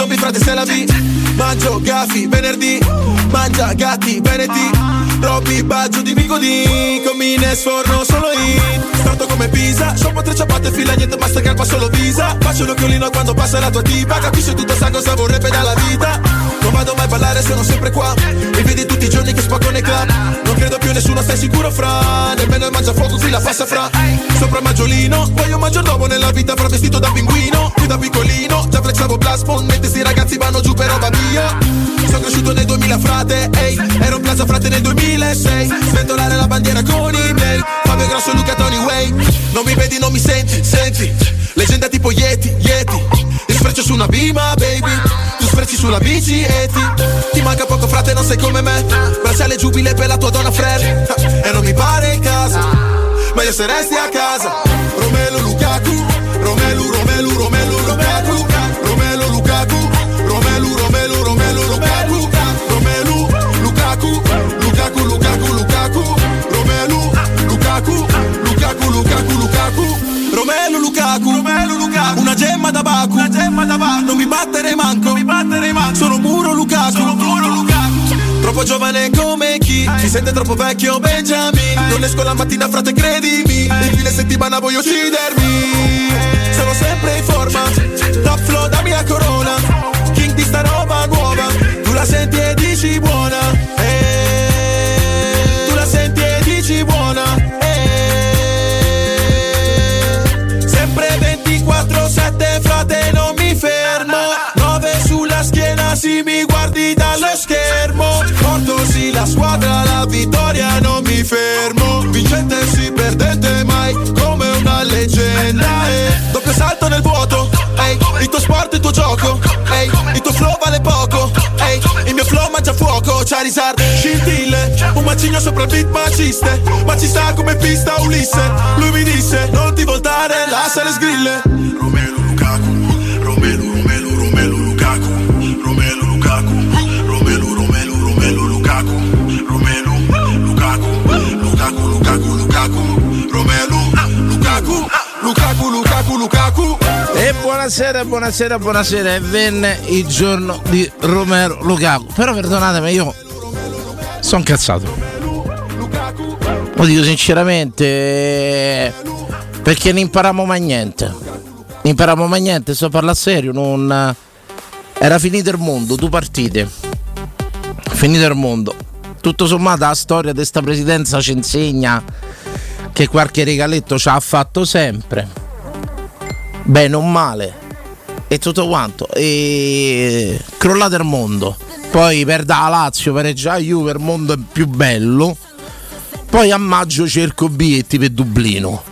Zombie, frate, se la vi. Mangio gaffi, venerdì. Mangia gatti, veneti Robby, baggio di bigodi Con mine sforno solo hit Stato come Pisa Shoppo tre ciabatte, fila niente, basta calma solo visa Faccio l'occhiolino quando passa la tua tipa. Capisce tutto sa cosa vorrebbe dalla vita vado mai a ballare, sono sempre qua. Mi vedi tutti i giorni che spacco nei club. Non credo più nessuno, stai sicuro fra. Nemmeno il mangia fuoco, qui la passa fra. Sopra Maggiolino, poi un maggiordomo nella vita Fra vestito da pinguino, qui da piccolino. Già flexavo plasmon, mentre sti ragazzi vanno giù per roba mia Sono cresciuto nel 2000 frate, ehi. Ero in plaza frate nel 2006 Sventolare la bandiera con i mail Fabio Grosso, Luca Tony Way Non mi vedi, non mi senti, senti. Leggenda tipo Yeti, Yeti. Io su una bima, baby. Tu sfrecci sulla bici e ti Ti manca poco frate, non sei come me. Bracciale giubile per la tua donna Fred. E non mi pare in casa Meglio se resti a casa. Romelu Lukaku Lukaku Lukaku, Lukaku, Lukaku. Romelu Lukaku Romelu Lukaku. Una gemma da Baku. Una gemma da Baku. Non mi battere manco. Non mi battere manco. Sono muro Lukaku. Sono muro Lukaku. Troppo giovane come chi? Si sente troppo vecchio Benjamin. Non esco la mattina frate credimi. Il fine settimana voglio uccidermi. Sono sempre in forma. Top flow da mia corona. King di sta roba nuova. Tu la senti e dici buona la squadra la vittoria non mi fermo. Vincente sì perdente mai come una leggenda eh. Doppio salto nel vuoto ehi, Il tuo sport il tuo gioco ehi, Il tuo flow vale poco ehi, Il mio flow mangia fuoco Charizard scintille. Un macigno sopra il beat maciste Ma ci sta come pista Ulisse. Lui mi disse non ti voltare lascia le sgrille. Romelu Lukaku Romelu Romelu Lukaku Lukaku Lukaku Lukaku E buonasera, buonasera, buonasera. E venne il giorno di Romero Lukaku. Però perdonatemi, io sono incazzato. Lo dico sinceramente, perché ne imparammo mai niente. Ne imparammo mai niente, sto a parlare serio, non... Era finito il mondo, due partite. Finito il mondo. Tutto sommato la storia di questa presidenza ci insegna che qualche regaletto ci ha fatto sempre. Bene o male. E tutto quanto. E crollato il mondo. Poi perda la Lazio, pareggia Juve, il mondo è più bello. Poi a maggio cerco biglietti per Dublino.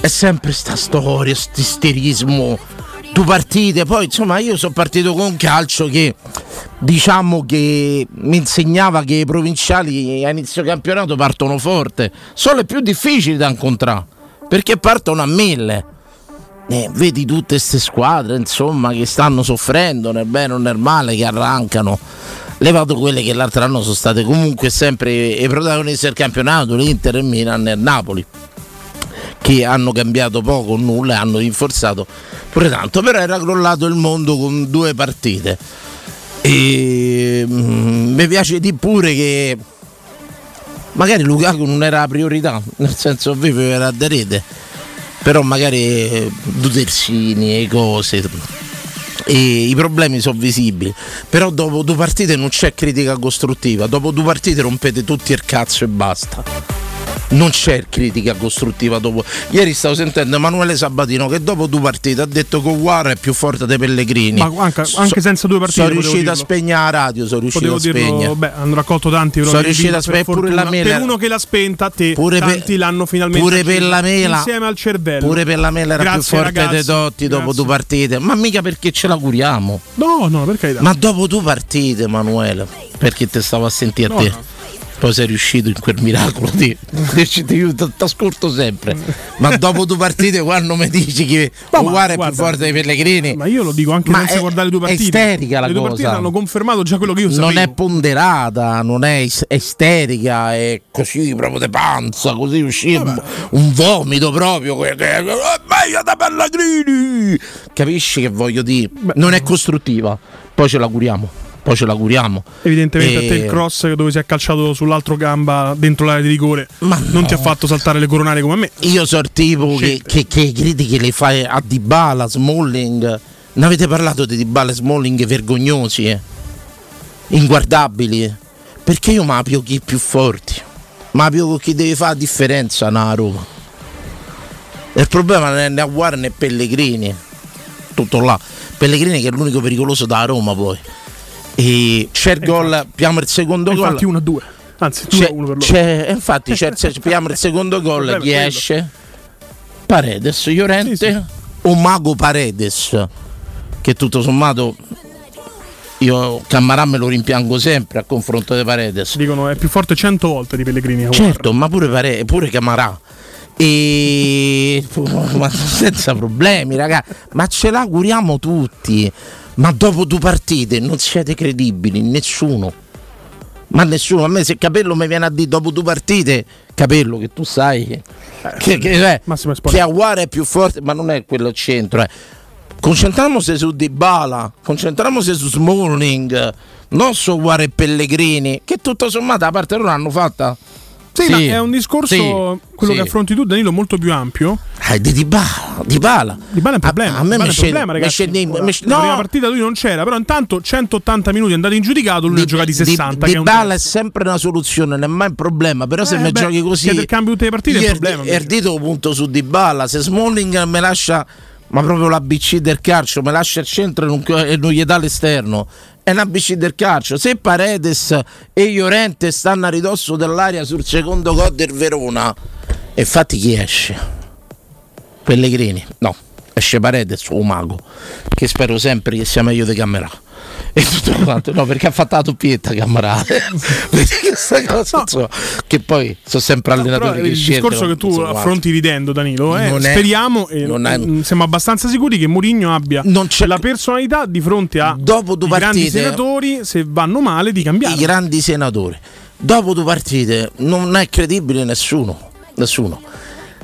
È sempre sta storia, sti isterismo, due partite. Poi insomma io sono partito con un calcio che diciamo che mi insegnava che i provinciali a inizio campionato partono forte. Sono le più difficili da incontrare perché partono a mille. Eh, vedi tutte queste squadre insomma che stanno soffrendo nel bene o nel male, che arrancano. Levato quelle che l'altro anno sono state comunque sempre i protagonisti del campionato, l'Inter, il Milan e il Napoli che hanno cambiato poco o nulla hanno rinforzato pure tanto, però era crollato il mondo con due partite. E mm, mi piace di pure che magari Lukaku non era la priorità, nel senso vivo era da rete, però magari eh, due terzini e cose. E i problemi sono visibili, però dopo due partite non c'è critica costruttiva, dopo due partite rompete tutti il cazzo e basta non c'è critica costruttiva dopo. Ieri stavo sentendo Emanuele Sabatino che dopo due partite ha detto che Guara è più forte dei Pellegrini. Ma anche, anche senza due partite. Sono riuscito a dirlo. spegnere la radio, sono riuscito Potevo a spegnere. beh, hanno raccolto tanti però Sono per riuscito a per spegnere pure la mela. Per uno che l'ha spenta, a te Pure per- tanti l'hanno finalmente Pure per la mela, insieme al cervello. pure per la mela era Grazie, più forte ragazzi, dei Totti dopo grazie. due partite. Ma mica perché ce la curiamo. No, no, per carità. Ma dopo due partite, Emanuele, perché te stavo a sentire a No, te. no. Poi sei riuscito in quel miracolo di io ti ascolto sempre ma dopo due partite quando mi dici che No, ma Uguare è più forte dei Pellegrini Ma io lo dico anche Ma senza è- guardare le due è partite. isterica la le due cosa. partite hanno confermato già quello che io sapevo. non è ponderata, non è is- isterica, è così proprio di panza, così uscì un, vomito proprio. que- che- "Eh, Meglio da Pellegrini! Capisci che voglio dire? Non è costruttiva, poi ce la curiamo. Poi ce la curiamo. Evidentemente a te E- il cross dove si è calciato sull'altro gamba dentro l'area di rigore Ma non ti ha no. fatto saltare le coronare come a me. Io so il tipo che, che, che critiche le fai a Dybala, Smalling. Ne avete parlato di Dybala e Smalling vergognosi, eh? inguardabili. Perché io ma apio chi più forti. Ma apio chi deve fare la differenza nella Roma. E il problema non è né Aguara né Pellegrini. Tutto là. Pellegrini che è l'unico pericoloso da Roma poi. E c'è il gol, abbiamo il secondo gol. Infatti 1 a 2. Anzi, 2 C'è, a 1 per loro. c'è- infatti c'è, c'è- il secondo gol chi è quello. esce Paredes Llorente Sì, sì. o Mago Paredes che tutto sommato io Cammarà me lo rimpiango sempre a confronto di Paredes Dicono è più forte 100 volte di Pellegrini. Certo ma pure, Pare- pure Camarà e ma senza problemi ragazzi ma ce l'auguriamo tutti ma dopo due partite non siete credibili nessuno ma nessuno, a me se Capello mi viene a dire dopo due partite, Capello che tu sai che, che, che, eh, che Aguara è più forte, ma non è quello al centro. Eh. Concentriamoci su Dybala, concentriamoci su Smalling, non su Aguara e Pellegrini, che tutto sommato la parte loro l'hanno fatta. Sì, Sì, ma è un discorso, sì, quello sì. che affronti tu, Danilo, molto più ampio. Ah, di Dybala, Dybala. Di Bala è un problema. A, a me mi è scende, problema, mi ragazzi. scende- mi scende- La prima no, partita lui non c'era, però intanto 180 minuti è andato in giudicato, lui ne ha giocati 60. che è un Dybala è terzo. sempre una soluzione, non è mai un problema. Però se Eh, mi beh, giochi così. il cambio tutte le partite è un problema, invece. Erdito punto su Dybala. Se Smalling mi lascia, ma proprio l'ABC del calcio, mi lascia al centro e non, e non gli dà l'esterno. È un ABC del calcio. Se Paredes e Llorente stanno a ridosso dell'aria sul secondo gol del Verona, infatti chi esce? Pellegrini, no, esce Paredes o Mago, che spero sempre che sia meglio di Camera. E tutto quanto, no, perché ha fatto la doppietta Camera. Vedi questa cosa, insomma, che poi sono sempre allenatori che il scelgono, discorso che tu affronti ridendo, Danilo, eh, Non è- speriamo e non è- mm, siamo abbastanza sicuri che Mourinho abbia la personalità di fronte a Dopo due i grandi partite- senatori, se vanno male, di i cambiare. grandi senatori. Dopo due partite non è credibile nessuno. Nessuno.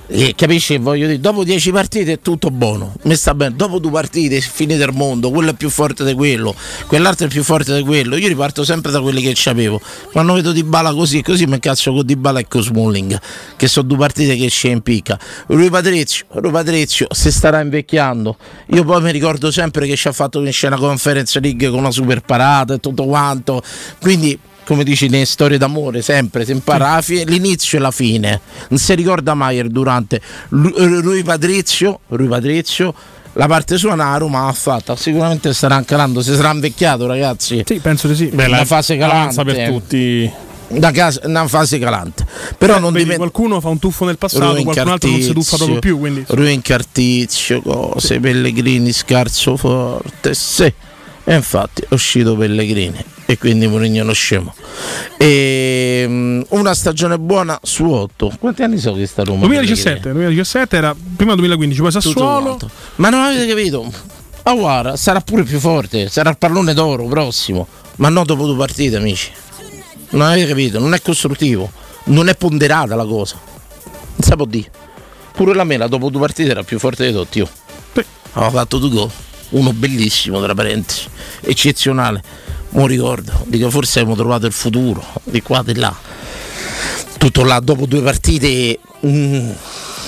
E capisci che voglio dire? Dopo dieci partite è tutto buono. Mi sta bene. Dopo due partite è finito il mondo. Quello è più forte di quello. Quell'altro è più forte di quello. Io riparto sempre da quelli che avevo. Quando vedo Di Bala così, così mi cazzo con Di Bala e con Smalling. Che sono due partite che ci impicca. Lui Patrizio, lui Patrizio si starà invecchiando. Io poi mi ricordo sempre che ci ha fatto vincere una conference league con una super parata e tutto quanto. Quindi come dici nelle storie d'amore sempre si impara. La fi- l'inizio e la fine. Non si ricorda mai il durante. Eh, lui Patrizio lui Patrizio la parte sua a Roma l'ha fatta. Sicuramente starà calando si sarà invecchiato ragazzi. Sì, penso di sì. Beh, la fase calante per tutti. da casa, una fase calante. Però non Vedi, dimenticare qualcuno fa un tuffo nel passato, qualcun altro non si tuffa proprio più. Quindi. Ruin Cartizio, cose, Pellegrini, scarso forte, sì. E infatti è uscito Pellegrini e quindi Mourinho lo scemo. E, mm, una stagione buona su 8. Quanti anni sono che sta Roma? 2017, 2017 era prima 2015, poi Sassuolo. Ma non avete capito? Guarda, sarà pure più forte, sarà il pallone d'oro prossimo, ma non dopo due partite, amici. Non avete capito? Non è costruttivo, non è ponderata la cosa. Non si può dire. Pure la mela dopo due partite era più forte di tutti. Io. Sì. Aveva fatto due gol, uno bellissimo tra parentesi, eccezionale. Non ricordo, dico forse abbiamo trovato il futuro, di qua di là. Tutto là, dopo due partite mm,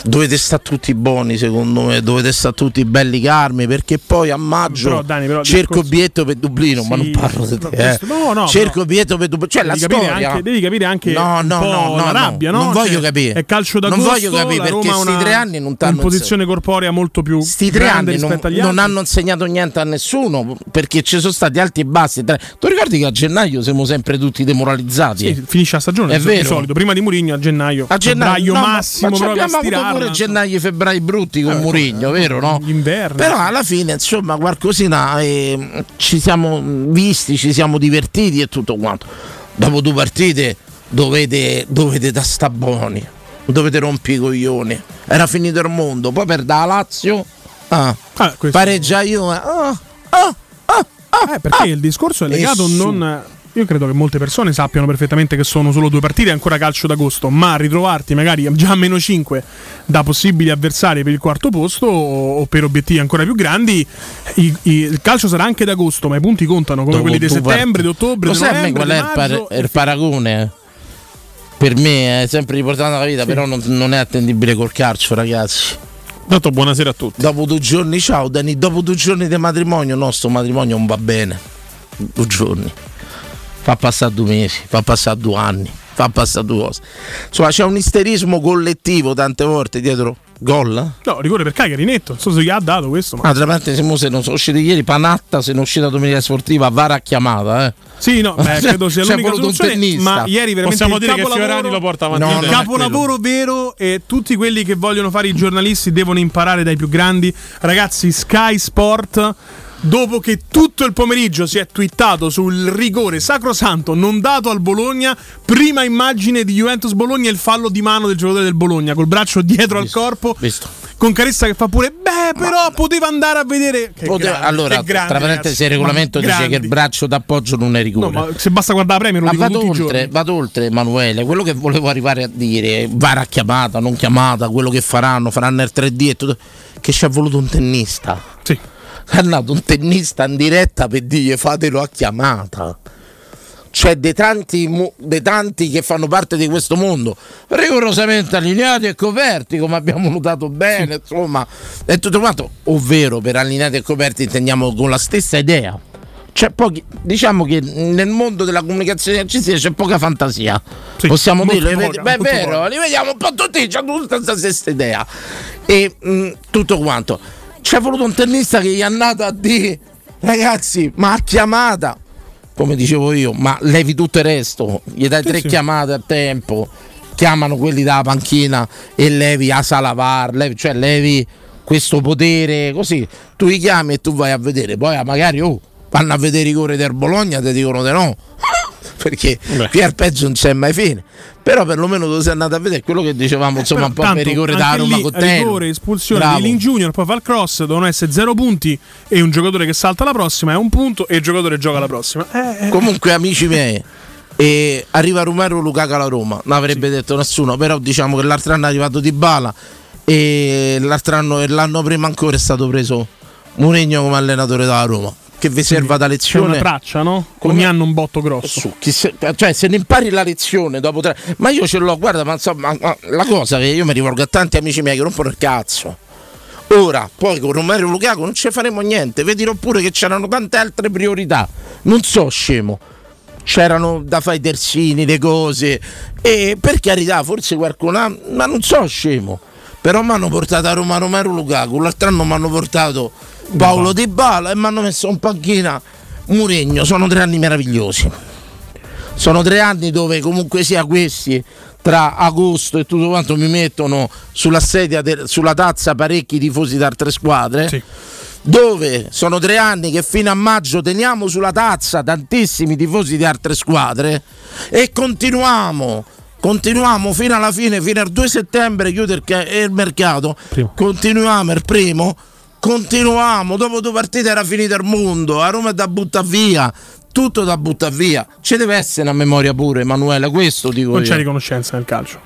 dovete stare tutti buoni secondo me, dovete stare tutti belli calmi perché poi a maggio Però, Dani, però cerco discorso- biglietto per Dublino, ma Sì, non parlo di te. eh. no, no, cerco biglietto per Dublino, cioè Devi la capire, storia. anche, devi capire anche No, no, no, la no, rabbia, no, no? non Cioè, voglio capire. È calcio Non d'agosto, voglio capire perché Roma ha sti una tre anni non t'hanno posizione corporea molto più Sti tre anni non, non hanno insegnato niente a nessuno perché ci sono stati alti e bassi. Tu ricordi che a gennaio siamo sempre tutti demoralizzati? Sì, finisce la stagione È di vero. solito, prima di Mourinho a gennaio. A gennaio no, ma- massimo ma, ci proprio a abbiamo avuto. Pure gennaio e febbraio brutti con Murigno, vero no? Gli inverni. Però alla fine, insomma, qualcosina eh, ci siamo visti, ci siamo divertiti e tutto quanto. Dopo due partite dovete, dovete da sta buoni, dovete rompi i coglioni. Era finito il mondo, poi per da Lazio, ah, Ah, pareggia io, ah, ah, ah, ah, Eh, perché ah. il discorso è legato su- non. Io credo che molte persone sappiano perfettamente che sono solo due partite e ancora calcio d'agosto, ma ritrovarti magari già a meno 5 da possibili avversari per il quarto posto o, o per obiettivi ancora più grandi, i- i- il calcio sarà anche d'agosto, ma i punti contano come Dopo quelli di settembre, di ottobre, Lo di sai a me novembre, qual è di il, par- il paragone? Per me è sempre riportato nella vita, però non, non è attendibile col calcio, ragazzi. Tanto buonasera a tutti. Dopo due giorni, ciao Dani, dopo due giorni di matrimonio, no, sto matrimonio non va bene. Due giorni. Fa passare due mesi, fa passare due anni, fa passare due cose. Insomma, c'è un isterismo collettivo tante volte dietro gol. No, rigore per Cagliari netto, non so se gli ha dato questo, ma Ah, tra parentesi, mo se non sono usciti ieri, Panatta, se non è uscita domenica sportiva, Vara chiamata, eh. Sì, no, beh, credo sia l'unica soluzione, ma ieri veramente Possiamo dire che Fiorani lo porta avanti. No, Il capolavoro vero e tutti quelli che vogliono fare i giornalisti devono imparare dai più grandi. Ragazzi, Sky Sport, dopo che tutto il pomeriggio si è twittato sul rigore sacrosanto non dato al Bologna, prima immagine di Juventus Bologna e il fallo di mano del giocatore del Bologna col braccio dietro Visto, al corpo. visto. Con Caressa che fa pure, beh, però poteva andare a vedere. Che Pote- grande, allora, grande, tra parentesi, il regolamento Ma dice che il grandi. braccio d'appoggio non è No, rigore. ma se basta guardare la Premier lo Ma vado oltre, vado oltre, Emanuele. Quello che volevo arrivare a dire, vara chiamata, non chiamata, quello che faranno, faranno il 3D e tutto. Che ci è voluto un tennista. Sì. È andato un tennista in diretta per dire fatelo a chiamata. Cioè, dei tanti, dei tanti che fanno parte di questo mondo, rigorosamente allineati e coperti, come abbiamo notato bene, insomma, e tutto quanto. Ovvero, per allineati e coperti intendiamo con la stessa idea. C'è pochi, diciamo che nel mondo della comunicazione artistica c'è poca fantasia. Sì, Possiamo molto dirlo, poca, vedi- beh, è vero, poca. li vediamo un po' tutti, c'è tutta la stessa idea. E mh, tutto quanto. C'è voluto un tennista che gli è andato a dire, ragazzi, ma a chiamata, come dicevo io, ma levi tutto il resto, gli dai Sì, tre sì. chiamate a tempo, chiamano quelli dalla panchina e levi a Salavar, levi, cioè levi questo potere così, tu li chiami e tu vai a vedere, poi magari oh, vanno a vedere i rigore del Bologna, ti dicono di no. Perché Beh. qui al peggio non c'è mai fine. Però perlomeno tu sei andato a vedere quello che dicevamo, insomma, un po' Tanto, per rigore da Roma con te. rigore, espulsione Bravo. di Lin Junior, poi fa il cross, devono essere zero punti e un giocatore che salta la prossima è un punto e il giocatore gioca la prossima. Eh, eh, Comunque, amici miei, e arriva Romero Lukaku alla Roma, non avrebbe detto nessuno, però diciamo che l'altro anno è arrivato Di Bala e l'altro anno e l'anno prima ancora è stato preso Mourinho come allenatore della Roma. Che vi serva da c'è una lezione. traccia, no? Come- Ogni anno un botto grosso. Su, se- cioè se ne impari la lezione dopo tre ma io ce l'ho guarda ma insomma ma- la cosa che io mi rivolgo a tanti amici miei che rompono il cazzo ora poi con Romero Lukaku non ci faremo niente vi dirò pure che c'erano tante altre priorità non so scemo c'erano da fare i terzini le cose e per carità forse qualcuno ha- ma non so scemo però mi hanno portato a Roma Romero Lukaku l'altro anno mi hanno portato Paolo Di Bala e mi hanno messo in panchina Mourinho sono tre anni meravigliosi sono tre anni dove comunque sia questi tra agosto e tutto quanto mi mettono sulla sedia de- sulla tazza parecchi tifosi da altre squadre Sì. dove sono tre anni che fino a maggio teniamo sulla tazza tantissimi tifosi di altre squadre e continuiamo continuiamo fino alla fine fino al 2 settembre chiude il mercato Primo. continuiamo il primo continuiamo dopo due partite era finito il mondo a Roma è da buttare via tutto da buttare via ci deve essere una memoria pure Emanuele questo dico Non io c'è riconoscenza nel calcio.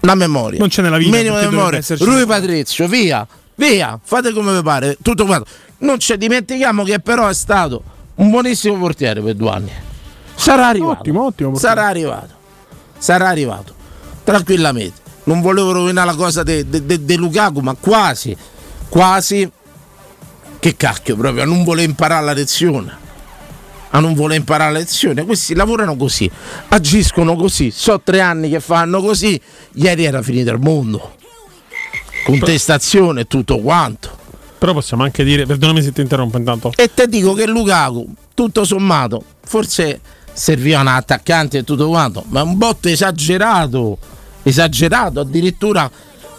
una memoria. Non c'è nella vita, Minimo memoria. Rui Patrizio, via, via, fate come vi pare. Tutto quanto. Non ci dimentichiamo che però è stato un buonissimo portiere per due anni. Sarà arrivato. Ottimo, ottimo portiere. Sarà arrivato. Sarà arrivato. Tranquillamente. Non volevo rovinare la cosa di Lukaku, ma quasi, quasi. Che cacchio proprio, a non voler imparare la lezione a non voler imparare la lezione. Questi lavorano così, agiscono così. So tre anni che fanno così. Ieri era finito il mondo. Contestazione e tutto quanto. Però possiamo anche dire, perdonami se ti interrompo intanto. E te dico che Lukaku, tutto sommato, forse serviva un attaccante e tutto quanto, ma è un botto esagerato. Esagerato addirittura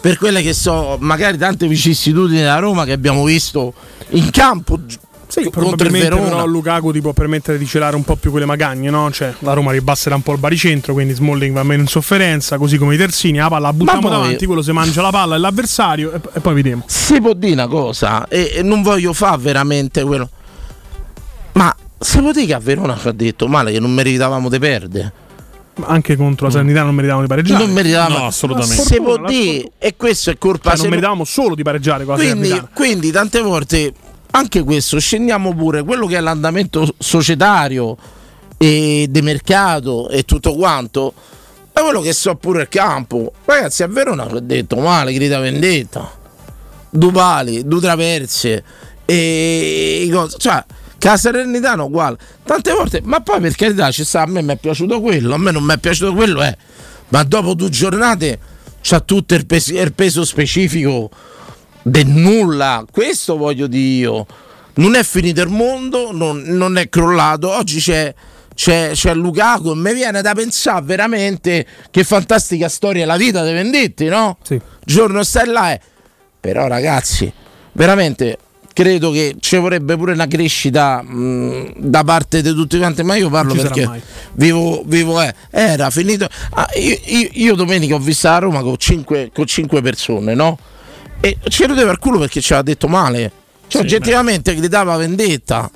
per quelle che sono magari tante vicissitudini da Roma che abbiamo visto in campo Sì, probabilmente però Lukaku ti può permettere di celare un po' più quelle magagne, no? Cioè, la Roma ribasserà un po' il baricentro, quindi Smalling va meno in sofferenza, così come i terzini, la palla la buttiamo davanti, quello si mangia la palla e l'avversario e, e poi vediamo. si può dire una cosa e, e non voglio fare veramente quello ma può dire che a Verona ci ha detto male che non meritavamo di perdere Anche contro la Salernitana non meritavamo di pareggiare. non meritavamo No, assolutamente. si può dire e questo è colpa Cioè, non se- meritavamo solo di pareggiare con la quindi, quindi tante volte anche questo scendiamo pure quello che è l'andamento societario e di mercato e tutto quanto è quello che so pure il campo ragazzi a Verona ci ha detto male grida vendetta due pali due traverse e cioè che la Salernitana è uguale tante volte ma poi per carità ci sta a me mi è piaciuto quello a me non mi è piaciuto quello eh ma dopo due giornate c'ha tutto il, pes- il peso specifico del nulla, questo voglio dire io. Non è finito il mondo, non, non è crollato. Oggi c'è, c'è, c'è Lukaku e mi viene da pensare veramente che fantastica storia è la vita dei vendetti, no? Sì. Giorno stai là e... Però ragazzi, veramente credo che ci vorrebbe pure una crescita mh, da parte di tutti quanti, ma io parlo perché vivo, vivo eh, era finito. Ah, io, io- io domenica ho visto a Roma con cinque, con cinque persone, no? E ci rodeva il culo perché ci aveva detto male. Cioè, Sì, oggettivamente gridava vendetta.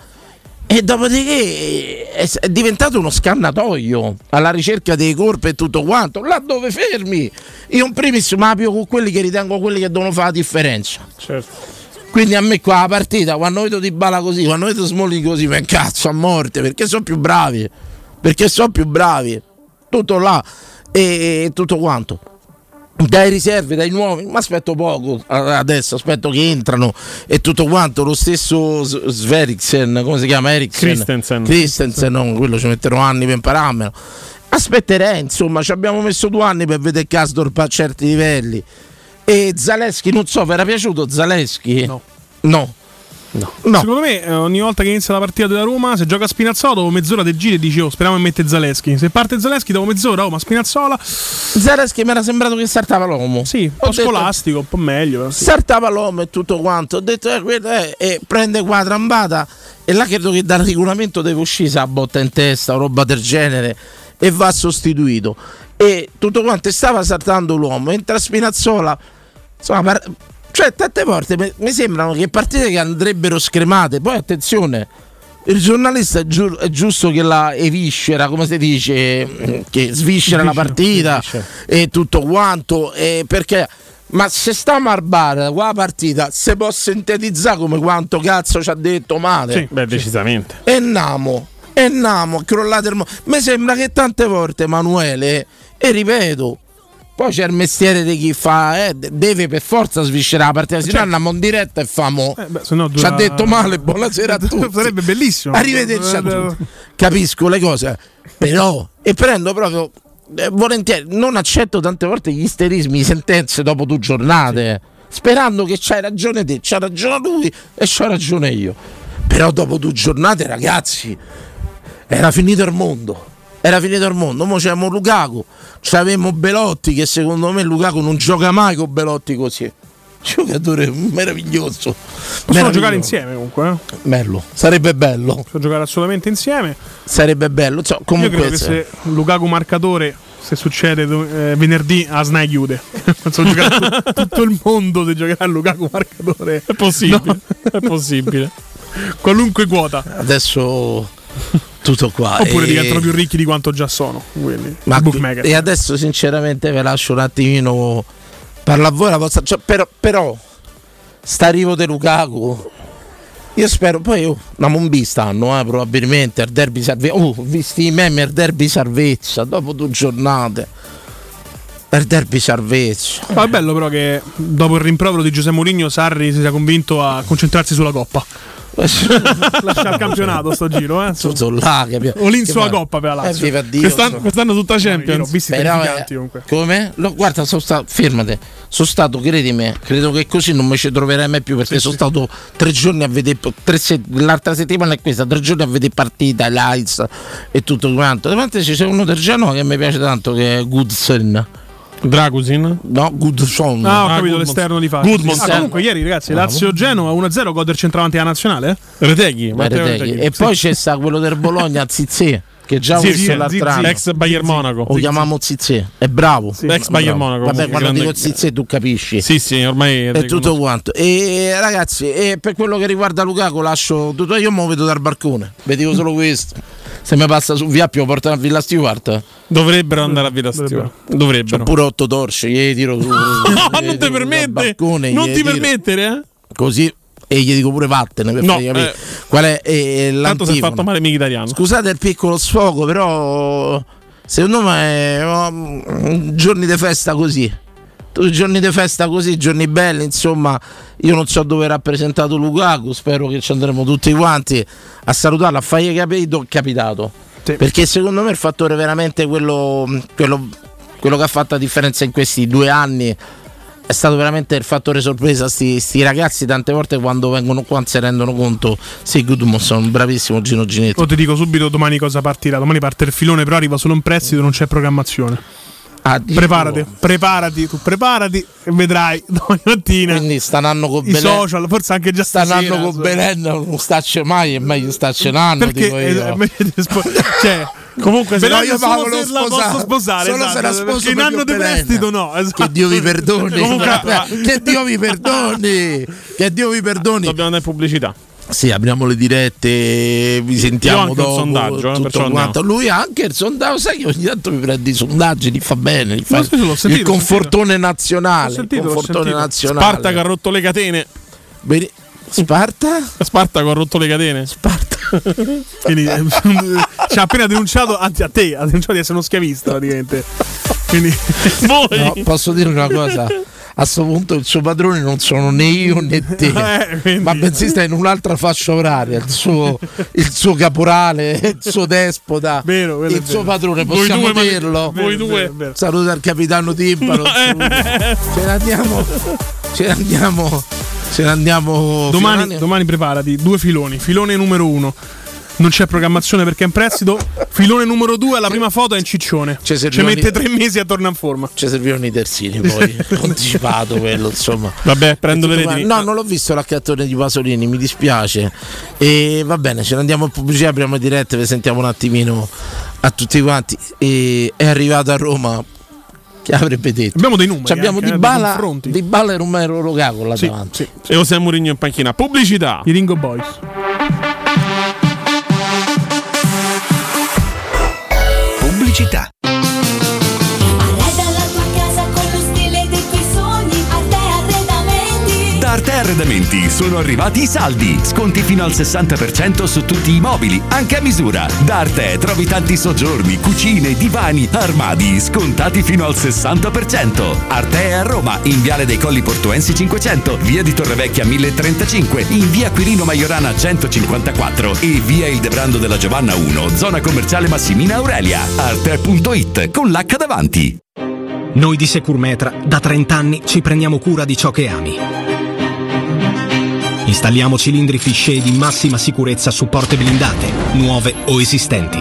E dopodiché è, è diventato uno scannatoio alla ricerca dei corpi e tutto quanto. Là dove fermi? Io in primis mapio con quelli che ritengo quelli che devono fare la differenza. Certo. Quindi a me qua la partita, quando vedo Di Bala così, quando vedo Smalling così, mi incazzo a morte perché sono più bravi. Perché sono più bravi. Tutto là e, e tutto quanto. Dai riserve, dai nuovi, ma aspetto poco adesso, aspetto che entrano e tutto quanto. Lo stesso Sveriksen, come si chiama? Eriksen Christensen. Christensen, no, quello ci metterò anni per impararmelo. Aspetterei, insomma, ci abbiamo messo due anni per vedere Casdorp a certi livelli. E Zaleschi, non so, vi era piaciuto Zaleschi? No. No. No. No. Secondo me, eh, ogni volta che inizia la partita della Roma, se gioca Spinazzola, dopo mezz'ora del giro e dici, oh, speriamo che mette Zaleschi. Se parte Zaleschi, dopo mezz'ora, oh, ma Spinazzola, Zaleschi mi era sembrato che saltava l'uomo. sì, un Ho po' detto- scolastico, un po' meglio. però sì. Saltava l'uomo e tutto quanto. Ho detto, eh, guarda, eh, e prende qua trambata. E là credo che dal regolamento deve uscire sa botta in testa o roba del genere e va sostituito. E tutto quanto e stava saltando l'uomo. Entra Spinazzola. Insomma, par- cioè, tante volte mi, sembrano che partite che andrebbero scremate. Poi attenzione. Il giornalista è, giu- è giusto che la eviscera, come si dice, che sviscera la partita sviscera. e tutto quanto. e perché ma se al bar qua la partita se può sintetizzare come quanto cazzo ci ha detto male Sì. Beh, decisamente. e namo e namo crollato il mondo mi sembra che tante volte Emanuele e ripeto poi c'è il mestiere di chi fa eh, de- deve per forza sviscerare la partita se no Certo. andiamo in diretta e famo Eh, beh, no ci dura- ha detto male buonasera a tutti Sarebbe bellissimo. Arrivederci a tutti. Capisco le cose, però e prendo proprio eh, volentieri, non accetto tante volte gli isterismi sentenze dopo due giornate, sperando che c'hai ragione te, c'ha ragione lui e c'ho ragione io. Però dopo due giornate, ragazzi, era finito il mondo. Era finito il mondo, ora c'avevamo Lukaku, c'avevamo Belotti che secondo me Lukaku non gioca mai con Belotti così. Giocatore meraviglioso. Possono giocare insieme comunque. Eh? Bello, sarebbe bello. Possono giocare assolutamente insieme. Sarebbe bello. Io comunque se Lukaku marcatore, se succede eh, venerdì, a Snai chiude. Penso giocherà tu- tutto il mondo se giocherà Lukaku marcatore. È possibile. No. È possibile. Qualunque quota. adesso tutto qua. Oppure E- diventano più ricchi di quanto già sono. Quindi, Ma bookmaker. e adesso sinceramente vi lascio un attimino parla a voi la vostra. cioè, però, però sta arrivo di Lukaku. Io spero, poi oh, una Mombi stanno, eh, probabilmente al derby salvezza. Oh, visti i meme al derby salvezza, dopo due giornate. al derby salvezza. Ma è bello però che dopo il rimprovero di Giuseppe Mourinho Sarri si sia convinto a concentrarsi sulla coppa. Lascia il campionato sto giro, eh. Là che sulla va- coppa per la Lazio. Eh, Dio, Quest'anno, quest'anno tutta Champions. visti Però, terrificanti eh, comunque. come? Lo- guarda, sono stato, fermate, sono stato, credimi, credo che così non mi ci troverai mai più perché sono stato tre giorni a vedere, tre se- l'altra settimana è questa, tre giorni a vedere partita, lights e tutto quanto. Davanti c'è uno del Genoa che mi piace tanto che è Goodson. Dragusin. No, Goodson. Ah, ho Ah, capito Goodmond. l'esterno di fase. Goodmond. Ah, comunque ieri ragazzi, Lazio Genova 1-0 gol del centravanti della nazionale. eh? Reteghi. Matteo Reteghi. Reteghi. E poi c'è sta quello del Bologna, Zizze, che già ho Sì, visto sì, l'altro Zizzi. anno. Ex Bayern Monaco. Lo chiamiamo Zizze, è bravo. Ex Bayern Monaco. Vabbè, quando grande- dico Zizze tu capisci. Sì, sì, ormai È tutto quanto. E ragazzi, e per quello che riguarda Lukaku, lascio tutto. Io mi vedo dal barcone. Vedevo solo questo. Se mi passa su via più portare a Villa Stewart. Dovrebbero andare a Villa Stewart. Dovrebbero. Pure otto torce, gli tiro su. No, gli non ti permette. balcone, Non ti tiro. permettere, eh? Così. E gli dico pure vattene per No, fargli capire eh. qual è eh, Tanto si è fatto male mica italiano. Scusate il piccolo sfogo, però secondo me um, giorni di festa così. Giorni di festa così, giorni belli, insomma, io non so dove è rappresentato Lukaku, spero che ci andremo tutti quanti a salutarlo, a fargli capito, capitato. Sì. Perché secondo me il fattore veramente quello, quello, quello che ha fatto la differenza in questi due anni è stato veramente il fattore sorpresa. Sti, sti ragazzi tante volte quando vengono qua non si rendono conto. Sì, Gudmundsson, bravissimo Gino Ginetti. O ti dico subito domani cosa partirà. Domani parte il filone, però arriva solo in prestito, non c'è programmazione. Ah. Preparati, preparati, tu preparati e vedrai domani mattina Quindi stanno con i Belen. social, forse anche già Stanno stasera. con Belen, non starci mai, è meglio starci un anno. Perché dico io. è meglio di spo- cioè, Comunque, se no, io Paolo se la sposare. posso sposare Solo esatto, se la sposo in anno di prestito no esatto. Che Dio vi perdoni. Comunque- che Dio vi perdoni. Che Dio vi perdoni. dobbiamo andare in pubblicità. Sì, apriamo le dirette, vi sentiamo Io dopo. sondaggio, eh, tutto quanto. Lui ha anche il sondaggio, sai che ogni tanto mi prende i sondaggi, li fa bene, li fa sentito, il confortone nazionale. Sentito, il confortone nazionale. Spartaco ha rotto le catene. Bene- Sparta? Spartaco ha rotto le catene. Sparta. Quindi eh, ci ha appena denunciato, anzi a te, ha denunciato di essere uno schiavista praticamente. Quindi Voi. No, posso dire una cosa? A questo punto il suo padrone non sono né io né te, Eh, quindi- ma bensì sta in un'altra fascia oraria. Il suo, il suo caporale, il suo despota, Vero, il suo padrone, Voi possiamo due, ma- dirlo. voi due. Saluta il capitano Timpano. ce ne andiamo. Ce ne andiamo. Ce ne andiamo. domani, domani preparati, due filoni. Filone numero uno. Non c'è programmazione perché è in prestito. Filone numero due, la prima foto è in ciccione. Ci mette tre mesi a tornare in forma. Ci servivano i terzini poi. Anticipato quello, insomma. Vabbè, prendo le Tutto reti. qua- No, non l'ho visto l'accattone di Pasolini, mi dispiace. E va bene, ce ne andiamo in pubblicità, apriamo dirette, vi sentiamo un attimino a tutti quanti. E è arrivato a Roma. Che avrebbe detto? Abbiamo dei numeri. Ci abbiamo anche, di eh, dei Bala, di Bala e Romero Lukaku là Sì, davanti. sì. E José Mourinho in panchina. Pubblicità. I Ringo Boys. Pubblicità. Arredamenti sono arrivati i saldi. Sconti fino al 60% su tutti i mobili, anche a misura. Da Arte trovi tanti soggiorni, cucine, divani, armadi, scontati fino al 60%. Arte a Roma, in Viale dei Colli Portuensi 500, Via di Torrevecchia 1035, in Via Quirino Maiorana 154 e Via Il Debrando della Giovanna 1, zona commerciale Massimina Aurelia. Arte.it con l'H davanti. Noi di Securmetra da 30 anni ci prendiamo cura di ciò che ami. Installiamo cilindri fisce di massima sicurezza su porte blindate, nuove o esistenti.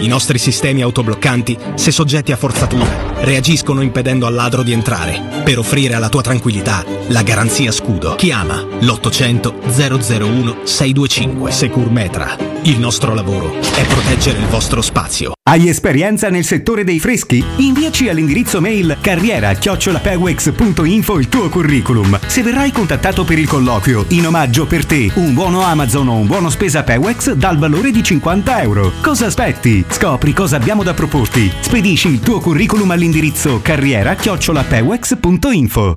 I nostri sistemi autobloccanti, se soggetti a forzatura, reagiscono impedendo al ladro di entrare, per offrire alla tua tranquillità la garanzia scudo. Chiama l'800 001 625 Securmetra. Il nostro lavoro è proteggere il vostro spazio. Hai esperienza nel settore dei freschi? Inviaci all'indirizzo mail carriera-pewex.info il tuo curriculum. Se verrai contattato per il colloquio, in omaggio per te un buono Amazon o un buono spesa Pewex dal valore di 50 euro. Cosa aspetti? Scopri cosa abbiamo da proporti. Spedisci il tuo curriculum all'indirizzo carriera-pewex.info.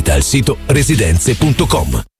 Visita il sito residenze.com.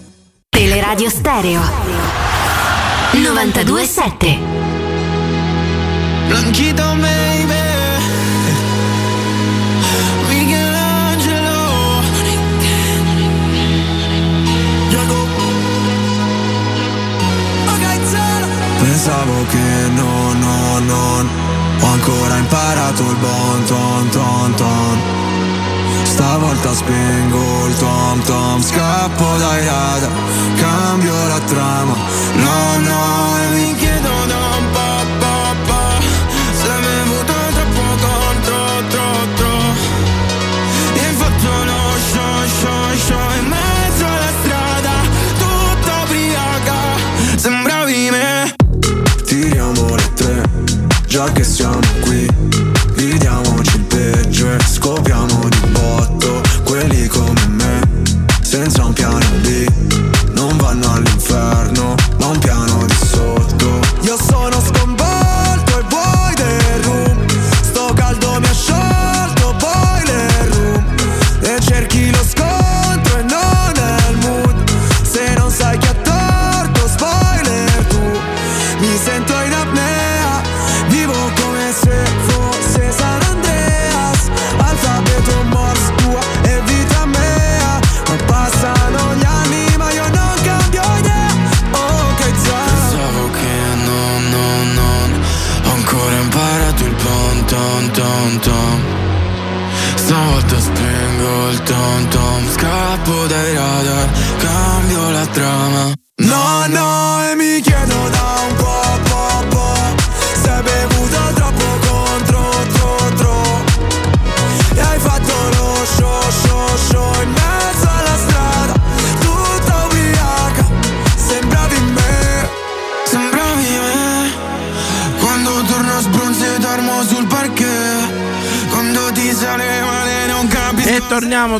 Teleradio Stereo. 927 Blanchito baby. Michelangelo. Pensavo che no, no, non Ho ancora imparato il bon ton ton ton Stavolta spengo il tom tom Scappo dai radar Cambio la trama. No, no, e mi chiedo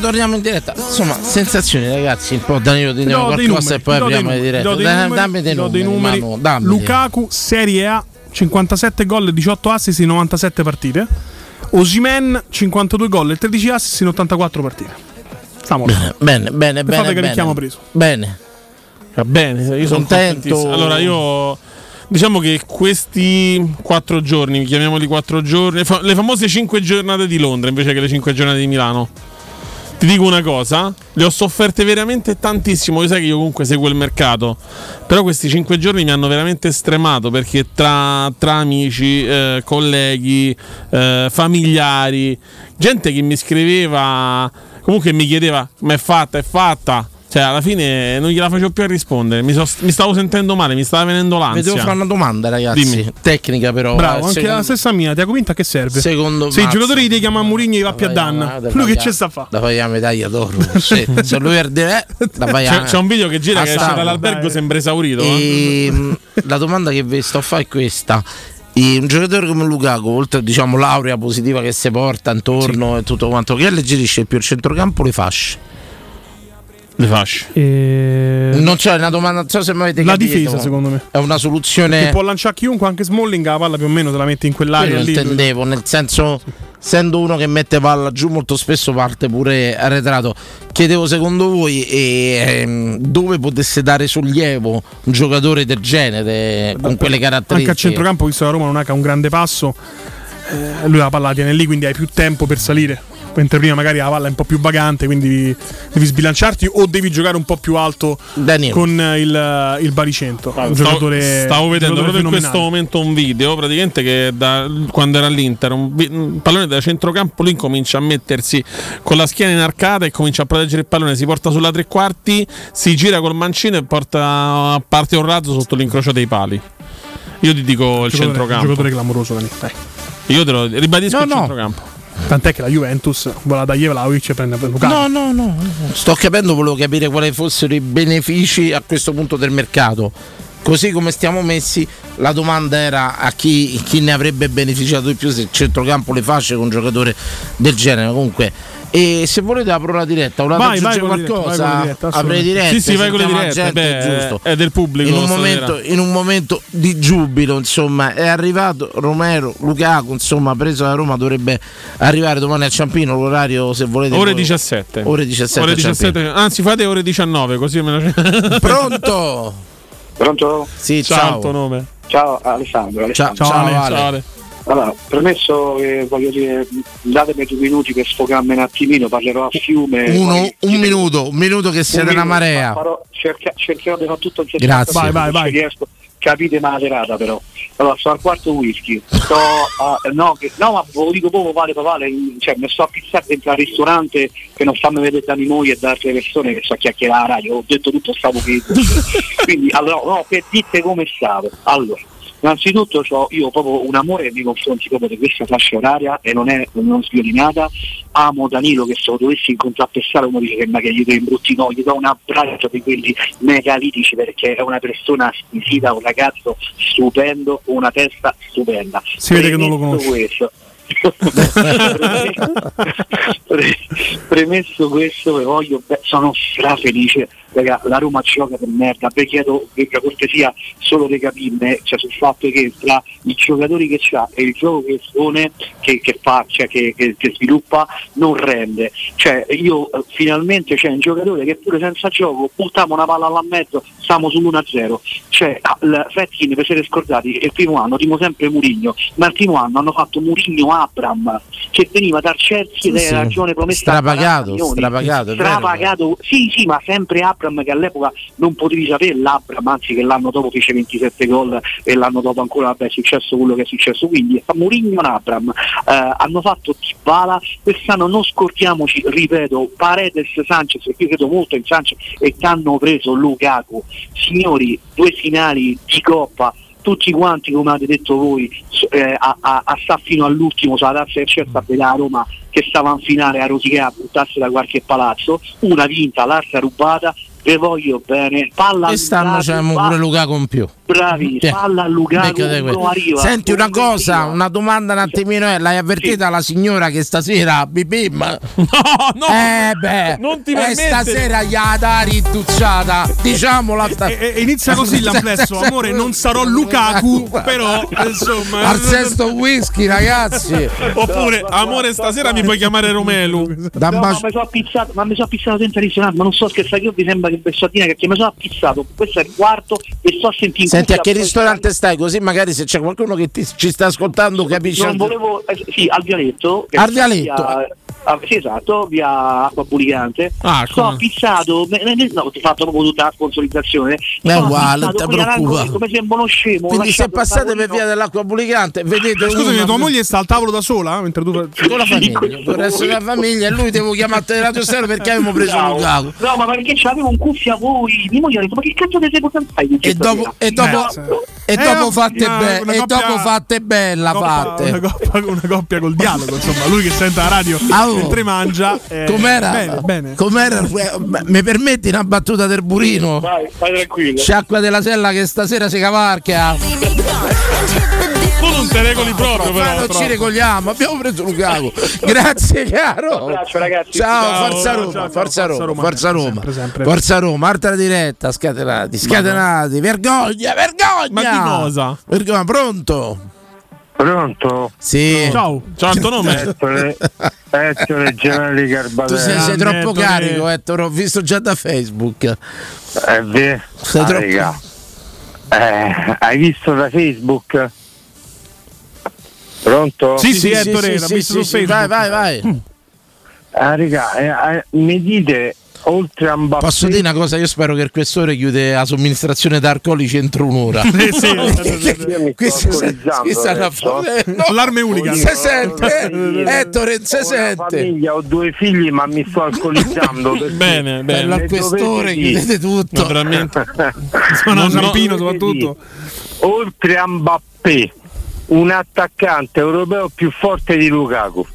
torniamo, torniamo in diretta. Insomma, sensazioni, ragazzi. Un po' Danilo, Ti dei qualcosa numeri, e poi apriamo le numeri, dirette. ti do dei numeri, dammi dei numeri, numeri. Manu, dammi. Lukaku Serie A 57 gol e 18 assist in 97 partite. Osimen 52 gol e 13 assist in 84 partite. Stiamo Bene, bene, bene, bene. fate che bene. preso. Bene. Va bene, io sono Contento. Allora, io diciamo che questi quattro giorni, chiamiamoli quattro giorni, le famose cinque giornate di Londra invece che le cinque giornate di Milano. Ti dico una cosa, le ho sofferte veramente tantissimo. Io sai che io comunque seguo il mercato, però questi cinque giorni mi hanno veramente stremato perché tra, tra amici, eh, colleghi, eh, familiari, gente che mi scriveva, comunque mi chiedeva: Ma è fatta, è fatta. Cioè, alla fine non gliela facevo più a rispondere. Mi, so- mi stavo sentendo male, mi stava venendo Vi l'ansia. devo fare una domanda, ragazzi. Dimmi. Tecnica, però. Bravo, eh, anche secondo- la stessa mia, ti ha convinto a che serve? Secondo Se i giocatori ti chiamano Mourinho e va più a danna. Lui che ci sta a fa? Da fare la medaglia d'oro. Sì, se lui per dire eh, da fare C'è, c'è un video che gira a che esce dall'albergo, sembra esaurito. eh. E, mh, la domanda che vi sto a fare è questa. E un giocatore come Lukaku, oltre diciamo l'aurea positiva che si porta intorno e tutto quanto, che alleggerisce più il centrocampo le fasce? Le fasce. Non c'è una domanda, non so se mi avete La capito. difesa, secondo me. È una soluzione. Che può lanciare chiunque, anche Smalling, la palla più o meno te la mette in quell'area lì. intendevo, nel senso, essendo uno che mette palla giù, molto spesso parte pure arretrato. Chiedevo secondo voi eh, ehm, dove potesse dare sollievo un giocatore del genere con quelle Anche a caratteristiche. centrocampo, visto che la Roma non ha un grande passo, eh, lui la palla la tiene lì, quindi hai più tempo per salire. Mentre prima magari la palla è un po' più vagante, quindi devi sbilanciarti o devi giocare un po' più alto con eh, il, il baricentro. un Stavo, giocatore, stavo vedendo proprio in questo momento un video praticamente che da, quando era all'Inter un, un pallone da centrocampo lui comincia a mettersi con la schiena inarcata e comincia a proteggere il pallone si porta sulla tre quarti si gira col mancino e porta a parte un razzo sotto l'incrocio dei pali io ti dico il Giocatore- centrocampo giocatore clamoroso, Dani. Io te lo ribadisco No, il no. centrocampo Tant'è che la Juventus vuole da Vlaovic e prende Lukaku. No, no, no. Sto capendo, volevo capire quali fossero i benefici a questo punto del mercato. Così come stiamo messi, la domanda era a chi, chi ne avrebbe beneficiato di più se il centrocampo le fasce con un giocatore del genere. Comunque, e se volete apro la diretta, volete Vai, vai qualcosa? vai diretta, diretta. Sì, sì, vai con le dirette, beh, giusto. è del pubblico In un, momento, in un momento di giubilo, insomma, è arrivato Romero, Lukaku, insomma, preso da Roma, dovrebbe arrivare domani a Ciampino, l'orario se volete. Ore voi- 17. Ore 17. Ore a Ciampino. 17, anzi fate ore 19 così me la Pronto? Pronto? Sì, ciao. ciao. nome. Ciao Alessandro. Alessandro. Ciao, Ale, ciao, Ale. Allora, premesso che voglio dire, datemi due minuti per sfogarmi un attimino, parlerò a fiume. Uno, poi- un minuto, un minuto che siete un una minuto, marea. farò- cerca- cercherò di fare tutto in Grazie. Vai, Vai, vai, Riesco. Capite ma la serata però. Allora, sto al quarto whisky. Sto a, no, che, no, ma ve lo dico proprio vale per vale, cioè mi sto a pizzare dentro al ristorante che non fanno vedere da di noi e da altre persone che so chiacchierare, io ho detto tutto stavo che quindi allora no, per dite come stavo. Allora, innanzitutto ho io proprio un amore nei confronti proprio di questa fascia oraria e non è non sviolinata. Amo Danilo che se lo dovessi incontrapessare uno dice che ma che gli do in brutti no, gli do un abbraccio di quelli megalitici perché è una persona squisita, un ragazzo stupendo, una testa stupenda. Si vede che non lo questo, Pre- premesso questo voglio beh, sono strafelice. Raga, la Roma gioca per merda. Vi chiedo per cortesia solo di capirne cioè, sul fatto che tra i giocatori che c'ha e il gioco che espone che, che fa cioè, che, che- che sviluppa non rende. Cioè io eh, finalmente c'è un giocatore che pure senza gioco buttiamo una palla là a mezzo stiamo sull'1-0 cioè Fetkin vi siete scordati il primo anno timo sempre Murigno ma il primo anno hanno fatto Murigno Abram che veniva dal Chelsea ed Sì, era ragione promessa a 40 Strapagato, strapagato, strapagato. Sì sì ma sempre Abram che all'epoca non potevi sapere l'Abram anzi che l'anno dopo fece 27 gol e l'anno dopo ancora vabbè è successo quello che è successo. Quindi Mourinho e Abram. Eh, hanno fatto Dybala. Quest'anno non scordiamoci ripeto Paredes Sanchez perché io credo molto in Sanchez e che hanno preso Lukaku. Signori due finali di Coppa tutti quanti come avete detto voi eh, a, a, a sta fino all'ultimo sulla tazza del Chelsea a vedere a Roma che stava in finale a rosicare a buttarsi da qualche palazzo. Una vinta, l'altra rubata ve voglio bene palla a Quest'anno Lukaku, c'è pa- pure Lukaku in più. bravi palla a Lukaku arriva Senti una cosa, arriva. una domanda un attimino, eh, l'hai avvertita la signora che stasera bibim? No, no, eh beh, non ti eh, stasera gli ha da rintuzzata, diciamola sta- E, e inizia così l'amplesso, amore, non sarò Lukaku, però insomma... Al sesto whisky, ragazzi. Oppure, amore, stasera mi puoi chiamare Romelu. No, ma mi sono appizzato, ma mi sono dentro il ristorante, ma non so scherzare, io mi sembra che Bessatina che mi sono appizzato, questo è il quarto e sto in Senti, a che ristorante stai? Così magari se c'è qualcuno che ti- ci sta ascoltando capisce. Non volevo, eh, sì, al Vialetto. Al Vialetto. via- ah, sì, esatto, via Acqua Bulicante. Ah, Sto come? me- no, ho fatto proprio tutta la sponsorizzazione. È Sto uguale, non ti preoccupare. Come sembra uno scemo. Quindi se passate per via dell'acqua bulicante, vedete Scusami, una- tua moglie sta al tavolo da sola? Mentre tu... con la famiglia, con il resto della famiglia e lui devo chiamarti Radio Stereo perché avevamo preso Bravo. Lukaku. No, ma perché c'avevo un cuffia voi? Mia moglie ha detto, ma che cazzo ti sei portato? E dopo, e dopo, e Eh, dopo fatte una- be- una e dopo fatte bella Una fatte. una coppia col dialogo, insomma, lui che sente la radio oh. mentre mangia. eh, Com'era? Bene, bene. Com'era? Mi permetti una battuta del burino? Vai, vai tranquillo. Sciacqua della sella che stasera si cavarchia. Tu non te regoli proprio, Ma però. non ci regoliamo, abbiamo preso Lukaku. Grazie caro. abbraccio, ragazzi. Ciao, Ciao, Forza ciao, Roma, ciao, Forza Forza Roma, Roma, Forza Roma. sempre, sempre. Forza Roma, altra diretta, scatenati, scatenati, vergogna, vergogna. Ma di cosa? Vergogna, pronto? Pronto? Sì. Ciao. Ciao, il tuo nome? Ettore, Ettore Gemelli Tu Garbatella. sei, sei troppo Ettore. carico, Ettore, ho visto già da Facebook. È vero? Sei Ah, troppo-. Eh, hai visto da Facebook? Pronto? Sì, sì, Ettore, l'ha sì, visto sì, su sì, Facebook. vai, vai, vai. Ah, raga, eh, eh, mi dite oltre a Mbappé Posso dire una cosa? Io spero che il questore chiude la somministrazione d'alcolici entro un'ora. Eh, sì. Io mi sto Questi alcolizzando questi stanno a adesso. fare- no, Allarme unica. Se sente, Ettore, se Ho una sente. famiglia, ho due figli, ma mi sto alcolizzando. Bene, bene. al questore chiudete tutto. Naturalmente. Sono No, no. Zampino soprattutto. Oltre a Mbappé, un attaccante europeo più forte di Lukaku.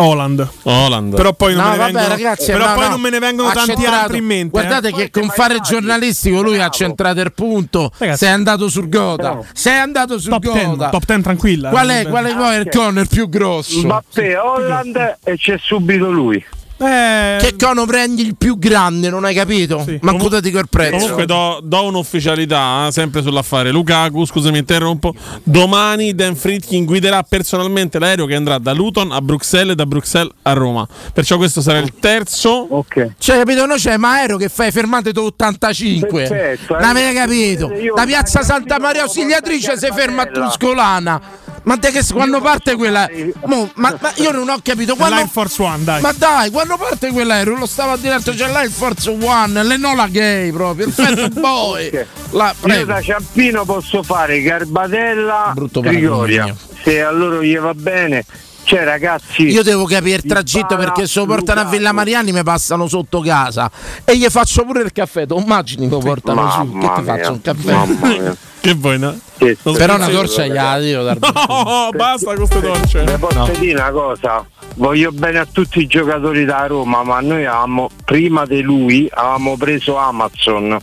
Holland. Holland. Però poi non No, me ne vabbè, vengono, ragazzi, però no, poi no. non me ne vengono tanti centrato- altri in mente. Guardate eh. che con fare giornalistico lui ha centrato il punto. Ragazzi. sei andato sul Goda. Sei andato sul top 10, Goda. top 10 tranquilla. Qual è, qual è poi il corner più grosso? Mbappé, Holland e c'è subito lui. Eh, Che cono prendi il più grande, non hai capito? Ma cosa dico il prezzo? Comunque do, do un'ufficialità eh, sempre sull'affare. Lukaku, scusami, interrompo. Domani Dan Fritkin guiderà personalmente l'aereo che andrà da Luton a Bruxelles e da Bruxelles a Roma. Perciò questo sarà il terzo. Ok. Cioè, capito? Noi c'è Maero che fai fermate tu 85. Perfetto. Non avete capito? Da piazza Santa Maria Ausiliatrice si ferma a Tuscolana. Ma te che quando parte quella. Mo, ma, ma io non ho capito. Quando, L'Air Force One, dai. Ma dai, quando parte quell'aereo lo stava diretto, c'è là il Force One, l'Enola Gay proprio, il Fat Boy. La, Io da Ciampino posso fare Garbatella, Brutto Trigoria. Se a loro gli va bene. Cioè ragazzi, Io devo capire il tragitto perché se lo portano a. Villa Mariani mi passano sotto casa e gli faccio pure il caffè. Tu immagini mi portano su, che Mamma ti mia, faccio un caffè? mamma. Che vuoi, no? Però una torcia gliela io dar- No, basta con queste torce. Le posso dire una cosa? Voglio bene a tutti i giocatori da Roma, ma noi avevamo, prima di lui, avevamo preso Amazon.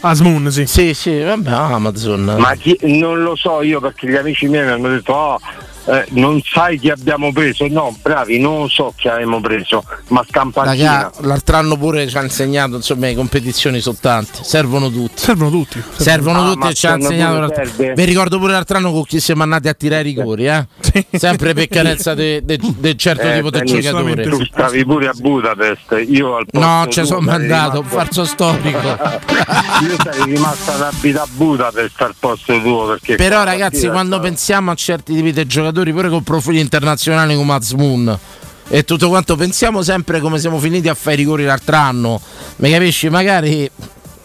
Asmoon, sì. Sì, sì, vabbè, Amazon. Ma chi- non lo so io perché gli amici miei mi hanno detto "Oh, eh, non sai chi abbiamo preso? No, bravi, non lo so chi abbiamo preso, ma scampantina. Raga, l'altro anno pure ci ha insegnato, insomma, le competizioni sono tante, servono tutti. Servono tutti. Servono Ah, tutti e ci ha insegnato. Vi ricordo pure l'altro anno con chi siamo andati a tirare i rigori, eh? Sempre per carezza di certo Eh, tipo di Dani, giocatore. Tu stavi pure a Budapest, io al posto No, ci sono mandato, un falso storico. Io sarei rimasto ad abitare a Budapest al posto tuo perché Però ragazzi, quando stava- pensiamo a certi tipi di giocatori, pure con profili internazionali come Azmoon e tutto quanto, pensiamo sempre come siamo finiti a fare i rigori l'altro anno. Mi capisci? Magari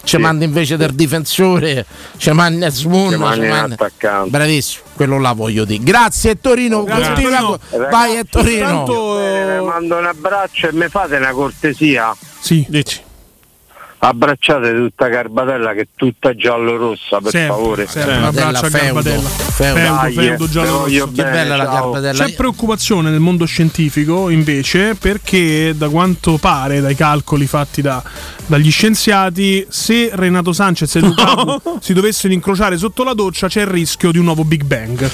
ci manda invece del difensore, ci manda Azmoon, Ci ci manda attaccante. Bravissimo, quello là voglio dire. Grazie Torino, Grazie, continua Torino. con- vai a Torino. Tanto- Bene, vi mando un abbraccio e mi fate una cortesia. Sì. Dici. Abbracciate tutta Garbatella che è tutta giallo-rossa, per Sempre, favore. sempre. Un abbraccio a Feudo, Garbatella. Feudo. Feudo, Feudo, eh, giallo te voglio rosso. Che bene, bella la ciao. Garbatella. C'è preoccupazione nel mondo scientifico invece perché da quanto pare dai calcoli fatti da- dagli scienziati se Renato Sanchez e Lukaku si dovessero incrociare sotto la doccia c'è il rischio di un nuovo Big Bang.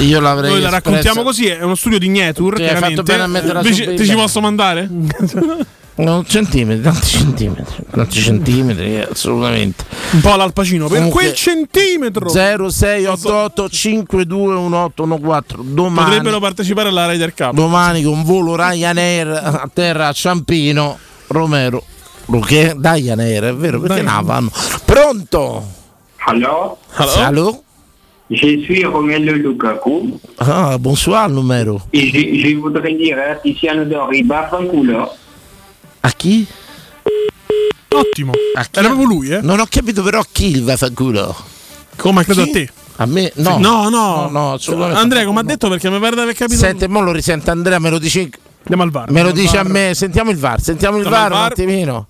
Io l'avrei Noi la espresso- raccontiamo così, è uno studio di Nietur Sì, hai fatto bene a metterla Ti, su ci- Big ti ci posso mandare? No, centimetri, tanti centimetri, tanti centimetri, eh, assolutamente. Un po' all'alpacino, per Comunque, quel centimetro. 0688 521814 domani, Potrebbero partecipare alla Ryder Cup. domani con volo Ryanair a terra a Ciampino Romero. Luque, Ryanair è vero perché Dai. no vanno. Pronto? Allô Allô Je suis Romelu Lukaku ah bonsoir numero et je, je voudrais dire à Tiziano Dori, vaffanculo. a chi? Ottimo. A chi? Era proprio lui, eh? non ho capito però chi il vaffanculo Come credo Chi? a te. a me no No, no, no, no, Andrea, come ha detto, perché mi pare di aver capito. Senti, mo lo risente Andrea, me lo dici Andiamo al VAR. Me lo dice a me, sentiamo il VAR, sentiamo il VAR un attimino.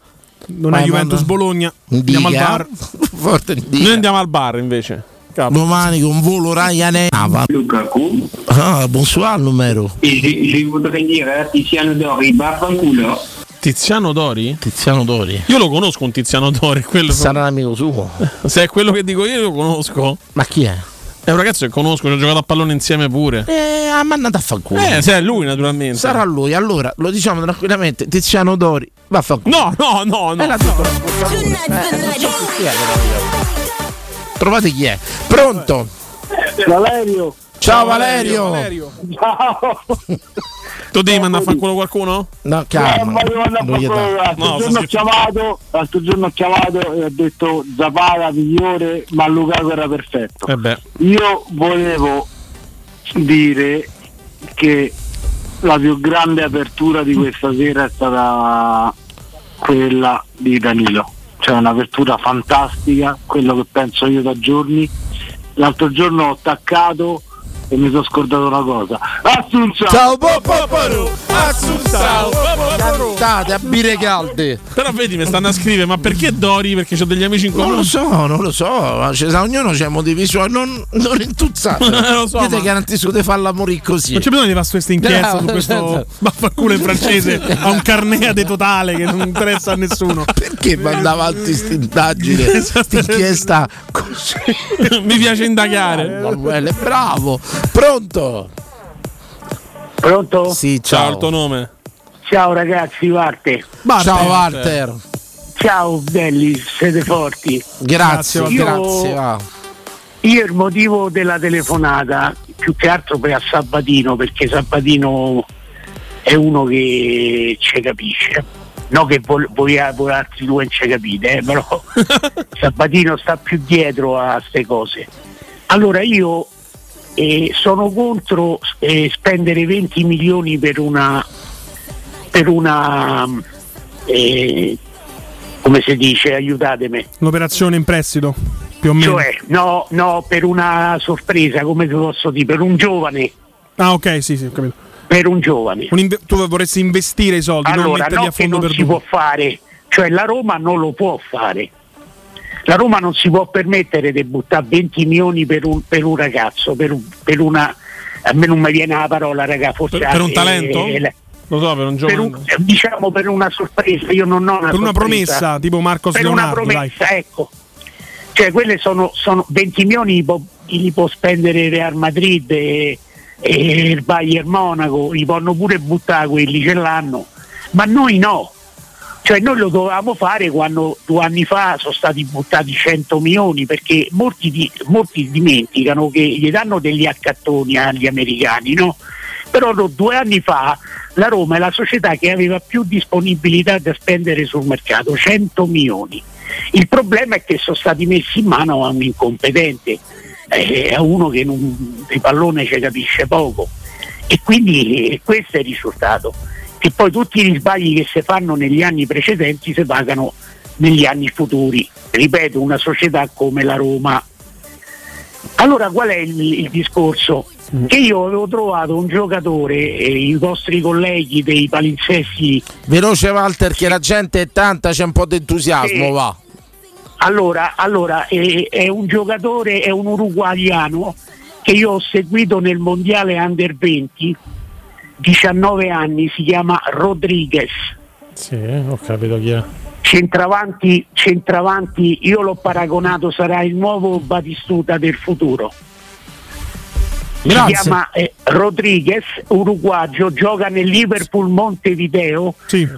Non Vai, è Juventus. Bologna. Andiamo al. VAR. Forte Noi andiamo al bar invece. Capo. Domani con volo Ryanair. Ah, va- Lukaku ah, bonsoir numero. et je, je voudrais dire à Tiziano Dori, vaffanculo. Tiziano Dori? Tiziano Dori. Io lo conosco un Tiziano Dori, quello Sarà un amico suo. se è quello che dico io lo conosco. Ma chi è? È un ragazzo che conosco, ci ho giocato a pallone insieme pure. Eh, ha mandato a fanculo. Eh, se è lui naturalmente. Sarà lui, allora lo diciamo tranquillamente. Tiziano Dori, va a fanculo. No, no, no, no. È la tua responsabilità. Eh, non so chi è però io. Trovate chi è. Pronto? Valerio, Ciao Valerio. ciao. Tu devi mandare a fanculo qualcuno? No, calma. Non gli dà. L'altro No, sto giorno ho chiamato, l'altro giorno ho chiamato e ho detto Zapata migliore, ma Lukaku era perfetto. Eh beh. Io volevo dire che la più grande apertura di questa sera è stata quella di Danilo. Cioè un'apertura fantastica, quello che penso io da giorni. L'altro giorno ho attaccato e mi sono scordato una cosa. Assunzione! Ciao Popoporo! Assunzao! Cantate a bire calde! Però vedi, mi stanno a scrivere, ma perché Dori? Perché ho degli amici in comune. Non lo so, non lo so, c'è- ognuno c'ha motivi suoi, non, non intuzzate. Lo so, Io ti garantisco di farla morire così. Non c'è bisogno di fare questa inchiesta No, su questo no. baffanculo in francese a un carnea de totale che non interessa a nessuno. Perché manda avanti sta indagine, Esatto. sta inchiesta così? Mi piace indagare. Emanuele, bravo! Pronto? Pronto? Sì, Ciao, ciao. il tuo nome. Ciao ragazzi, Walter. Ciao Walter. Ciao belli, siete forti. Grazie, Io- grazie. va. Io il motivo della telefonata, più che altro per a Sabatino, perché Sabatino è uno che ci capisce. No che voi, voi, voi altri due non ci capite, eh, però Sabatino sta più dietro a queste cose. Allora io eh, sono contro eh, spendere 20 milioni per una per una eh, come si dice, aiutatemi. Un'operazione in prestito, più o meno. Cioè, no, no, per una sorpresa, come posso dire, per un giovane, Ah, ok, sì, sì, ho capito. per un giovane. Un inve- tu vorresti investire i soldi, non Allora, metterli no a fondo non si perduto. può fare, cioè la Roma non lo può fare. La Roma non si può permettere di buttare 20 milioni per un, per un ragazzo, per, un- per una... A me non mi viene la parola, raga, forse... Per, per un eh, talento? eh, Lo so, per un giovane. eh, diciamo per una sorpresa, io non ho una Per una sorpresa. promessa, tipo Marcos per una Leonardo, dai. promessa, ecco. Cioè, quelle sono, sono 20 milioni li può, li può spendere il Real Madrid e, e il Bayern Monaco, li possono pure buttare quelli ce l'hanno, ma noi no. Cioè noi lo dovevamo fare quando due anni fa sono stati buttati 100 milioni perché molti, di- molti dimenticano che gli danno degli accattoni agli americani, no? Però no, due anni fa la Roma è la società che aveva più disponibilità da spendere sul mercato, 100 milioni. Il problema è che sono stati messi in mano a un incompetente, eh, a uno che non, di pallone ci capisce poco. E quindi eh, questo è il risultato. Che poi tutti gli sbagli che si fanno negli anni precedenti si pagano negli anni futuri. Ripeto, una società come la Roma. Allora qual è il, il discorso? Che io avevo trovato un giocatore, e i vostri colleghi dei palinsesti Veloce Walter che la gente è tanta, c'è un po' di entusiasmo, Sì. va. Allora, allora è, è un giocatore, è un uruguayano che io ho seguito nel mondiale under 20, 19 anni, si chiama Rodriguez. Sì, ho capito chi è. Centravanti, centravanti, io l'ho paragonato, sarà il nuovo Batistuta del futuro. Grazie. Si chiama eh, Rodriguez, uruguagio, gioca nel Liverpool Montevideo.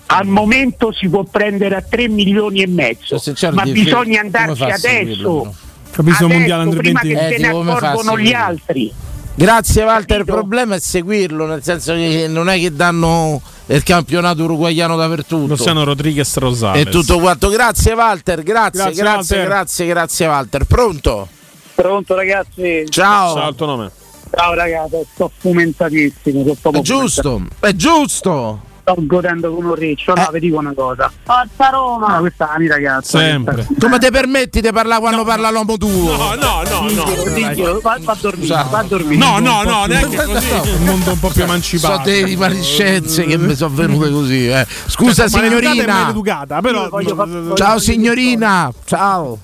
Al momento si può prendere a 3 milioni e mezzo, sincero, ma bisogna andarci adesso. Capisco Adesso, mondiale prima 20. che Eh, se ne a accorgono gli altri. Grazie Walter, il problema è seguirlo, nel senso che non è che danno il campionato uruguaiano dappertutto. Luciano Rodriguez Rosales. E tutto quanto. Grazie Walter, grazie, Grazie, grazie, Walter. grazie, grazie Walter. Pronto? Pronto ragazzi? Ciao. Ciao, il tuo nome. Ciao ragazzi, sto fumentatissimo. Proprio È giusto, è giusto. Sto godendo come un riccio. No, vi dico una cosa. Forza Roma! questa è la mia ragazza. Sempre. Come ti permetti di parlare quando parla l'uomo tuo? No, no, no, diglielo, va, va a dormire, va a dormire. No, no, no, neanche così. Un mondo un po' più So emancipato. delle rimanescenze che mi sono venute così. Eh. Scusa Cioè, signorina. maleducata, però Ciao signorina. Ciao.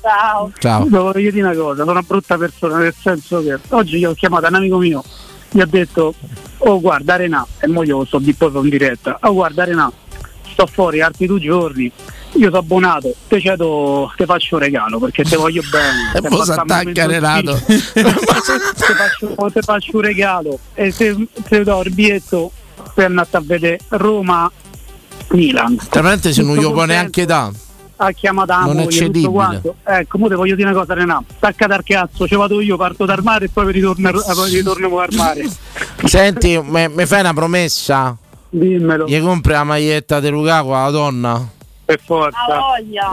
Ciao. Ciao. Voglio dire una cosa, sono una brutta persona, nel senso che oggi io ho chiamato un amico mio, gli ho detto, oh guarda Renà, e mo io sto di proprio in diretta, oh guarda Renà, sto fuori altri due giorni, io sono abbonato, te cedo, te faccio un regalo perché te voglio bene. E mo si attacca Renato. te, faccio, te faccio un regalo e te, te do il biglietto per andare a vedere Roma Milan. Tra parentesi non Tutto gli può neanche da. Ha chiamato la Non è moglie, tutto quanto. Ecco, mo te voglio dire una cosa, Renato. Stacca dal cazzo, ci vado io, parto dal mare e poi ritorno, eh, poi ritorno al mare. Senti, mi fai una promessa? Dimmelo. Gli compri la maglietta di Lukaku alla donna? Per forza.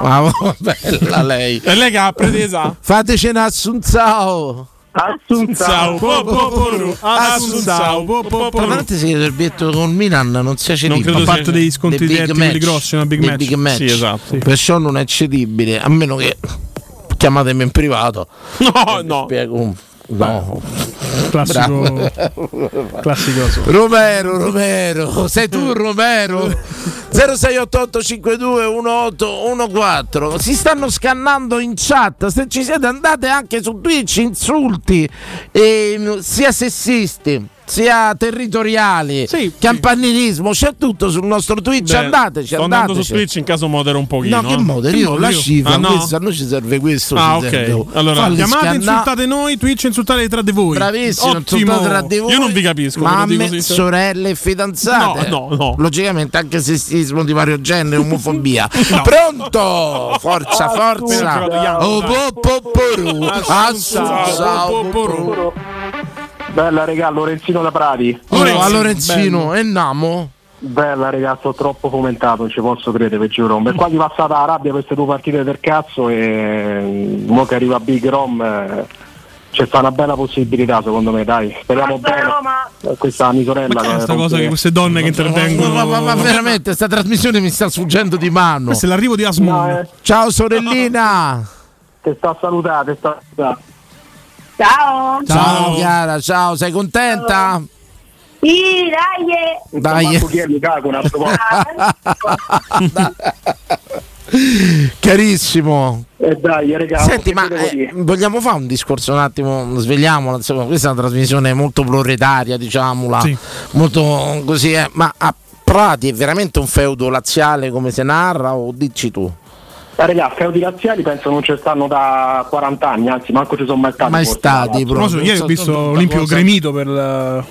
Ma oh, bella lei. E lei che ha pretesa? Fateci un assunzao. Assunzao, po, po, po, Assunzao, po, po, po. Tra parentesi che il biglietto con Milan non sia cedibile. credo A parte degli scontri diretti, quelli grossi, una big match. big match. Sì, esatto. Perciò non è cedibile, a meno che chiamatemi in privato. No, no. Spiego No. Classico. Classico. Romero, Romero, sei tu Romero? 0688 52 1814 Si stanno scannando in chat. Se ci siete andate anche su Twitch, insulti eh, sia sessisti. Sia territoriali, campanilismo, c'è tutto sul nostro Twitch. Beh, andateci, sto andando andateci. su Twitch in caso modero un pochino. No, che moderi? Io la cifra, Ah, no? questo, a noi ci serve questo. Ah, ok. serve. Allora, Falli Chiamate, scannare. insultate noi, Twitch insultate tra di voi. Bravissimo, Ottimo. tra di voi. Io non vi capisco. Mamme, sorelle e fidanzate. No, no, no. Logicamente anche sessismo di vario genere, omofobia. Pronto? Forza, forza. Oh, po, po, po. Bella regà, Lorenzino da Prati. Oh, a Lorenzino, e Namo? Bella regà, sto troppo fomentato, non ci posso credere, vi giuro. È quasi passata la rabbia queste due partite del cazzo e mo che arriva Big Rom eh, c'è sta una bella possibilità secondo me, dai. Speriamo bene. Eh, Questa mia sorella. Ma che è che questa cosa che queste donne che intervengono? Ma, ma- ma veramente, sta trasmissione mi sta sfuggendo di mano. Questo è l'arrivo di Asmund. No, eh. Ciao sorellina. Te sta a salutare, te sta a salutare. Ciao. Ciao Chiara, ciao, sei contenta? Sì, dai. Dai. Chi è Lukaku, una Carissimo. Eh dai, regà. Senti, che ma devo eh, vogliamo fare un discorso un attimo, svegliamola, insomma, questa è una trasmissione molto proletaria, diciamola, molto così, eh, ma a Prati è veramente un feudo laziale come si narra o dici tu? Ma regà, feudi razziali penso non ci stanno da 40 anni, anzi manco ci sono mai stati. Mai forse, stati, proprio. Famoso, ieri ho so- visto so- Olimpio cosa- gremito per la-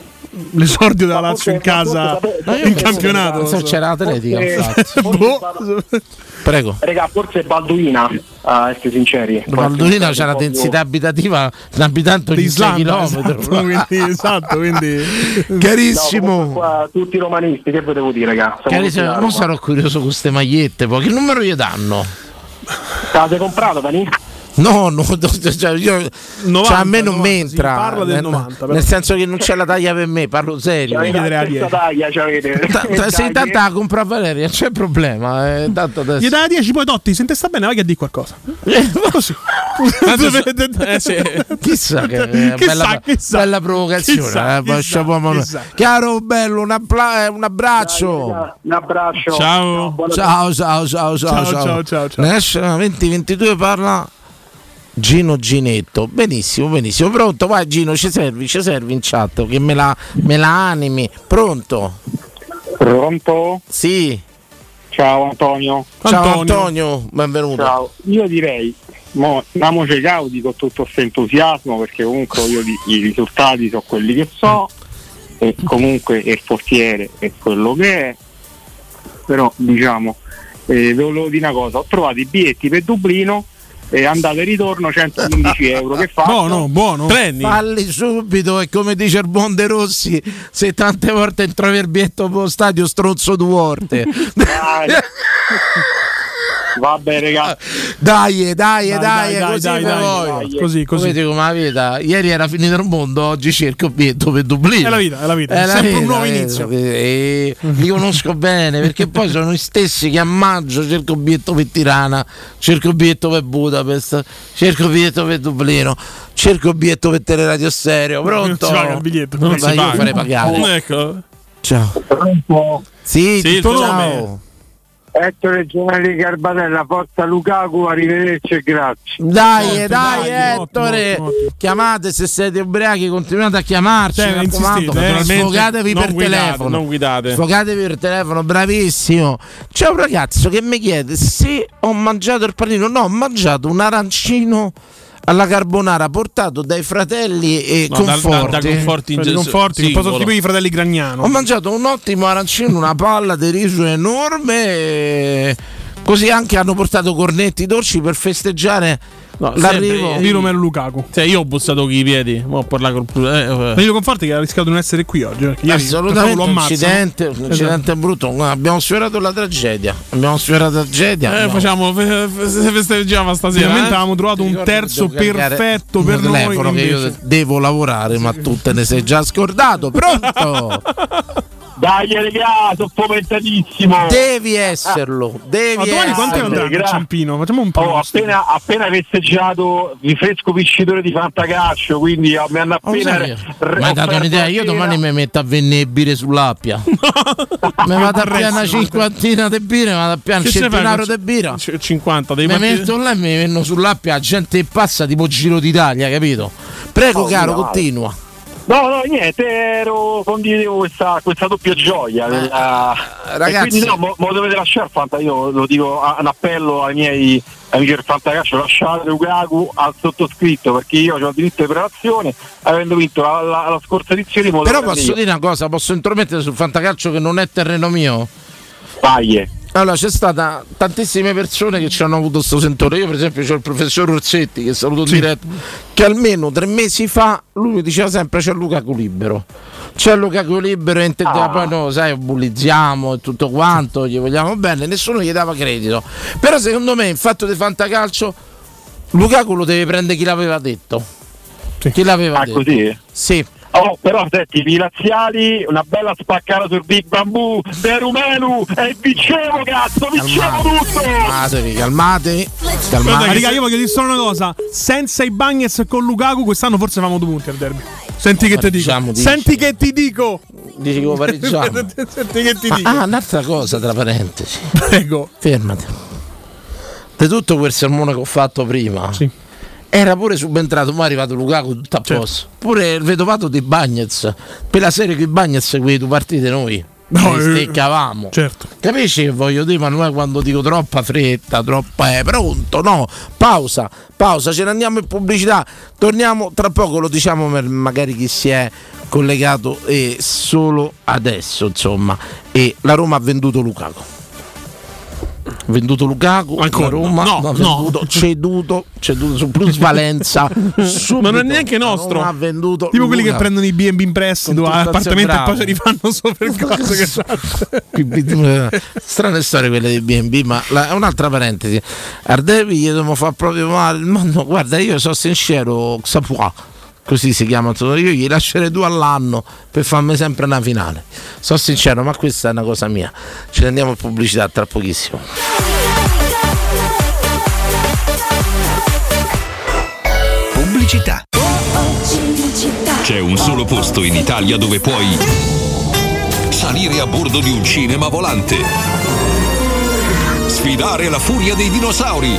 l'esordio della Lazio in casa in campionato. penso c'era l'atletica, Forse-. Boh. Prego. Regà, forse Balduina, a essere sinceri. Forse c'è una densità abitativa, un abitante di 6 Islanda, km. esatto, quindi, esatto, quindi Carissimo. No, qua tutti romanisti, che ve devo dire, raga? Siamo Carissimo, non sarò curioso con queste magliette, poi che numero gli danno? Te l'avete comprato, Dani? No, no, cioè io, 90, cioè a me non 90, mi si entra. parla del nel, 90, però. nel senso che non c'è la taglia per me, parlo serio. C'avete la taglia, c'avete. Ta- ta- sei tanta a comprare Valeria, c'è problema. Eh, tanto adesso. Gli dai 10 poi Totti, sente sta bene, vai che a dire qualcosa. Così. Eh, sì. Chissà che eh, Chissà, bella, chissà. bella provocazione. Chissà, eh, chissà, chissà. Chiaro, bello, un, appla- eh, un abbraccio. Un abbraccio. Ciao. Ciao, ciao, ciao, ciao, Ciao, ciao. ciao, ciao, ciao. National 2022 parla Gino Ginetto. Benissimo, benissimo. Pronto? Vai Gino, ci servi, ci servi in chat che me la, me la animi. Pronto? Pronto? Sì. Ciao Antonio. Ciao Antonio, benvenuto. Ciao. Io direi, mo, diamoci cauti con tutto questo entusiasmo perché comunque io i risultati sono quelli che so e comunque il portiere è quello che è. Però diciamo, eh, volevo dire una cosa, ho trovato i biglietti per Dublino e andata e ritorno 115 euro. Che faccio? Buono, buono. Falli subito e come dice il buon De Rossi, se tante volte entra il biglietto per lo stadio stronzo due volte. Vabbè, raga. Dai, dai, dai, Dai, dai, così dai, per dai, voi. dai. Così, così. Come dico, ma la vita, ieri era finito il mondo, oggi cerco il biglietto per Dublino. È la vita, è la vita, È è la sempre un vita, nuovo eh, inizio. eh, li conosco bene perché poi sono gli stessi che a maggio cerco il biglietto per Tirana, cerco il biglietto per Budapest, cerco il biglietto per Dublino, cerco il biglietto per Teleradio Stereo. Pronto? Non si paga il biglietto. Non Non si io paga. farei pagare. Ecco. Ciao. Sì, Sì, il tuo ciao. nome. Ettore Giovanni Garbatella, forza Lukaku, arrivederci e grazie. Dai, Forte, dai, dai, Ettore, ottimo, ottimo. chiamate se siete ubriachi, continuate a chiamarci. Cioè, mi raccomando, insistete, eh. Sfogatevi per guidate, telefono. Non guidate. Sfogatevi per telefono, bravissimo. C'è un ragazzo che mi chiede se ho mangiato il panino. No, ho mangiato un arancino alla carbonara portato dai fratelli e No, da- da- conforti. da Conforti Gesù- conforti, un po' singolo. tipo i fratelli Gragnano. Ho mangiato un ottimo arancino, una palla di riso enorme. e Così anche hanno portato cornetti dolci per festeggiare No, l'arrivo. di Romero Lukaku. Cioè, io ho bussato con i piedi. Mo' parlare col eh, eh. Danilo Conforti che ha rischiato di non essere qui oggi. ieri Assolutamente un incidente, un incidente brutto. Guarda, Abbiamo sfiorato la tragedia. Abbiamo sfiorato la tragedia. Eh, abbiamo- facciamo festeggiamo stasera. Finalmente eh? avevamo trovato un terzo perfetto per noi. telefono che io devo lavorare, ma tu te ne sei già scordato. Pronto? Dai, regà, sono fomentatissimo. Devi esserlo, devi Ma domani quanto esserlo. andranno a Ciampino? Facciamo un po'. Oh, appena, appena festeggiato di fresco vincitore di fantacalcio, quindi oh, mi hanno Oh, appena. sai, re- mi hai dato un'idea, io domani mi metto a vendere birre sull'appia. mi vado a piare una cinquantina di birre, mi vado a piare un centinaio di birra. c- 50 dei Mi partiti- metto là e mi venno sull'appia, la gente che passa tipo Giro d'Italia, capito? Prego Oh, caro, male. continua. No, no, niente, ero condividevo questa, questa doppia gioia. della- ragazzi- E quindi no, mo, mo dovete lasciare Fanta, io lo dico a- un appello ai miei amici del Fantacalcio, lasciate Lukaku al sottoscritto perché io ho il diritto di prelazione, avendo vinto la, la- la scorsa edizione. Però posso dire una cosa, posso intromettere sul fantacalcio che non è terreno mio? io. Allora, c'è stata tantissime persone che ci hanno avuto questo sentore. Io, per esempio, c'ho il professor Orsetti che saluto in diretta, che almeno tre mesi fa lui mi diceva sempre c'è Lukaku libero. C'è Lukaku libero e intendeva poi no, sai, bullizziamo e tutto quanto, gli vogliamo bene, nessuno gli dava credito. Però secondo me, in fatto di fantacalcio, Lukaku lo deve prendere chi l'aveva detto. Chi l'aveva Ah, detto? così? Sì. Oh, però senti, i laziali, una bella spaccata sul Big Bamboo, De Rumelu, e vincevo cazzo, vincevo tutto! Calmatevi, calmatevi. Calmatevi. raga, io voglio dire solo una cosa: senza i Bagnets con Lukaku, quest'anno forse famo due punti al derby. Senti che ti dico. Dici. Senti che ti dico. Dici che lo pareggiamo. Senti che ti Ah, dico. ah, un'altra cosa tra parentesi. Prego. Fermati. Di tutto quel sermone che ho fatto prima. Era pure subentrato, ma è arrivato Lukaku tutto a Certo. posto. Pure il vedovato di Bagnets. Per la serie che Bagnets seguì due partite noi. No, eh, steccavamo. certo. Capisci che voglio dire, Manuele, quando dico troppa fretta, troppa è pronto, no? Pausa, pausa, ce ne andiamo in pubblicità. Torniamo tra poco, lo diciamo per magari chi si è collegato e solo adesso, insomma. E la Roma ha venduto Lukaku. Venduto Lukaku, Ancora? Roma No, no. venduto, ceduto, ceduto su plusvalenza. Ma non è neanche nostro. Ha venduto Tipo quelli che prendono i B&B in prestito e poi se li fanno sopra il coso che Strane storie quelle di BNB, ma la- è un'altra parentesi. Ardevi gli dobbiamo fare proprio male. Ma no, guarda, io sono sincero, Xapua, così si chiama. Io gli lascerei due all'anno per farmi sempre una finale. Sono sincero, ma questa è una cosa mia. Ce ne andiamo in pubblicità tra pochissimo. Pubblicità. C'è un solo posto in Italia dove puoi salire a bordo di un cinema volante, sfidare la furia dei dinosauri,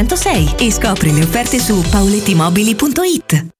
606 e scopri le offerte su paulettimobili.it.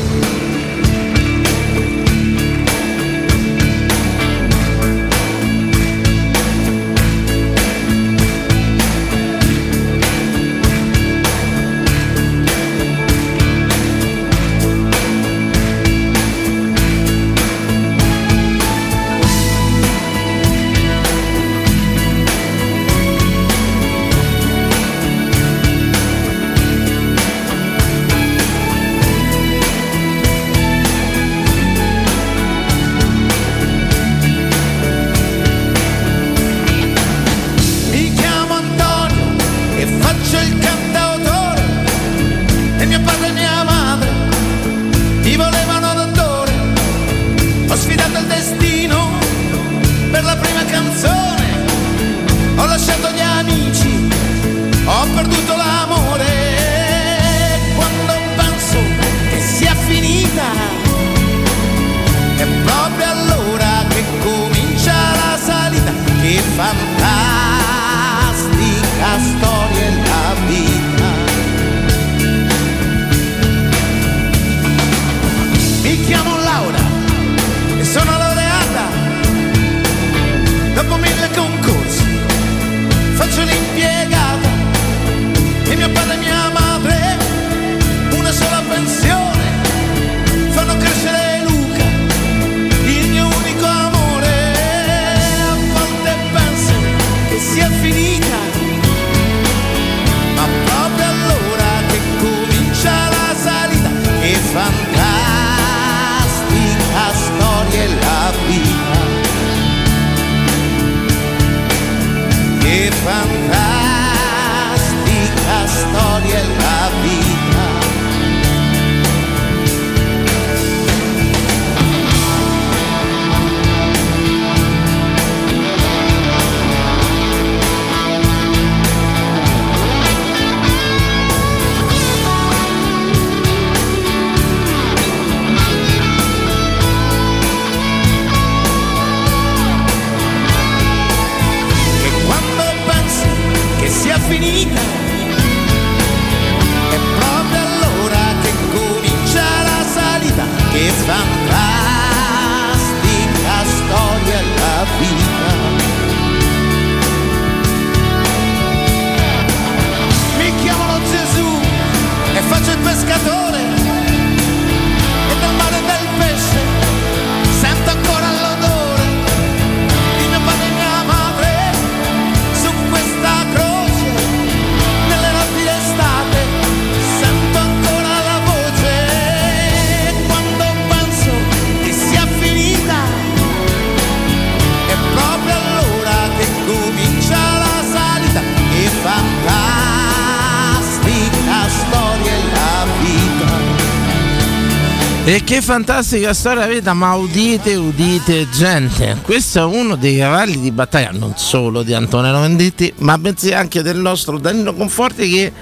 E che fantastica storia vita, ma udite, udite gente, questo è uno dei cavalli di battaglia, non solo di Antonello Venditti, ma bensì anche del nostro Danilo Conforti che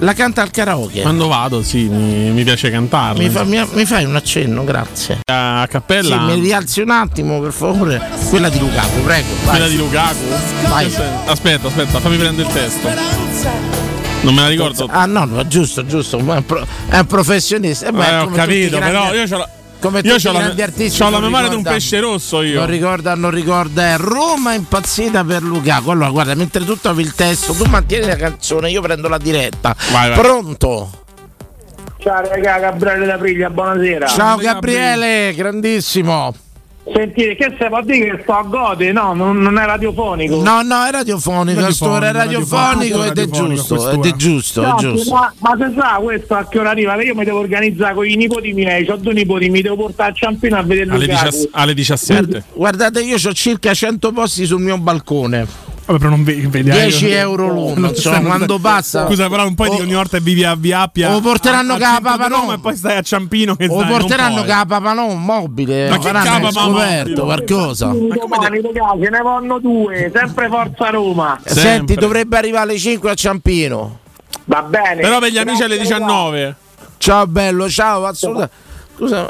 la canta al karaoke. Quando vado, sì, mi, mi piace cantarla. Mi, fa- mi- mi fai un accenno, grazie. A cappella. Sì, mi rialzi un attimo, per favore. Quella di Lukaku, prego. vai. Quella di Lukaku. Vai. Aspetta, aspetta, fammi prendere il testo. Non me la ricordo. Ah no, no, giusto, giusto, è un, pro- è un professionista. Eh, beh, Eh, ho capito, grandi- però io c'ho la, come io i la, grandi artisti c'ho la memoria di un pesce rosso io. Non ricorda, non ricorda, è Roma impazzita per Lukaku. Allora, guarda, mentre tu trovi il testo, tu mantieni la canzone, io prendo la diretta. Vai, vai. Pronto? Ciao raga, Gabriele da Priglia, buonasera. Ciao Gabriele, grandissimo. Sentite, che se può dire che sto a gode? No, non, non è radiofonico. No, no, è radiofonico, Radiofonico, è radiofonico ed è giusto, ed è giusto, è No, giusto. Ma, ma se sa questo a che ora arriva? Io mi devo organizzare con i nipoti miei, ho due nipoti, mi devo portare a Ciampino a vedere Alle. 17 alle 17. Guardate, io ho circa 100 posti sul mio balcone. Vabbè, però non vedi. vedi 10 eh, euro l'uno, stai- quando passa- Scusa, però un po' di ogni volta vivi a Via Appia. o porteranno a- a no. E poi stai a Ciampino che O stai, porteranno capa non mobile, Ma che capa scoperto mobile? qualcosa. Domani ragazzi, ne vanno due, sempre Forza Roma. Senti, dovrebbe arrivare alle 5 a Ciampino. Va bene. Però per gli amici alle 19. Ciao bello, ciao, assolutamente. Scusa,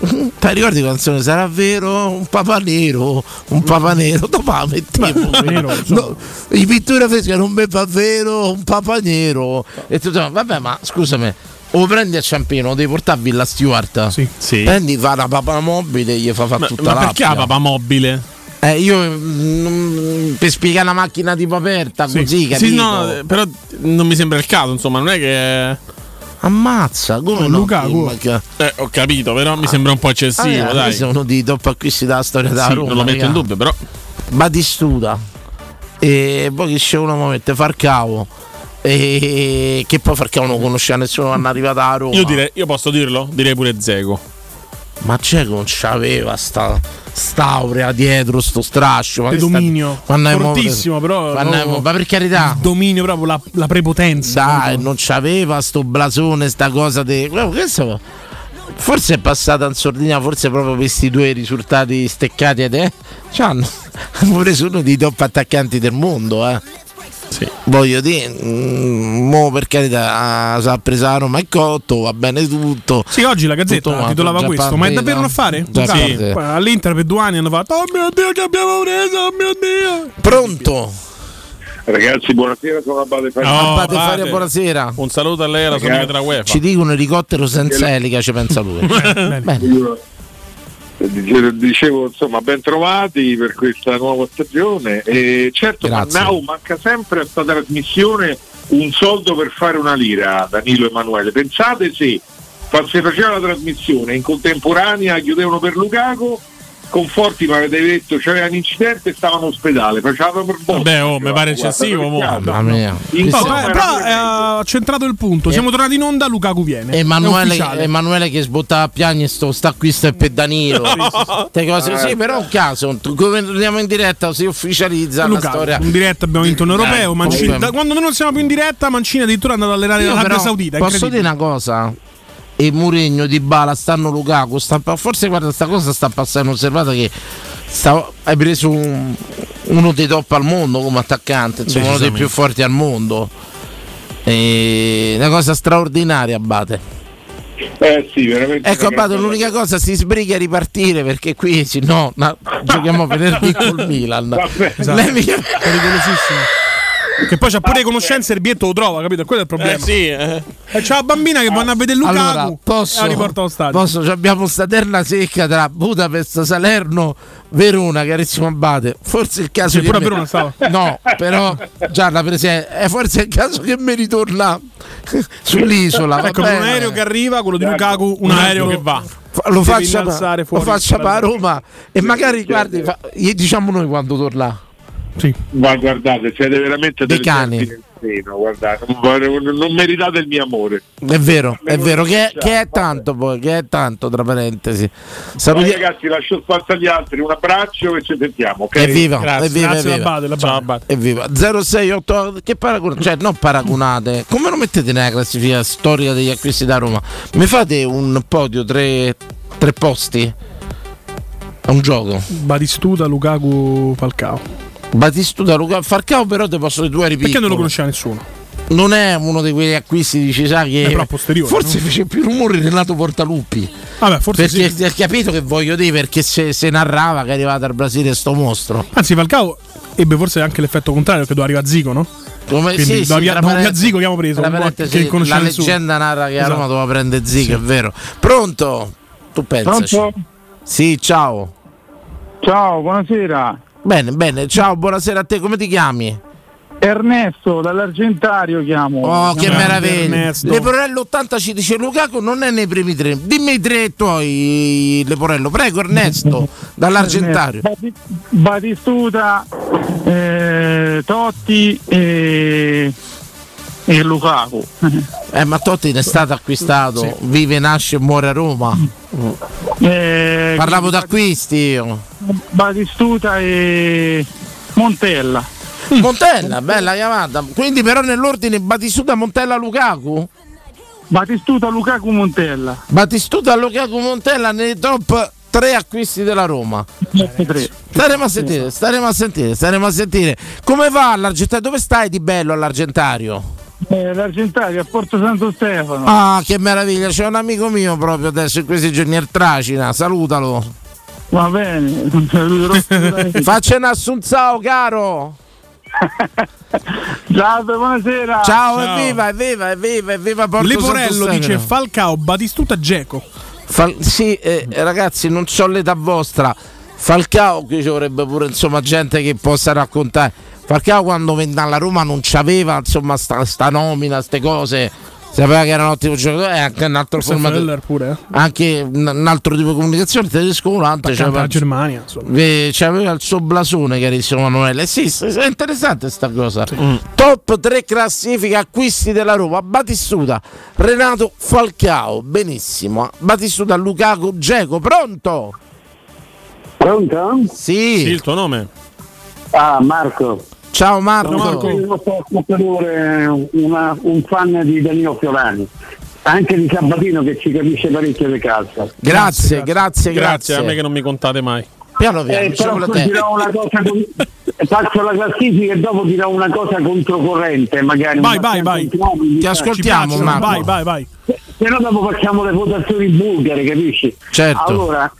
ti ricordi la canzone Sarà vero? Un papa nero, un papa nero, dopo la mettevo. No, I pittura fresca non mi fa vero, un papa nero. E tu dici, vabbè, ma scusami, o prendi a Ciampino, o devi portare a Villa Stewart. Sì. Prendi, fa la papa mobile e gli fa fare Ma, tutta ma la perché la papa mobile? Eh, io mm, per spiegare la macchina tipo aperta così, Sì, capito? no, eh, però non mi sembra il caso, insomma, non è che. Ammazza, come no? Lukaku. Eh, ho capito, però mi sembra un po' eccessivo, Ah, dai. Uno dei top acquisti della storia della Sì, Roma. non lo metto in dubbio, però. Batistuta. E poi che c'è uno mi mette Farcavo. E che poi Farcavo non conosceva nessuno quando è arrivato a Roma. Io direi, io posso dirlo? Direi pure Zego. Ma c'è che non c'aveva sta st'aurea dietro, sto strascio. Ma sta- dominio. è mo- Fortissimo, però. è mo- ma per carità. il Dominio proprio, la, la prepotenza. Dai, non c'aveva sto blasone, sta cosa di. Questo forse è passata in sordina, forse proprio questi due risultati steccati ed eh. C'hanno pure uno dei top attaccanti del mondo, eh. Voglio dire, mm, mo per carità, si è presa la Roma e cotto, va bene tutto. Sì, oggi la Gazzetta Tutto titolava questo, ma è partita. davvero un affare? Partita. Poi All'Inter per due anni hanno fatto Oh mio Dio che abbiamo preso, oh mio Dio Pronto? Ragazzi, buonasera, sono Abate Faria. Abate Faria, buonasera. Un saluto a lei e alla sua amica della UEFA. Ci dicono elicottero senza elica, ci pensa lui. Bene. Dice- Dicevo, insomma, ben trovati per questa nuova stagione. E certo, Grazie. Mannau manca sempre a questa trasmissione un soldo per fare una lira, Danilo Emanuele. Pensate se se faceva la trasmissione in contemporanea, chiudevano per Lukaku, Conforti mi avete detto c'era un incidente e stava in ospedale, facevano per botte. Vabbè, oh, mi pare eccessivo. Mamma mia. Però però, eh, ha centrato il punto. Siamo tornati in onda, Lukaku viene. È Emanuele. Emanuele che sbottava a piangere sto sta qui sto è per Danilo Ste cose Eh, sì però è un caso come andiamo in diretta si ufficializza la Lukaku, storia in diretta abbiamo vinto un europeo. Eh, Mancini- da quando noi non siamo più in diretta, Mancini addirittura è andato a allenare Io l'Arabia però Saudita. posso dire una cosa e Mourinho di Bala stanno Lukaku sta, forse guarda sta cosa sta passando osservata che sta- hai preso un- uno dei top al mondo come attaccante insomma uno dei più forti al mondo e una cosa straordinaria Abate Eh sì, veramente. Ecco, Abate, l'unica cosa si sbriga a ripartire perché qui se no, no, giochiamo venerdì col Milan. Esatto. Lei mi- Pericolosissimo. Che poi c'ha pure conoscenze e il biglietto lo trova, capito? Quello è il problema. Eh, sì, eh. E c'ha la bambina che vanno a vedere Lukaku Allora, posso, e la riporta allo stadio. posso, ci abbiamo sta terna secca tra Budapest, Salerno, Verona, carissimo Abate. Forse è il caso Sì, che pure a me- Verona stava. No, però già la presenza è forse è il caso che mi ritorna sull'isola. Ecco, per un bene. aereo che arriva, quello di Lukaku, un, Un aereo altro- che va. Lo faccia, lo faccia a Roma e magari guardi, fa- gli diciamo noi quando torna. Sì. Ma guardate, siete veramente Dei cani. seno, guardate, non, meritate il mio amore. È vero, è vero, che, che è tanto poi, che è tanto tra parentesi. Saluti- ragazzi, lascio spazio agli altri, un abbraccio e ci sentiamo, ok? Evviva, Grazie. evviva, Grazie, evviva. Ciao, Abate. Evviva 068 che paragonate, cioè non paragonate, come lo mettete nella classifica storica degli acquisti da Roma? Mi fate un podio, tre, tre posti? È un gioco. Batistuta, Lukaku, Falcao. Battistuta, Luca, Farcao però te posso dire due Perché non lo conosceva nessuno? Non è uno di quegli acquisti, dici, sa che. A posteriori, forse no? fece più rumore Renato Portaluppi. Vabbè, forse perché sì. hai capito che voglio dire? Perché se, se narrava che è arrivato al Brasile sto mostro. Anzi, Falcao ebbe forse anche l'effetto contrario, che doveva arrivare a Zico, no? Come, Quindi sì, sì, da via- tra da parentesi- Zico abbiamo preso, po' parentesi, che la leggenda narra che a Esatto. Roma doveva prendere Zico, è vero. Pronto? Tu pensaci. Pronto? Sì, ciao. Ciao, buonasera. Bene, bene, ciao, buonasera a te, come ti chiami? Ernesto dall'Argentario chiamo. Oh, che meraviglia! Leporello 80 ci dice Lukaku non è nei primi tre. Dimmi i tre tuoi, Leporello. Prego, Ernesto, dall'Argentario. Bati- Batistuta, eh, Totti e, e Lukaku. Eh, ma Totti ne è stato acquistato, vive, nasce e muore a Roma. Eh, Parlavo d'acquisti io. Batistuta e Montella. Montella, bella chiamata. Quindi però nell'ordine Batistuta, Montella, Lukaku? Batistuta, Lukaku, Montella. Batistuta, Lukaku, Montella nei top 3 acquisti della Roma. Staremo a sentire, staremo a sentire, staremo a sentire. Come va all'Argentario? Dove stai di bello all'Argentario? Eh, L'Argentario a Porto Santo Stefano. Ah, che meraviglia! C'è un amico mio proprio adesso in questi giorni, il Tracina. Salutalo. Va bene. Faccia un assunzao, caro. Ciao, buonasera. Ciao, evviva, evviva, evviva, evviva Porto Leporello Santo dice. Falcao, Batistuta, Geco. Fal- sì, eh, ragazzi, non so l'età vostra. Falcao qui ci vorrebbe pure insomma gente che possa raccontare. Falcao quando venne alla Roma non c'aveva insomma sta, sta nomina, queste cose. Sapeva che era un ottimo giocatore e anche un altro formato. Pure, eh. Anche un un altro tipo di comunicazione tedesco volante. C'aveva- alla Germania, insomma. Eh, C'aveva il suo blasone, carissimo Emanuele. Sì, sì, è interessante sta cosa. Top 3 classifiche acquisti della Roma. Batistuta, Renato Falcao. Benissimo. Batistuta, Lukaku, Geco. Pronto? Pronto? Sì. Sì, il tuo nome? Ah, Marco. Ciao Marco. Sono il nostro ascoltatore, una- un fan di Danilo Fiorani. Anche di Sabatino che ci capisce parecchio di calcio. Grazie, grazie, Grazie, a me che non mi contate mai. piano piano, Eh, diciamo però dirò una cosa con- faccio la classifica e dopo dirò una cosa controcorrente magari Vai, vai, vai. Ti sai. ascoltiamo, Ci piacciono, Marco. Vai, vai, vai. se no dopo facciamo le votazioni bulgare capisci? Certo. allora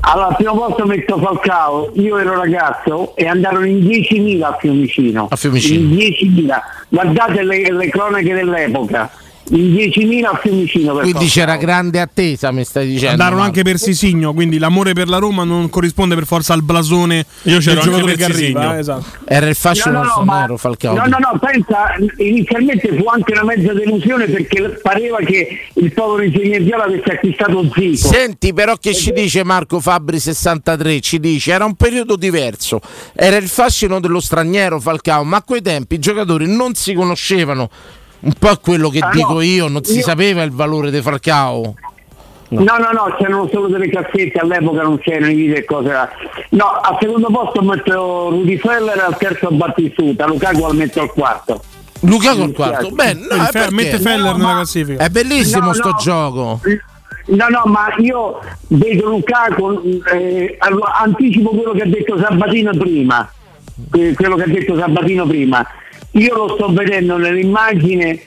allora, al primo posto metto Falcao, io ero ragazzo e andarono in 10.000 a Fiumicino. A Fiumicino. In 10.000. Guardate le, le cronache dell'epoca. In 10.000 a Fiumicino. per Quindi c'era grande attesa, mi stai dicendo. Andarono Marco. anche per Sisigno, quindi l'amore per la Roma non corrisponde per forza al blasone Io c'ero del anche giocatore per che arriva. Eh, esatto. Era il fascino No, no, straniero, Falcao. No, no, no, pensa, inizialmente fu anche una mezza delusione perché pareva che il povero ingegnere Viola avesse acquistato Zico. Senti però che ci dice Marco Fabri 63, ci dice era un periodo diverso, era il fascino dello straniero Falcao, ma a quei tempi i giocatori non si conoscevano, un po' quello che Ah, dico no, io, non si io- sapeva il valore di Falcao. No, no, no, c'erano solo delle cassette, all'epoca non c'erano i video e cose. No, al secondo posto metto Rudy Feller, al terzo Battistuta, Lukaku al metto al quarto. Lukaku al quarto, beh, no, eh, Fe- perché? mette Feller No, nella classifica. È bellissimo No, sto no. gioco. No, no, ma io vedo Lukaku, eh, allora, anticipo quello che ha detto Sabatino prima, que- quello che ha detto Sabatino prima. Io lo sto vedendo nell'immagine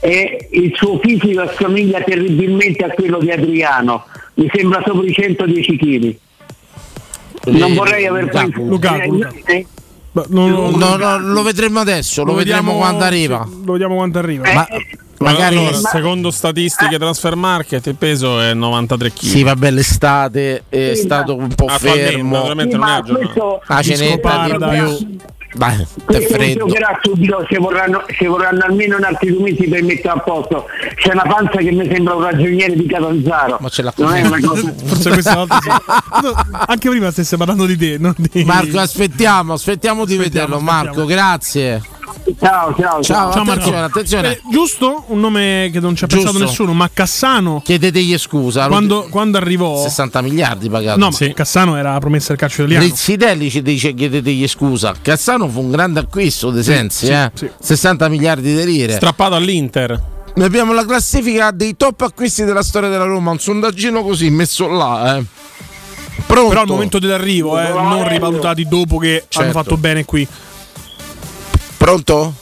e il suo fisico assomiglia terribilmente a quello di Adriano, mi sembra sopra i 110 kg. Non Eh, vorrei aver preso- Lukaku, eh, Lukaku. eh, non- No, no, lo vedremo adesso, lo, vedremo quando arriva. sì, lo vediamo quando arriva. Eh, Ma magari Allora, ma- secondo statistiche transfer market il peso è 93 kg. sì, vabbè, l'estate è Sì, stato un po' Attualmente, fermo. naturalmente non è ma aggiornato. La cenetta di più. Questo freddo. giocherà subito, ci vorranno, ci vorranno almeno un altri due mesi per mettere a posto. C'è una panza che mi sembra un ragioniere di Catanzaro. Ma ce l'ha non è una cosa. Forse questa volta sì. No, Anche prima stesse parlando di te, non di... Marco, aspettiamo, aspettiamo di Aspettiamo, vederlo. Marco, aspettiamo. grazie. Ciao, ciao, Ciao, Ciao, attenzione, Marco. attenzione. Eh, giusto? Un nome che non ci ha pensato nessuno, ma Cassano, Chiedetegli scusa. quando, quando arrivò... 60 miliardi pagato. No, ma Cassano era la promessa del calcio italiano. Rizzitelli ci dice chiedetegli scusa. Cassano fu un grande acquisto De Sensi, sì, eh? sì. 60 miliardi di lire. Strappato all'Inter. Noi abbiamo la classifica dei top acquisti della storia della Roma, un sondaggino così messo là, eh. Pronto? Però al momento dell'arrivo, eh, non rivalutati dopo che hanno Certo. fatto bene qui. Pronto?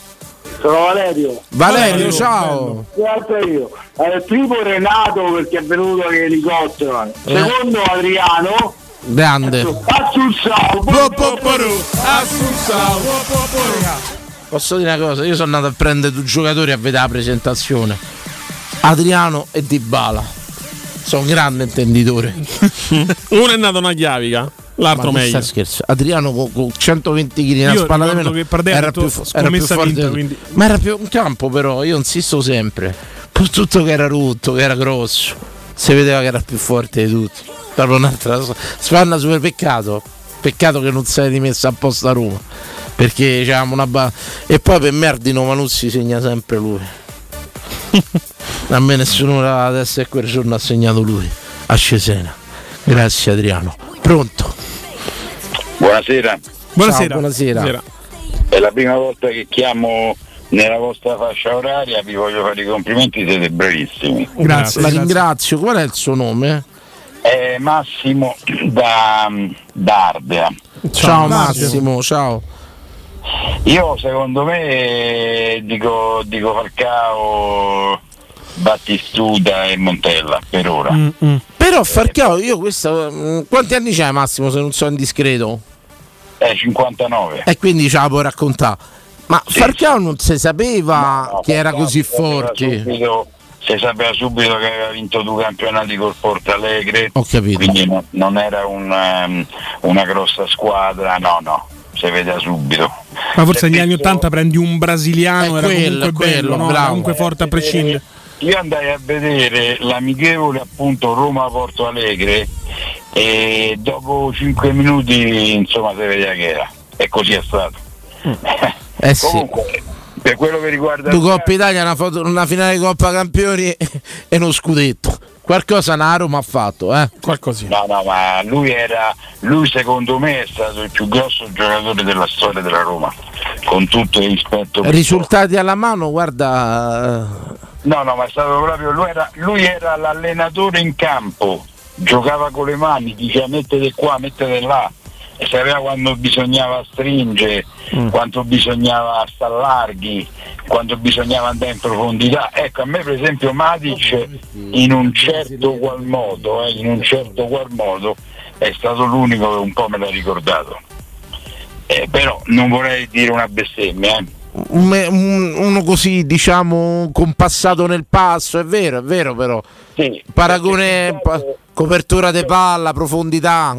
Sono Valerio. Valerio, Valerio, ciao. Guarda io. Eh, primo Renato perché è venuto in elicottero. Eh. Secondo Adriano. Grande. Assunzao. Posso dire una cosa? Io sono andato a prendere due giocatori a vedere la presentazione. Adriano e Dybala. Sono un grande intenditore. Uno è nato una chiavica, l'altro meglio. sta scherzo? Adriano con, con 120 kg una spalla di meno era più, era più forte. vinta, quindi- Ma era più un campo però, io insisto sempre. Per tutto che era rotto, che era grosso. Si vedeva che era più forte di tutti. Proprio un'altra. Spanna super peccato. Peccato che non sei rimesso apposta a Roma. Perché c'avevamo una ba- E poi per me Ardino Manuzzi segna sempre lui. A me nessuno adesso e quel giorno ha segnato lui. A Cesena. Grazie Adriano. Pronto? Buonasera, Buonasera. Ciao, buonasera. è la prima volta che chiamo nella vostra fascia oraria, vi voglio fare i complimenti, siete bravissimi. Grazie. La ringrazio. Qual è il suo nome? È Massimo da, da Ardea. Ciao, grazie. Massimo, ciao. Io secondo me dico, dico Falcao, Battistuta e Montella per ora. Mm, mm. Però Falcao, io questo. mm, Quanti anni c'hai Massimo se non sono indiscreto? È 59. E quindi ce la puoi raccontare. Ma Falcao non si sapeva No, che era così forte. subito- Si sapeva subito che aveva vinto due campionati col Porto Alegre, Ho capito. quindi no- non era un, um, una grossa squadra, no, no, si vede subito. Ma forse negli anni penso- 80 prendi un brasiliano, È era quello, comunque quello, bello, no? bravo. comunque forte a prescindere. Io andai a vedere l'amichevole appunto Roma-Porto Alegre e dopo 5 minuti insomma si vedeva che era e così è stato. Eh sì. Comunque, per quello che riguarda Due Coppa Italia, una, foto- una finale di Coppa Campioni e uno scudetto. Qualcosa una Roma ha fatto, eh? Qualcosina. No, no, ma lui era, lui secondo me è stato il più grosso giocatore della storia della Roma, con tutto il rispetto. per- Risultati alla mano, guarda. No, no, ma è stato proprio, lui era, lui era l'allenatore in campo, giocava con le mani, diceva mettete qua, mettete là, sapeva quando bisognava stringere, quanto bisognava star larghi, quanto bisognava andare in profondità. Ecco, a me per esempio Matic in un certo qual modo, eh, in un certo qual modo è stato l'unico che un po' me l'ha ricordato. Eh, però non vorrei dire una bestemmia, eh. Un- un- uno così, diciamo, compassato nel passo, è vero, è vero però. Paragone, pa- copertura di palla, profondità.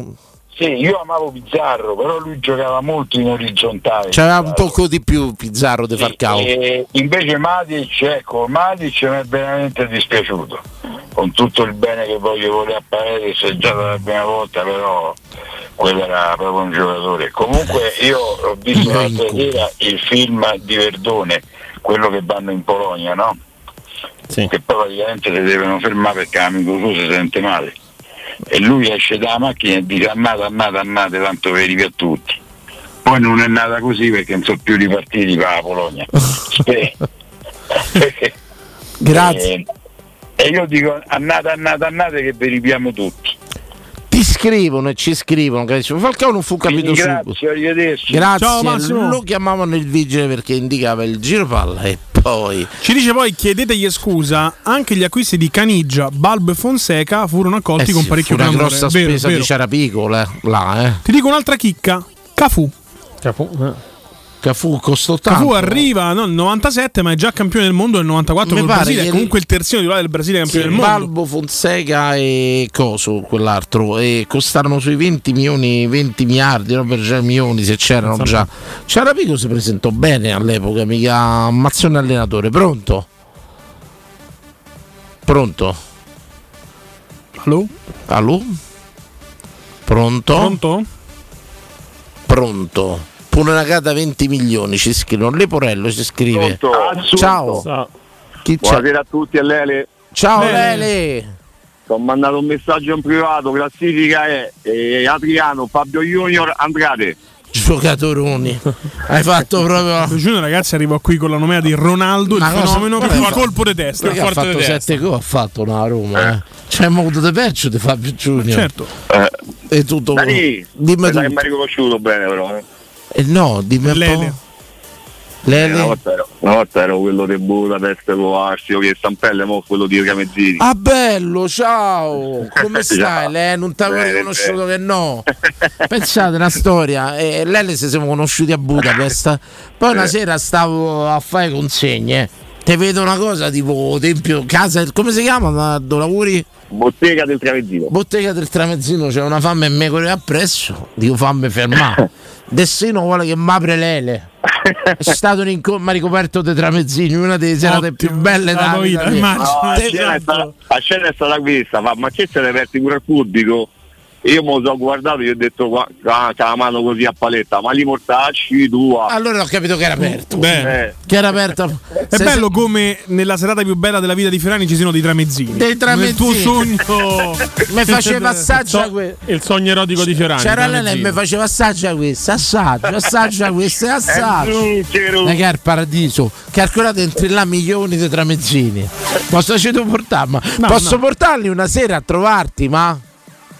Sì, io amavo Pizzarro, però lui giocava molto in orizzontale. C'era un poco di più Pizzarro di Falcao. E invece Matic, ecco, Matic mi è veramente dispiaciuto. Con tutto il bene che voglio volere a Paredes, è già la prima volta, però quello era proprio un giocatore. Comunque io ho visto l'altra sera il film di Verdone, quello che vanno in Polonia, no? Che poi praticamente si devono fermare perché l'amico suo si sente male. E lui esce dalla macchina e dice ammate, ammate, ammate, tanto veri per tutti. Poi non è nata così perché non sono più ripartiti per la Polonia. Grazie. E, e io dico annate, annate, annate che vi ripiamo tutti. Scrivono e ci scrivono. che Falcao non fu capito Quindi subito. grazie, arrivederci. Grazie, Ciao, Massimo. lo chiamavano il vigile perché indicava il giro palla e poi Ci dice poi chiedetegli scusa, anche gli acquisti di Caniggia, Balbo e Fonseca furono accolti Eh con sì, parecchio fu una clamore. grossa Vero, spesa vero. di Ciarapico là, là, eh. Ti dico un'altra chicca, Cafu. Cafu costò tanto. Cafu arriva no, nel 97 ma è già campione del mondo nel 94 Mi con il pare Brasile, che è comunque il terzino titolare del Brasile campione Sì, del mondo. Balbo, Fonseca e Coso, quell'altro, e costarono sui 20 milioni, 20 miliardi, no, per già milioni se c'erano già. Ciarapico si presentò bene all'epoca, mica ammazzone allenatore. Pronto? Pronto? Allo? Allo? Pronto? Pronto? Pronto. Pure una gata 20 milioni ci scrivono. Leporello ci scrive. Ciao. Chi c'è? Buonasera a tutti a Lele. Ciao Lele. Lele. Ti ho mandato un messaggio in privato, classifica è eh, Adriano, Fabio Junior, Andrade. Giocatoroni. Hai fatto proprio. Junior ragazzi arrivò qui con la nomea di Ronaldo, il Ma cosa- fenomeno, un fa- colpo di testa. Ha fatto di testa. 7 gol, ha fatto una Roma. Eh. Cioè, abbiamo avuto di peggio di Fabio Giunior. Certo. E tutto. Dani, Dimmi che tu. mi hai riconosciuto bene però. Eh. Eh, no, dimmi un Lele. po'. Lele. Una, volta ero, una volta ero quello di Budapest con Arsio, che Stampelle, mo quello di Camezzini. Ah bello, ciao! Come stai? Lei non ti avevo riconosciuto che no. Pensate una storia, eh, Lele si siamo conosciuti a Budapest. Poi una Eh. sera stavo a fare consegne. Te vedo una cosa tipo tempio, casa, come si chiama? Dove lavori? Bottega del Tramezzino. Bottega del Tramezzino, c'è una fame e me corre appresso. Dico fammi fermare. Dessino vuole che mi apre Lele. È stato un incontro, ricoperto dei tramezzini, una delle serate più belle da vita. No, la, scena è stata, la scena è stata questa, ma, ma che se ne aperti pure al pubblico? Io me lo sono guardato e gli ho detto qua, qua, c'ha la mano così a paletta, ma li mortacci tua. Allora ho capito che era aperto. Eh, Che era aperto. È bello come nella serata più bella della vita di Ferrani ci siano dei tramezzini. Dei tramezzini. Nel tuo sogno. Mi faceva assaggia So- que- il sogno erotico di Fiorani. C'era. Lele e mi faceva assaggia questa, assaggia, assaggia questa, e assaggia. zucchero. Ma che è il paradiso? Calcolate entri là milioni di tramezzini. Posso portare? Ma No, posso no. portarli una sera a trovarti, ma?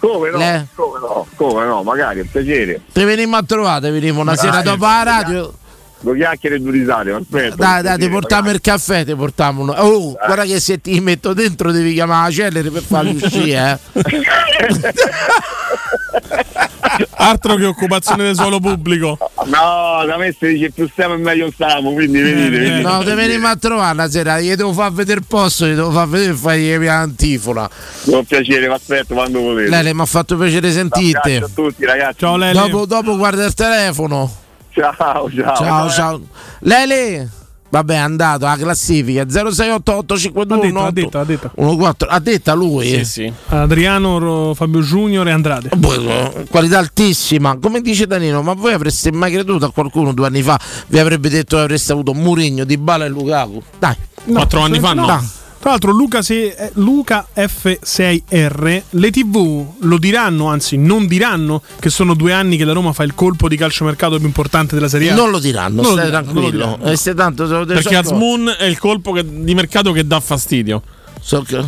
Come no? Le- Come no? Come no? Magari, è un piacere. Te venimo a trovare, te venimo una Dai, sera dopo la radio. Due chiacchiere e due risate, aspetta. Dai, dai, ti portiamo il caffè, ti portiamo uno. Oh, guarda che se ti metto dentro devi chiamare la celere per farli uscire, eh. Altro che occupazione del suolo pubblico. No, da me si dice più stiamo e meglio stiamo, quindi venite, venite. No, te venimo a trovare una sera, gli devo far vedere il posto, gli devo far vedere e fargli la antifona. Con piacere, vi aspetto quando volete. Lele, mi ha fatto piacere sentirti. Ciao a tutti ragazzi. Ciao Lele. Dopo, dopo guarda il telefono. Ciao, ciao. Ciao, ciao. Lele! Vabbè, è andato la classifica 0688 521 Ha detto, ha detto, ha detto. 14. Ha detta lui? Sì, sì. Adriano, Fabio Junior e Andrade. Poi, eh, qualità altissima. Come dice Danilo, ma voi avreste mai creduto a qualcuno due anni fa vi avrebbe detto che avreste avuto Murigno, Di Bala e Lukaku? Dai. Quattro anni fa no. Dai. Tra l'altro Luca, se- eh, Luca F6R, le tv lo diranno, anzi non diranno che sono due anni che la Roma fa il colpo di calciomercato più importante della Serie A. Non lo diranno, Non lo stai diranno, non lo tranquillo. diranno. Eh, stai tanto, lo Perché. Azmoon è il colpo che- di mercato che dà fastidio. So che-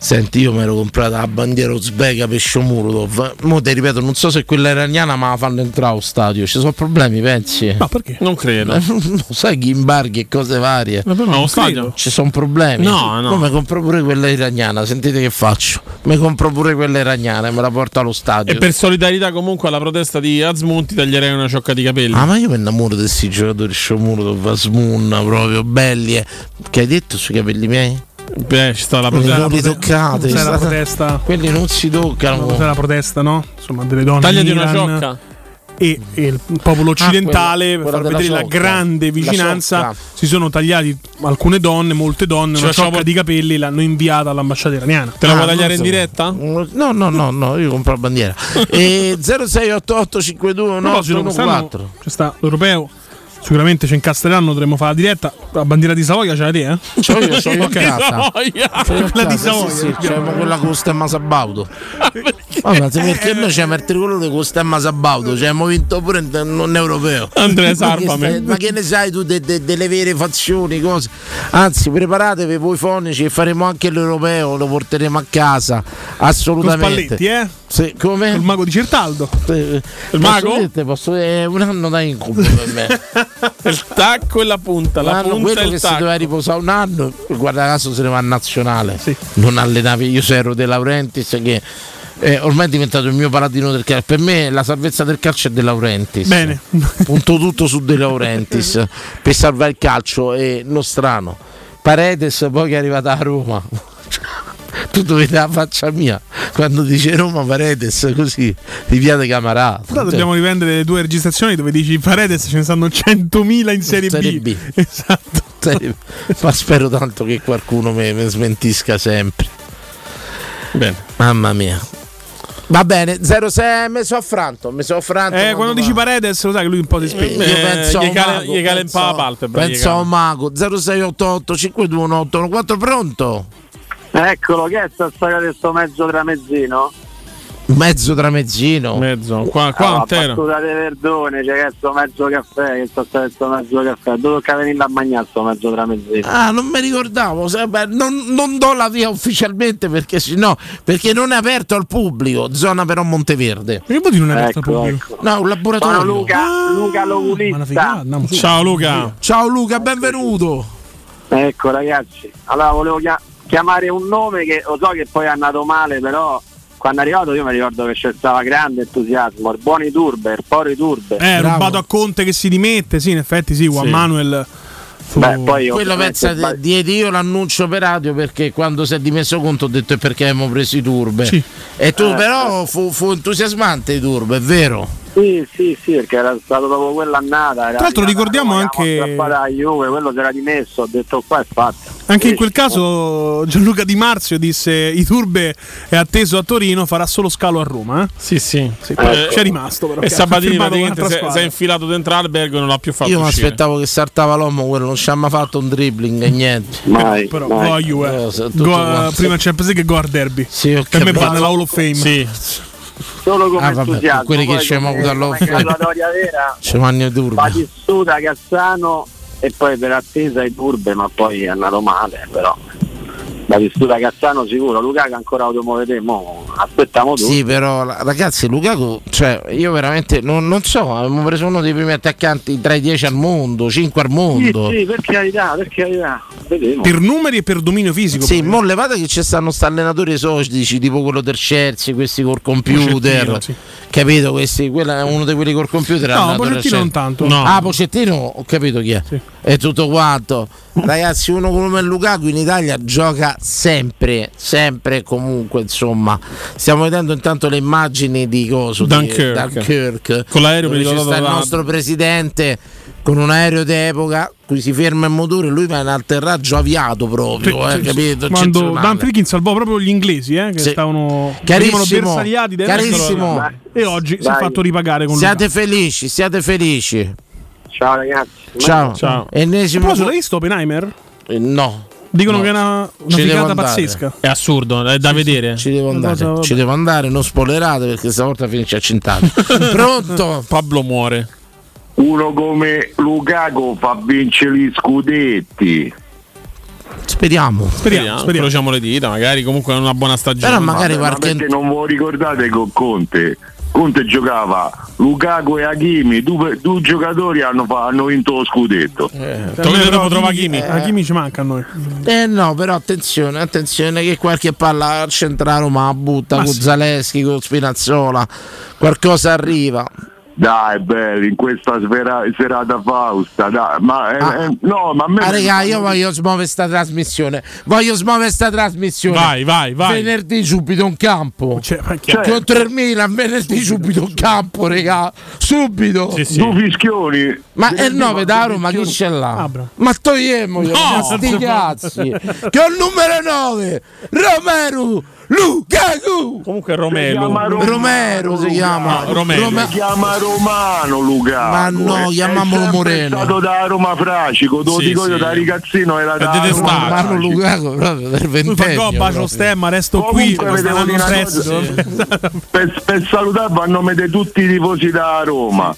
Senti, io mi ero comprata la bandiera uzbeka per Shomurudov. Mo ti ripeto, non so se quella iraniana ma la fanno entrare allo stadio. Ci sono problemi, pensi? Ma perché? Non credo. Eh, non sai gli imbarghi e cose varie. Ma però allo stadio? Ci sono problemi. No, no. Come compro pure quella iraniana. Sentite che faccio. Mi compro pure quella iraniana e me la porto allo stadio. E per solidarietà comunque alla protesta di Azmoun ti taglierei una ciocca di capelli. Ah, ma io mi innamoro di questi giocatori Shomurudov, Asmun, proprio belli. eh. Che hai detto sui capelli miei? Beh, ci sta la protesta. non li toccate. C'è la protesta. Quelli non si toccano. C'è la protesta, no? Insomma, delle donne. Tagliati in una ciocca. E, e il popolo occidentale, Ah, quella- per far quella vedere la grande La vicinanza, ciocca. si sono tagliati alcune donne, molte donne, Ci una ciocca di capelli e l'hanno inviata all'ambasciata iraniana. Te la Ah, vuoi tagliare non in so. diretta? No, no, no, no, io compro la bandiera. e 0688 52 A proposito, quest'anno c'è sta l'europeo. Sicuramente ci incastreranno, dovremmo fare la diretta. La bandiera di Savoia ce la te, eh? C'ho io, c'ho io a casa. Quella di Savoia. Sì, sì, c'è quella con stemma Sabaudo. Vabbè, perché noi c'è il tricolore con stemma Sabaudo, cioè abbiamo vinto pure in un europeo. Andrea, stai- Ma che ne sai tu de- de- delle vere fazioni, cose? Anzi, preparatevi voi fonici e faremo anche l'europeo, lo porteremo a casa. Con Assolutamente. Spalletti, eh? Sì, come? Il mago di Certaldo. Il mago? Posso, è un anno da incubo per me. Il tacco e la punta. La L'anno punta quello che il si tacco. doveva riposare un anno, guarda caso se ne va a nazionale. Non allenavi, io ero De Laurentiis che eh, ormai è diventato il mio paladino del calcio. Per me la salvezza del calcio è De Laurentiis. Bene. Punto tutto su De Laurentiis per salvare il calcio e Nostrano. Paredes poi che è arrivata a Roma. Tu dovete la faccia mia quando dice Roma Paredes così di via camarata. Però dobbiamo riprendere le due registrazioni dove dici Paredes ce ne stanno 100.000 in Serie, Serie B. B. Esatto. Serie- Ma spero tanto che qualcuno mi, smentisca sempre. Bene. Mamma mia. Va bene, 06, mi sono affranto, mi sono affranto. Eh, quando dici Paredes lo sai che lui un po' ti spiega. Io penso a gli un cale- mago, penso- a un mago 0688 521814 pronto? Eccolo, che è sta storia di sto mezzo tramezzino? Mezzo tramezzino. Mezzo, qua, qua Ah, intero. battuta di Verdone, c'è che è sto mezzo caffè, che sta storia di sto mezzo caffè. Dove tocca venire a mangiare sto mezzo tramezzino? Ah, non mi ricordavo, se- beh, non, non do la via ufficialmente perché sennò perché non è aperto al pubblico, zona però Monteverde. Che vuol dire non è aperto Ecco, al pubblico? ecco. No, un laboratorio. Sono Luca, Luca l'oculista. Ciao Luca. Ciao Luca, benvenuto. Ecco ragazzi, allora volevo chia- chiamare un nome che lo so che poi è andato male, però quando è arrivato io mi ricordo che c'è stato grande entusiasmo, buoni turbe, il pori turbe. Eh, Bravo. rubato a Conte che si dimette, sì, in effetti sì, Juan Sì. Manuel. fu- Beh, poi io Quello pensa sbag- diedi io l'annuncio per radio perché quando si è dimesso conto ho detto è perché abbiamo preso i turbe. Sì. E tu Eh, però fu, fu entusiasmante i turbe, è vero? Sì, sì, sì, perché era stato dopo quell'annata. Tra l'altro ricordiamo anche- La Juve, quello si era dimesso, ho detto qua è fatto. Anche in quel caso Gianluca Di Marzio disse i turbe è atteso a Torino, farà solo scalo a Roma. Eh? Sì, sì. Sì, Eh, c'è rimasto però. E che Sabatini praticamente si è- si è squadra. infilato dentro l'albergo e non l'ha più fatto Io mi aspettavo che saltava l'uomo, quello non ci ha mai fatto un dribbling e niente. Mai, Però mai. go a Juve. Eh, Go a- prima Champions League e go al derby. Sì, ho Per me va nella Hall of Fame. Sì. Solo come Ah, vabbè, quelli che ci come- avuto all'off- come graduatoria vera, Ci mangia i turbe. Batistuta, Cassano e poi per attesa i turbe, ma poi è andato male, però. Batistuta Cassano sicuro, Lukaku ancora lo mo aspettiamo tutti. Sì, però ragazzi, Lukaku, cioè, io veramente non, non so, abbiamo preso uno dei primi attaccanti tra i 10 al mondo, 5 al Sì, mondo. sì, per carità, per carità. Vedremo. Per numeri e per dominio fisico. Sì, mo levate che ci stanno sta allenatori esodici, tipo quello del Chelsea, questi col computer. Sì. Capito? Questi, quello è uno di quelli col computer. No, andato Pochettino non tanto. No. Ah, Pocettino, ho capito chi è. E tutto quanto. Ragazzi, uno come Lukaku in Italia gioca sempre, sempre e comunque, insomma. Stiamo vedendo intanto le immagini di coso di Dunkirk. Dunkirk, Con l'aereo dove ci sta il nostro presidente con un aereo d'epoca, qui si ferma il motore, lui va in atterraggio aviato proprio, eh, Sì, sì, capito? Quando. Dan Friedkin salvò proprio gli inglesi eh, che Sì. stavano bersagliati dentro carissimo. e oggi si è Dai. fatto ripagare con Siate Lukaku. felici, siate felici. Ciao ragazzi. Ciao. Ciao. Ennesimo proposito, l'hai visto Oppenheimer? Eh, No. Dicono No. che è una, una Ci figata pazzesca. È assurdo, è da vedere. Ci devo andare, cosa, ci devo andare, non spoilerate perché stavolta finisce a Cintano. Pronto? Pablo muore. Uno come Lukaku fa vincere gli scudetti. Speriamo. Speriamo, incrociamo le dita, magari comunque è una buona stagione. Però magari Ma qualche- non voi ricordate con Conte? Conte giocava Lukaku e Hakimi, due, due giocatori hanno, hanno vinto lo scudetto. Togliete dopo trova Hakimi. Hakimi ci manca a noi. Eh no, però attenzione, attenzione che qualche palla al centrale Roma la butta Ma con sì. Zaleschi, con Spinazzola, qualcosa arriva. Dai, belli, in questa sfera- serata Fausta, dai, ma eh, eh, no, ma a me Ah, raga, io voglio smuovere sta trasmissione. Voglio smuovere sta trasmissione. Vai, vai, vai. Venerdì subito in campo. Cioè, Contro il Milan, venerdì subito in campo, raga. Subito. Due fischioni. Ma è il 9 da Roma, chi ce l'ha? Ma togliamo io, No! sti cazzi. Che ho il numero 9, Romero Lukaku. Comunque Romelu. Romero si chiama. No, Romelu. Rome- Si chiama Romano Lukaku. Ma no, È- chiamiamolo è Moreno. stato da Roma Fracico, te lo Sì, dico sì. io da ragazzino era da detestato. Roma Mano Fracico. Lukaku proprio fa ventennio. c'ho proprio. stemma, resto Comunque qui. prezzo. per, per salutarvi a nome di tutti i tifosi da Roma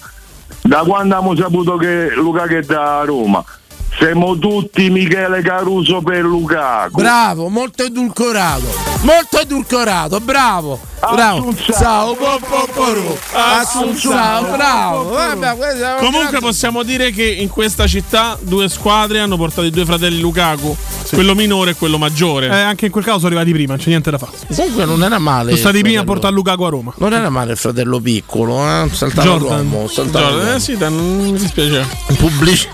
da quando abbiamo saputo che Lukaku è da Roma siamo tutti Michele Caruso per Lukaku Bravo, molto edulcorato. Molto edulcorato, bravo. Bravo. Ciao, po, po, po, ro. Assunzao, bravo. Vabbè, Comunque possiamo dire che in questa città due squadre hanno portato i due fratelli Lukaku, quello minore e quello maggiore. Eh, anche in quel caso sono arrivati prima, non c'è niente da fare. Comunque non era male. Sono stati i primi a portare Lukaku a Roma. Non era male il fratello piccolo, eh? Saltava Jordan. l'uomo, saltava Jordan, l'uomo. eh sì, non mi dispiace. Pubblici-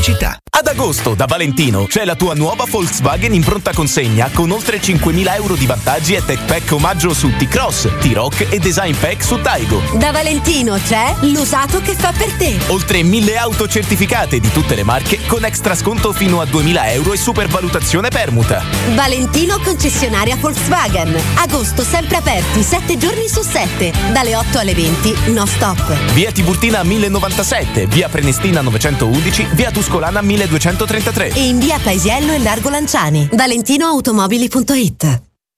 Pubblicità. Ad agosto da Valentino c'è la tua nuova Volkswagen in pronta consegna con oltre 5.000 euro di vantaggi e tech pack omaggio su T-Cross, T-Rock e design pack su Taigo. Da Valentino c'è l'usato che fa per te. Oltre 1000 auto certificate di tutte le marche con extra sconto fino a 2000 euro e supervalutazione permuta. Valentino concessionaria Volkswagen. Agosto sempre aperti, 7 giorni su 7. Dalle 8 alle 20, no stop. Via Tiburtina 1097, via Prenestina 911, via Tuscolana 1233. E in via Paesiello e Largo Lanciani. ValentinoAutomobili.it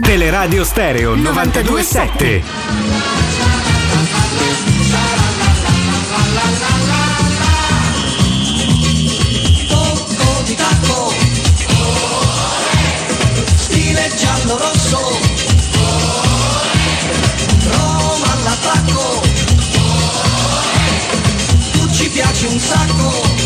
Teleradio Stereo 927. Tocco di tacco, stile giallo rosso, Roma all'attacco, tu ci piaci un sacco.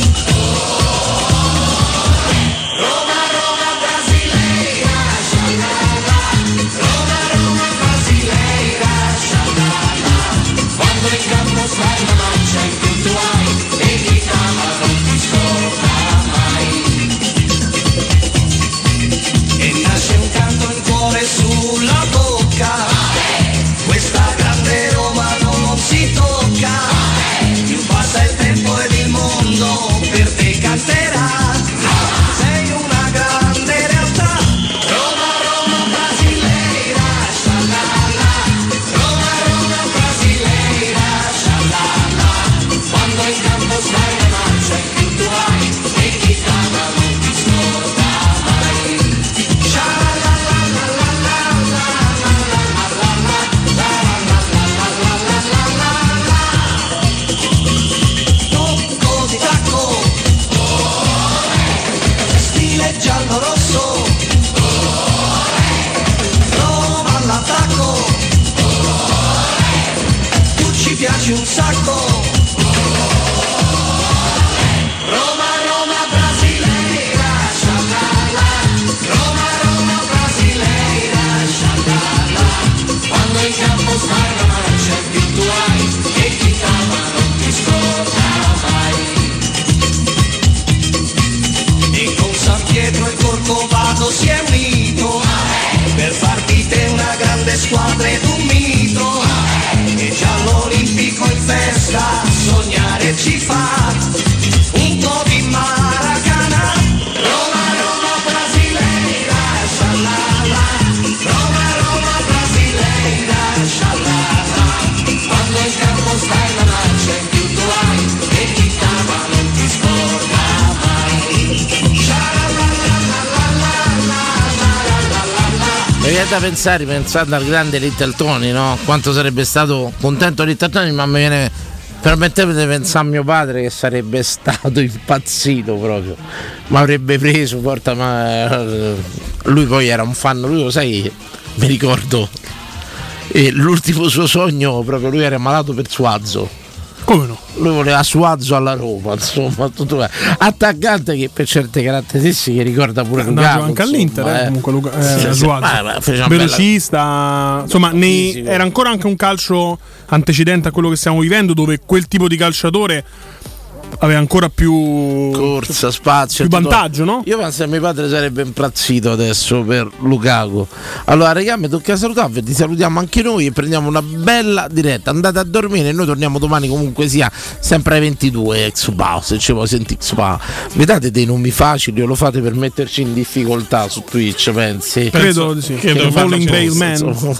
Da pensare, pensando al grande Little Tony, no? Quanto sarebbe stato contento Little Tony, ma mi viene. Permettetemi di pensare a mio padre che sarebbe stato impazzito proprio. Mi avrebbe preso, porta, ma lui poi era un fan, lui lo sai, mi ricordo. E l'ultimo suo sogno, proprio lui era malato per Suazo. Come no? Lui voleva Suazo alla Roma, insomma, tutto attaccante che per certe caratteristiche ricorda pure Lukaku. anche insomma, all'Inter, eh, eh. comunque Luca, eh, Sì, bella- velocista, insomma, nei- era ancora anche un calcio antecedente a quello che stiamo vivendo, dove quel tipo di calciatore aveva ancora più corsa, spazio. più vantaggio, no? Io penso che mio padre sarebbe impazzito adesso per Lukaku. Allora, regà, mi tocca salutarvi, ti salutiamo anche noi e prendiamo una bella diretta. Andate a dormire e noi torniamo domani comunque sia sempre alle 22 ex Pau, se ci vuoi sentire ex Pau. Mi date dei nomi facili o lo fate per metterci in difficoltà su Twitch, pensi? Credo di sì. Credo Credo Bowling Bale Man.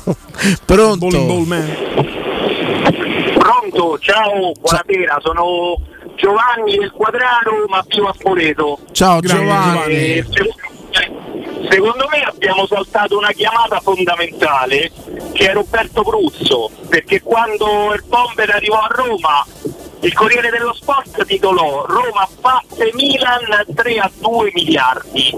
Pronto? Bowling Ball Man. Pronto, ciao, buonasera, sono Giovanni del Quadraro, ma vivo a Spoleto. Ciao Giovanni. Eh, secondo- Secondo me abbiamo saltato una chiamata fondamentale che è Roberto Bruzzo, perché quando il bomber arrivò a Roma il Corriere dello Sport titolò Roma batte Milan 3 a 2 miliardi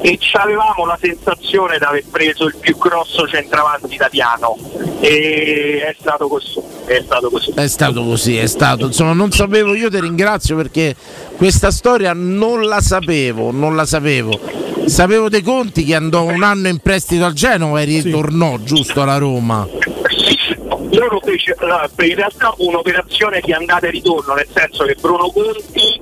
e ci avevamo la sensazione di aver preso il più grosso centravanti italiano e è stato così, è stato così. È stato così, è stato. Insomma, non sapevo, io ti ringrazio perché questa storia non la sapevo, non la sapevo. Sapevo dei conti che andò un anno in prestito al Genova e ritornò giusto alla Roma. Loro fece in realtà fu un'operazione di andata e ritorno, nel senso che Bruno Conti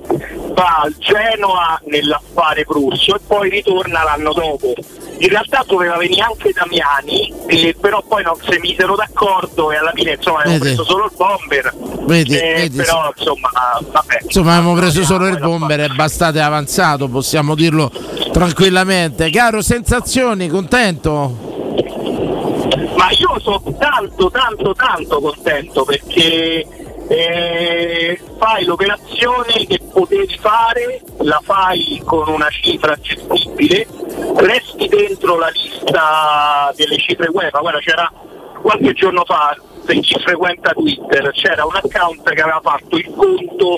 va al Genoa nell'affare Prusso e poi ritorna l'anno dopo. In realtà doveva venire anche Damiani, eh, però poi non si misero d'accordo e alla fine insomma abbiamo Vedi. preso solo il bomber. Vedi, Eh, vedi, però insomma vabbè. Insomma, abbiamo preso solo il bomber, è bastate avanzato, possiamo dirlo tranquillamente. Caro, sensazioni, contento? Ma io sono tanto, tanto, tanto contento perché eh, fai l'operazione che potevi fare, la fai con una cifra gestibile, resti dentro la lista delle cifre UEFA. Guarda, c'era qualche giorno fa, per chi frequenta Twitter, c'era un account che aveva fatto il conto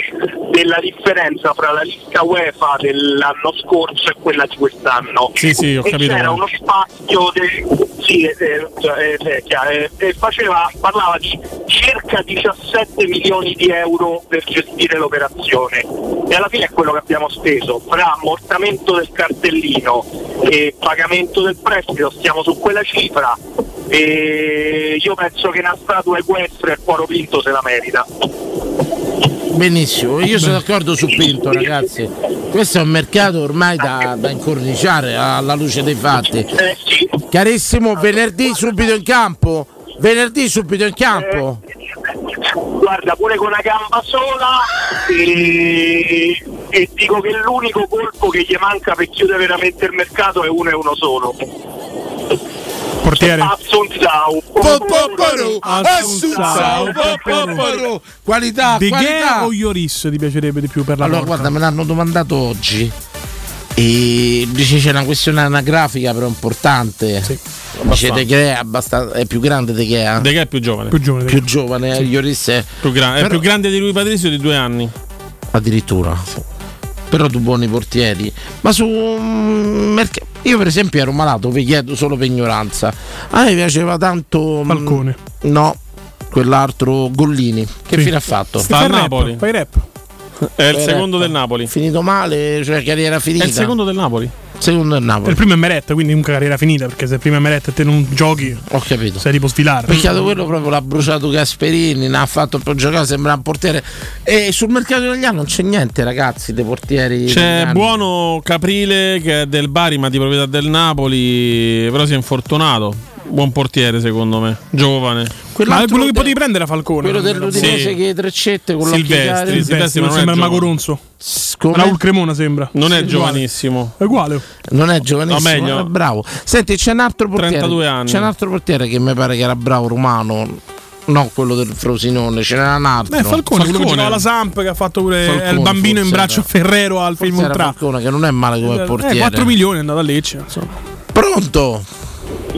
della differenza fra la lista UEFA dell'anno scorso e quella di quest'anno. Sì, sì, ho e capito. c'era uno spazio de- sì, eh, eh, eh, eh, eh, faceva, parlava di circa 17 milioni di euro per gestire l'operazione e alla fine è quello che abbiamo speso fra ammortamento del cartellino e pagamento del prestito stiamo su quella cifra e io penso che una statua equestre e Poro Pinto se la merita Benissimo, io sono d'accordo su Pinto, ragazzi. Questo è un mercato ormai da, da incorniciare alla luce dei fatti. Carissimo, venerdì subito in campo. Venerdì subito in campo. guarda pure con una gamba sola e, e dico che l'unico colpo che gli manca per chiudere veramente il mercato è uno e uno solo Portiere. Qualità, De qualità. Gea o Ioris ti piacerebbe di più per la Allora, porta? guarda, me l'hanno domandato oggi. E dice c'è una questione anagrafica però importante. Dice De Gea è, abbastan- è più grande De Gea. De Gea è più giovane. Più giovane. Più giovane, Ioris è Più gra- è Però- più grande di lui Patrizio di due anni. addirittura. Però tu buoni portieri. Ma su mm, merc- io per esempio ero malato, vi chiedo solo per ignoranza. A me piaceva tanto. mm, Falcone. No. quell'altro Gollini. Che Sì. fine ha fatto? Sta al Napoli. Fai rap. È il secondo del Napoli. Finito male, cioè carriera finita. È il secondo del Napoli. Secondo del Napoli. Il primo è Meret, quindi comunque carriera finita, perché se il primo è Meret e te non giochi, Ho capito. sei tipo sfilare. Peccato quello proprio l'ha bruciato Gasperini, ne ha fatto per giocare, sembra un portiere. E sul mercato italiano non c'è niente, ragazzi, dei portieri. C'è italiani. buono Caprile che è del Bari ma di proprietà del Napoli, però si è infortunato. Buon portiere secondo me, giovane. Ma Quell'altro quello che potevi prendere era Falcone. Quello dell'Udinese Sì. che treccette con Silvestri. Silvestri, ma non è sembra il Mago giovane. Ronzo. Come? Raul Cremona sembra. Non è Sì, giovanissimo. È uguale. Non è giovanissimo, No, meglio. è bravo. Senti, c'è un altro portiere. 32 anni. C'è un altro portiere che mi pare che era bravo romano. No, quello del Frosinone, ce n'era un altro. Beh, Falcone, quello che Falcone. giocava alla Samp, che ha fatto pure Falcone, è il bambino in braccio a. Ferrero al film Ultra. Falcone, che non è male come portiere. Eh, 4 milioni è andato a Lecce. Insomma. Pronto?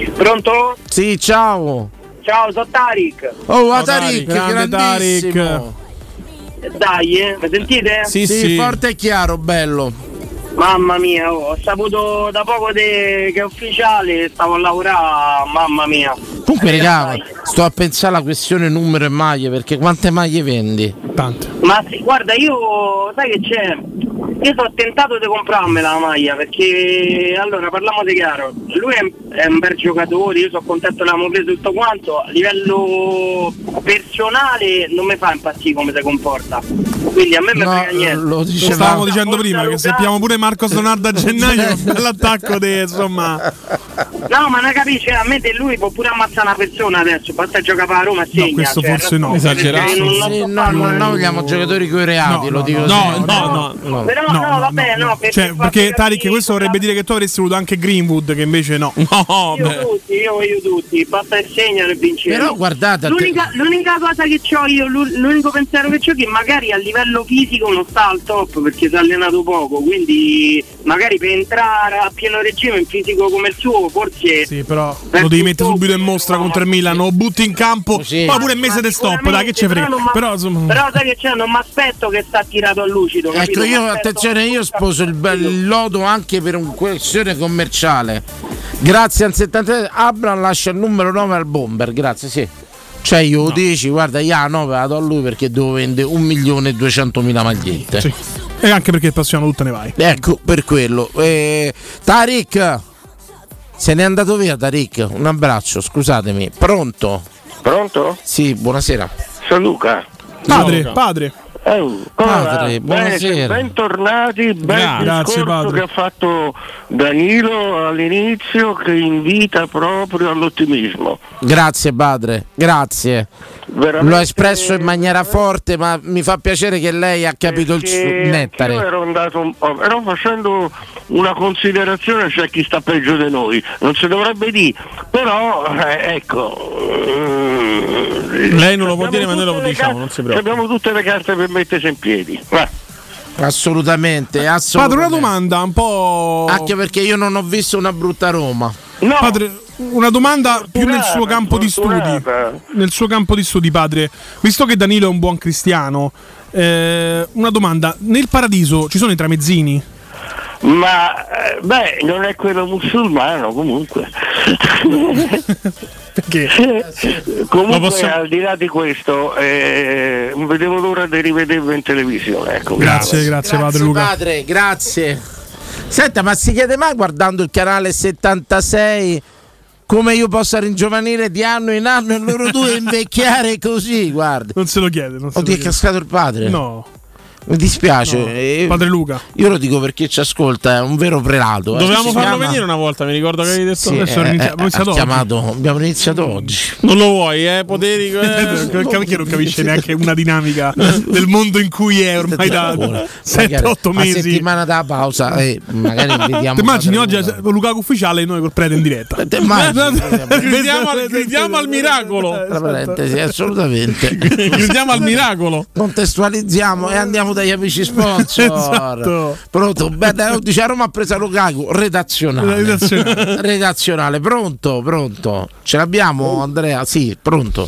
Pronto? Sì, ciao. Ciao, sono Tarik. Oh, Ciao, Atarik, Tarik. Grande grandissimo. Dai, eh, mi sentite? Sì, Sì, sì. forte e chiaro, bello. Mamma mia, oh, ho saputo da poco de- che è ufficiale, stavo a lavorare, mamma mia. Comunque, regà, sto a pensare alla questione numero e maglie, perché quante maglie vendi? Tante. Ma sì, guarda, io sai che c'è? Io sono tentato di comprarmela la maglia perché allora parliamo di chiaro, lui è, è un bel giocatore, io sono contento che l'abbiamo preso tutto quanto, a livello personale non mi fa impazzire come si comporta. Quindi a me mi No, frega niente. lo Lo diceva stavamo dicendo Forza prima che abbiamo pure Marco Sonardo a gennaio bell'attacco di insomma. No, ma non capisci, a me lui può pure ammazzare una persona adesso, basta giocare la Roma e segna. questo cioè, forse no. Esagerato. perché non- Sì, no, no, noi vogliamo giocatori coi reati, No, lo no, dico no, no, no, Però No, no, no, vabbè, no, no, no. perché, Cioè, perché Tarik, capire- questo vorrebbe dire che tu avresti voluto anche Greenwood, che invece no. No, Io beh. tutti, io voglio tutti, basta che segnano e vincere. Però guardate, a te- l'unica, l'unica cosa che ho io, l'u- l'unico pensiero che ho è che magari a livello fisico non sta al top perché si è allenato poco, quindi magari per entrare a pieno regime in fisico come il suo, forse Sì, però lo devi mettere subito in mostra contro il Milan, lo butti in campo, Così. poi pure il mese di stop, dai, che ci frega. Però, ma- Però insomma. però sai che c'è, non mi aspetto che sta tirato a lucido. capito? Ecco, io attenzione, io sposo il bel lodo anche per una questione commerciale. Grazie al 73 Abram lascia il numero 9 al bomber, grazie, sì. Cioè io lo dici, guarda, io a 9 la do a lui perché devo vendere 1 milione e 200 mila magliette. Sì. E anche perché il anno tutte ne vai. Ecco, per quello. Eh, Tarik, se n'è andato via Tarik, un abbraccio, scusatemi. Pronto? Pronto? Sì, buonasera. Sono Luca. Padre, Luca. padre. Come Padre, buonasera. Bentornati, bel Grazie, Grazie, discorso padre. che ha fatto Danilo all'inizio che invita proprio all'ottimismo. Grazie padre, grazie. Veramente- L'ho espresso in maniera forte, ma mi fa piacere che lei ha capito il Perché suo nettare. ero andato un po', però facendo una considerazione c'è chi sta peggio di noi, non si dovrebbe dire, però eh, ecco. mm, Lei non lo può dire, ma noi lo diciamo, car- non si preoccupi. Abbiamo tutte le carte per mettersi in piedi. Va. Assolutamente, Padre, assolutamente. una domanda un po'. Anche perché io non ho visto una brutta Roma. No, Padre, una domanda più nel suo Fortunata, campo di studi. Nel suo campo di studi, padre. Visto che Danilo è un buon cristiano, eh, una domanda: nel paradiso ci sono i tramezzini? Ma eh, beh, non è quello musulmano comunque. Perché? Comunque possiamo- al di là di questo, eh, non vedevo l'ora di rivederlo in televisione. Ecco. Grazie, grazie, padre Luca. padre, grazie. Senta, ma si chiede mai guardando il canale 76 come io possa ringiovanire di anno in anno e loro due invecchiare così, guarda. Non se lo chiede. Non se lo Oddio, è chiede. cascato il padre. No, Mi dispiace. no. eh, padre Luca. Io lo dico perché ci ascolta, è un vero prelato. eh. Dovevamo Si farlo chiama- venire una volta, mi ricordo che avevi detto. Sì, Adesso eh, eh, abbiamo iniziato oggi. chiamato, abbiamo iniziato oggi. Non lo vuoi, eh? Poteri. eh. Perché non capisce neanche una dinamica del mondo in cui è ormai da Magari 7-8 A mesi. settimana da pausa, eh, magari vediamo. Ti immagini oggi a Lukaku ufficiale e noi col prete in diretta? Immagini? Gridiamo al- miracolo. Tra parentesi, assolutamente. Gridiamo al miracolo. Contestualizziamo e andiamo dagli amici sponsor. Esatto. Pronto? Beh, dice a Roma ha preso Lukaku, redazionale. Redazionale. Redazionale, pronto, pronto. Ce l'abbiamo Andrea? Sì, pronto.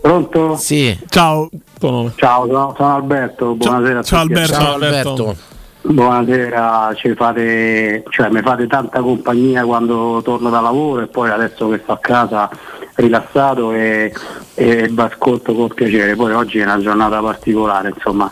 Pronto? Sì. Ciao. Ciao, sono, sono Alberto, buonasera a ciao tutti. Alberto. Ciao Alberto. Alberto. Buonasera, ci fate, cioè, mi fate tanta compagnia quando torno da lavoro e poi adesso che sto a casa rilassato e e vi ascolto con piacere. Poi oggi è una giornata particolare, insomma.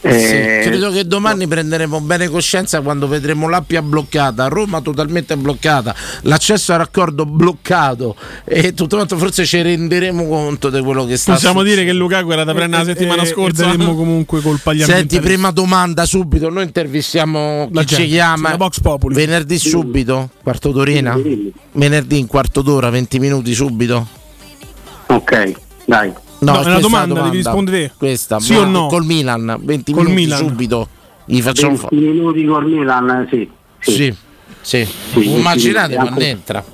Sì, Eh, credo che domani prenderemo bene coscienza quando vedremo l'Appia bloccata, Roma totalmente bloccata, l'accesso al raccordo bloccato e tutto quanto forse ci renderemo conto di quello che sta Possiamo dire succedendo. che Lukaku era da prendere la settimana e- scorsa. daremmo comunque colpa agli Senti, prima domanda subito, noi intervistiamo La chi ci gente, chiama Vox Populi. venerdì subito, quarto d'orina? Venerdì in quarto d'ora, 20 minuti subito? Ok, dai. No, No, è una la domanda, devi rispondere. Questa, Sì o no? Col Milan, 20 Col minuti Milan. subito. Gli facciamo 20 minuti col Milan, sì. Sì, sì. Sì, Immaginate sì, quando anche- entra.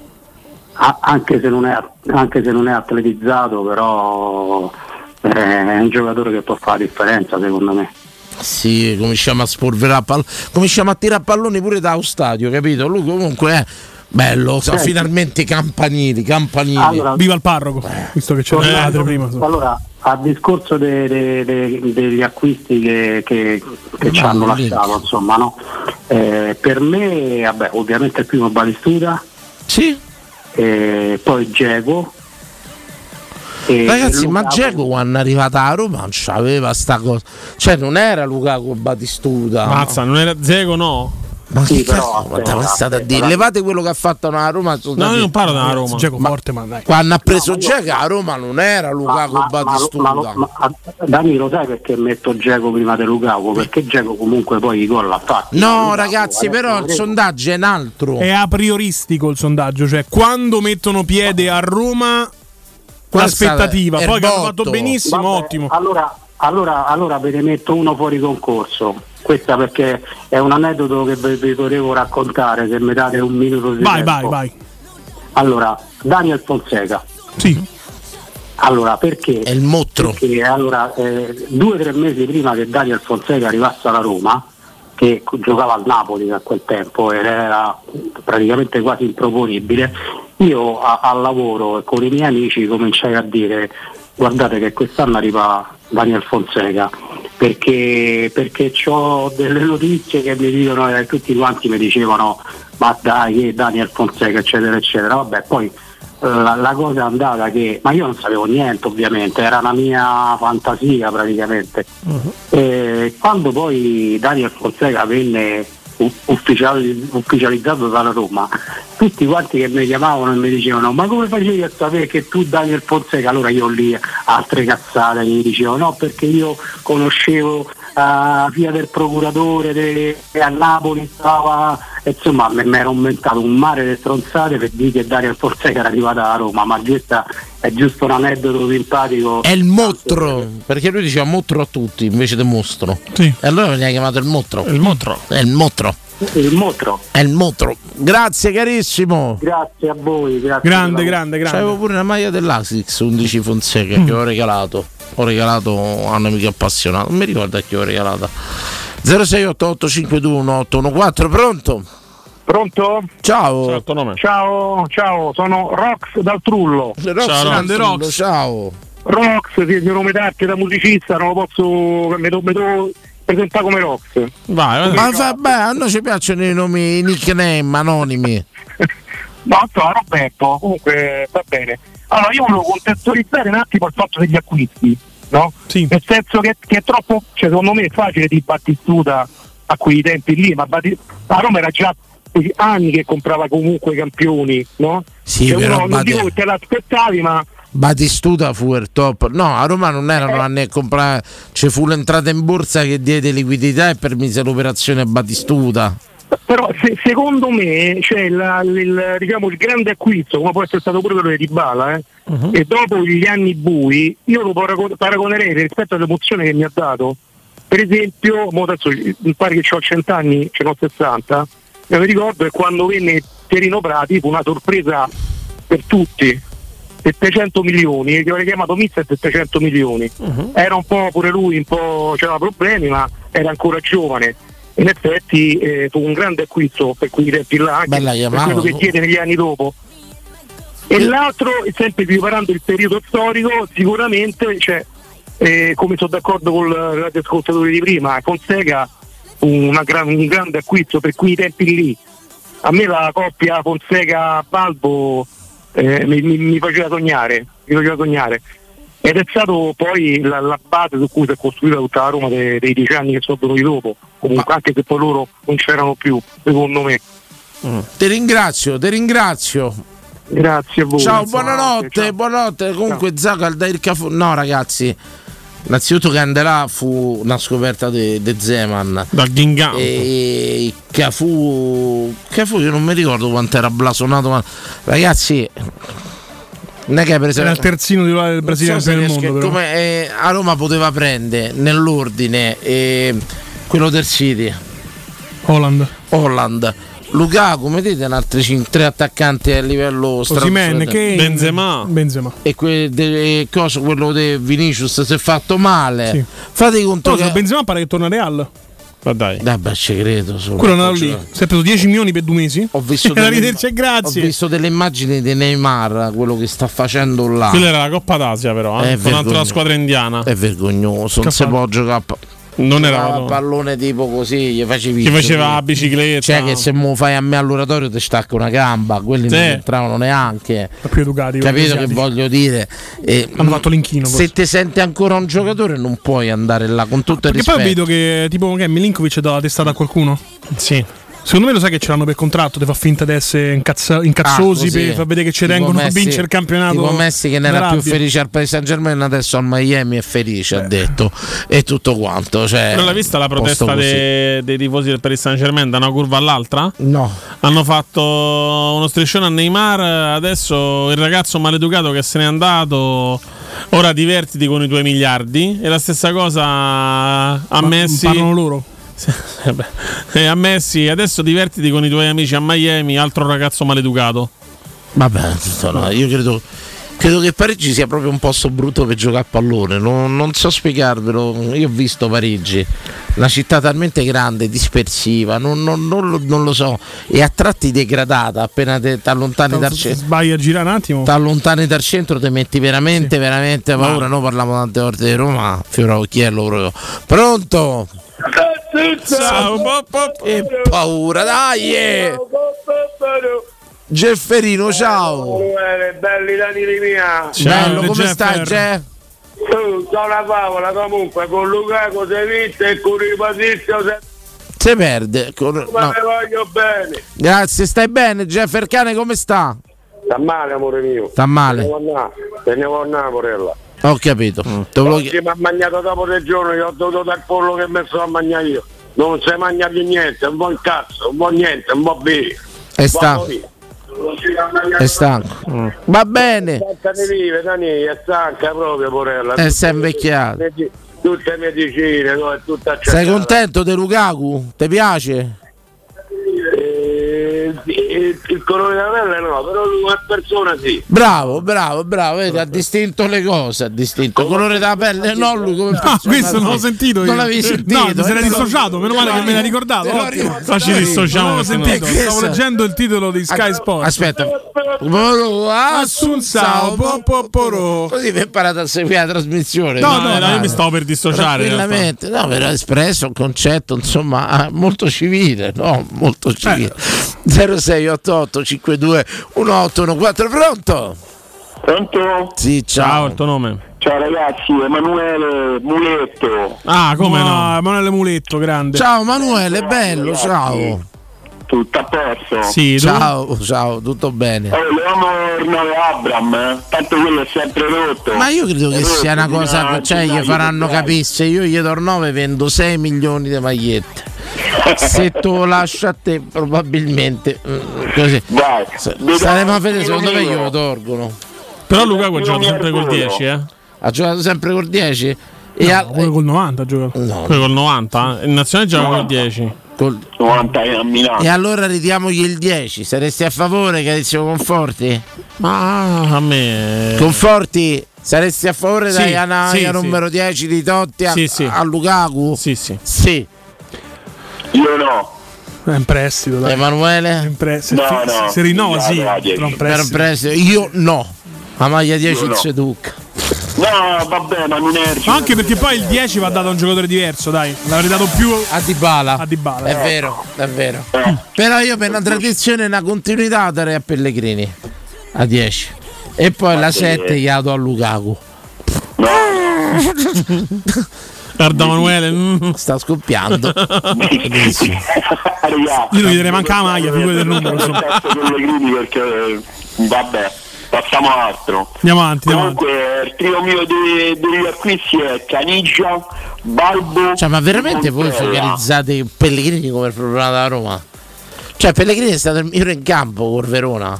Anche, se non è, anche se non è atletizzato, però eh, è un giocatore che può fare la differenza, secondo me. Sì, cominciamo a spolverare pall- cominciamo a tirare palloni pure dallo stadio, capito? Lui comunque è bello, sa, Senti. finalmente campanili, campanili. Allora- Viva il parroco, visto che c'è la madre prima. Allora, a discorso de- de- de- degli acquisti che, che- che ci Ma hanno lasciato, insomma, no? Eh, per me, vabbè, ovviamente il primo Balistuta, Sì. eh, poi Geco. e Ragazzi, ma Lukaku. Dzeko quando è arrivata a Roma non c'aveva sta cosa. Cioè, non era Lukaku Batistuta. Mazza, non era Zego, no? Ma Sì, che però, cazzo ma state a dire? Levate quello che ha fatto a Roma. No, io non parlo della Roma. Dzeko forte, ma dai. Quando ha preso No, ma io- a Roma non era Lukaku Ma- ma- Batistuta. ma- ma- ma- Danilo, sai perché metto Geco prima di Lukaku? Perché Geco comunque poi i gol l'ha fatti. no, Lukaku, ragazzi, però il sondaggio è un altro. È a prioristico il sondaggio, cioè quando mettono piede a Roma l'aspettativa, poi che hanno fatto benissimo, Vabbè, ottimo. Allora, allora, allora ve ne metto uno fuori concorso. Questa perché è un aneddoto che vi, vi volevo raccontare, se mi date un minuto di Vai, vai, tempo. vai. Allora, Daniel Fonseca. Sì. Allora, perché? È il mostro. Perché allora, eh, due o tre mesi prima che Daniel Fonseca arrivasse alla Roma, che giocava al Napoli a quel tempo ed era praticamente quasi improponibile, io a- al lavoro e con i miei amici cominciai a dire guardate che quest'anno arriva Daniel Fonseca perché, perché ho delle notizie che mi dicono e tutti quanti mi dicevano ma dai che Daniel Fonseca eccetera eccetera vabbè poi eh, la, la cosa è andata che ma io non sapevo niente ovviamente era una mia fantasia praticamente. E quando poi Daniel Fonseca venne ufficiali- ufficializzato dalla Roma, tutti quanti che mi chiamavano e mi dicevano ma come facevi a sapere che tu Daniel Fonseca? Allora io lì altre cazzate gli dicevo no perché io conoscevo la via del procuratore de- che a Napoli stava insomma mi mi ero inventato un mare di stronzate per dire che Daniel Fonseca era arrivata a Roma ma questa è giusto un aneddoto simpatico È il mostro, perché lui diceva mostro a tutti invece di mostro. Sì. E allora veniva chiamato il mostro. Il mostro. È il mostro. Il motro È il mostro. Grazie carissimo. grazie a voi grazie Grande, grande, grande. C'avevo pure una maglia dell'Asix 11 Fonseca che ho regalato. Ho regalato a un amico appassionato. Non mi ricordo a chi ho regalata. 0688521814, pronto? Pronto? Ciao. Nome. Ciao, ciao, sono Rox dal Trullo. Rox, Ciao, grande Rox. Rox. Ciao. Rox, sì, il mio nome d'arte da musicista, non lo posso. mi devo, mi devo presentare come Rox. Vai, vai. Ma vabbè, a noi ci piacciono i nomi i nickname anonimi. No, sono Roberto, comunque va bene. Allora io volevo contestualizzare un attimo il fatto degli acquisti, no? Sì. Nel senso che, che è troppo, cioè secondo me è facile di Battistuta a quei tempi lì, ma Batti- la Roma era già anni che comprava comunque campioni, no? Sì, Cioè, però uno, non dico che te l'aspettavi, ma Batistuta fu il top. No, a Roma non erano anni a comprare. Ci fu l'entrata in borsa che diede liquidità e permise l'operazione Batistuta. Però se- secondo me c'è la- il, diciamo, il grande acquisto, come può essere stato pure quello di Dybala, eh, e dopo gli anni bui, io lo parago- paragonerei rispetto all'emozione che mi ha dato. Per esempio, adesso mi pare che ho 100 anni, ce n'ho 60, e mi ricordo che quando venne Pierino Prati fu una sorpresa per tutti. 700 milioni, che avrei chiamato Mister 700 milioni. Era un po' pure lui, un po' c'aveva problemi, ma era ancora giovane. In effetti eh, fu un grande acquisto per quei tempi là, anche Bella per quello che chiede negli anni dopo. E l'altro, sempre preparando il periodo storico, sicuramente c'è, eh, come sono d'accordo con il radioascoltatore di prima, Fonseca una gran- un grande acquisto per quei tempi lì. A me la coppia Fonseca-Balbo eh, mi, mi- faceva sognare, mi faceva sognare. ed è stato poi la, la base su cui si è costruita tutta la Roma dei, dei dieci anni che sono venuti dopo, comunque anche se poi loro non c'erano più, secondo me. Ti ringrazio, ti ringrazio. Grazie a voi. Ciao, buonanotte, ciao. buonanotte. Comunque Zaga al Dair Cafu. No, ragazzi. Innanzitutto Candelà fu una scoperta di Zeman. Dal Gingamp. E Cafu. Cafu io non mi ricordo quanto era blasonato. Ma ragazzi. Non è che per Era il terzino titolare del Brasile so del mondo. Però. come, eh, a Roma poteva prendere nell'ordine eh, quello del City. Holland. Holland. Lukaku, mettete un altri cin- tre attaccanti a livello stratosferico. Kane, Benzema. Benzema. e que- de- cosa, quello di Vinicius si è fatto male. Sì. Fate conto Cosa, che Benzema pare che torna a Real. Ma dai. Vabbè, ci credo. solo. Quello è andato lì. Si è preso 10 milioni per due mesi. Ho visto, E delle, ho visto delle immagini di Neymar, quello che sta facendo là. Quella era la Coppa d'Asia, però. È Eh? Con un'altra squadra indiana. È vergognoso, non Che si può giocare Non era vado- pallone tipo così, gli facevi Che faceva la bicicletta. Cioè che se mo fai a me all'oratorio ti stacca una gamba, quelli Sì. non entravano neanche. più educati. Capito che voglio dire? E, Hanno fatto l'inchino. se ti senti ancora un giocatore non puoi andare là con tutto il Perché poi rispetto. vedo che tipo che Milinkovic dà la testata a qualcuno. Sì. Secondo me lo sai che ce l'hanno per contratto, ti fa finta di essere incazza- incazzosi Ah, per far vedere che ci Tipo tengono a vincere il campionato. Tipo Messi che ne era più felice al Paris Saint Germain, adesso al Miami è felice, ha detto. E tutto quanto. Cioè, Però l'hai vista la protesta dei, dei tifosi del Paris Saint Germain da una curva all'altra? No. Hanno fatto uno striscione a Neymar, adesso il ragazzo maleducato che se n'è andato, ora divertiti con i tuoi miliardi. E la stessa cosa a Ma- Messi. Parlano loro. E a Messi, adesso divertiti con i tuoi amici a Miami, altro ragazzo maleducato. Vabbè, no, io credo, credo che Parigi sia proprio un posto brutto per giocare a pallone. Non, non so spiegarvelo. Io ho visto Parigi, una città talmente grande, dispersiva, non, non- non lo, non lo so, e a tratti degradata. Appena ti allontani dal centro. Sbagli a girare un attimo. Ti allontani dal centro, ti metti veramente, veramente paura. Noi parliamo tante volte di Roma, Fiora Occhiello proprio. Pronto? Ciao, Che paura, dai! eh. Gefferino, ciao! belli Danili mia. Bello, come stai, Jeff? Sono una favola comunque con Lukaku sei vinto e con il Patrizio se Si perde. con- ma no. voglio bene. Grazie, stai bene, Jeff Ercane, come sta? Sta male amore mio. Sta male. Te ne vuoi andare? Te ne vuoi andare, porella. Ho capito. Mm. Te volevo Oggi mi ha mangiato dopo tre giorni, io ho dovuto dare pollo che mi sono a mangiare io. Non si mangia più niente, un il cazzo, un po' niente, un po' bene. È stanco. È stanco. Mm. Va bene. Vive, Dani, è stanca proprio, porella. Eh, sei invecchiato. Medi- Tutte medicine, no, è tutta Sei contento di Lukaku? Ti piace? Eh, il, il colore della pelle no, però lui come persona sì. Bravo, bravo, bravo, vedi, ha distinto le cose, ha distinto il colore della pelle, no lui come persona. Ah, questo non l'ho sentito io. Non l'avevi sentito? No, mi se n'era Eh, dissociato, meno male che me l'ha ricordato. Qua ci dissociamo. Non l'ho no. sentito, stavo leggendo il titolo di Sky Sport. Aspetta. Assunzao, po, po, poro. Così mi hai imparato a seguire la trasmissione. No, no, io mi stavo per dissociare. Tranquillamente, no, per espresso un concetto insomma eh, molto civile, no? Molto civile. 0688 52 1814 pronto? Pronto? Sì, Ciao, ciao. il tuo nome. Ciao ragazzi, Emanuele Muletto. Ah, come no? Ah, Emanuele Muletto, grande. Ciao Emanuele, bello, ciao. Tutto a posto? Sì, tu? Ciao, ciao, tutto bene. Oh, il 9 Abram, eh? tanto quello è sempre rotto. Ma io credo che rotto sia una cosa, a cioè gli faranno capire se io gli do 9 vendo 6 milioni di magliette. Se te lo lascio a te probabilmente mm, così. Dai, Saremo a vedere, secondo me io. glielo torgono. Però Lukaku ha giocato sempre col 10, eh? Ha giocato sempre col 10 e No, ha- quello col 90 ha giocato. no, Poi col 90. Il nazionale gioca col 10. Col- 90 a Milano. E allora ridiamogli il 10. Saresti a favore, carissimo Conforti? Ma a me. Conforti, saresti a favore Sì, dai Anaia sì, sì. numero 10 di Totti a, Sì, sì. a Lukaku? Sì, sì. Sì. Io no. È un prestito, dai. Emanuele? È un pre- se, No, no. se rinnova, sì. No, no, prestito. prestito. Io no. La maglia 10 Io il no. No, vabbè, ma non è Ma anche perché poi il 10 va dato a un giocatore diverso, dai. L'avrei dato più A Dybala. a Dybala. È vero, è vero. Eh. Però io per una tradizione e una continuità darei a Pellegrini a 10. E poi la 7 gli do a Lukaku. No, Guarda Manuele. mm. Sta scoppiando. Io non gli direi manca la maglia, figura del numero. Pellegrini perché vabbè, passiamo a altro. Andiamo avanti, andiamo avanti. Comunque il trio mio dei, degli acquisti è Canigia, Balbo. Cioè, ma veramente voi focalizzate Pellegrini come il problema della Roma? Cioè, Pellegrini è stato il migliore in campo con Verona.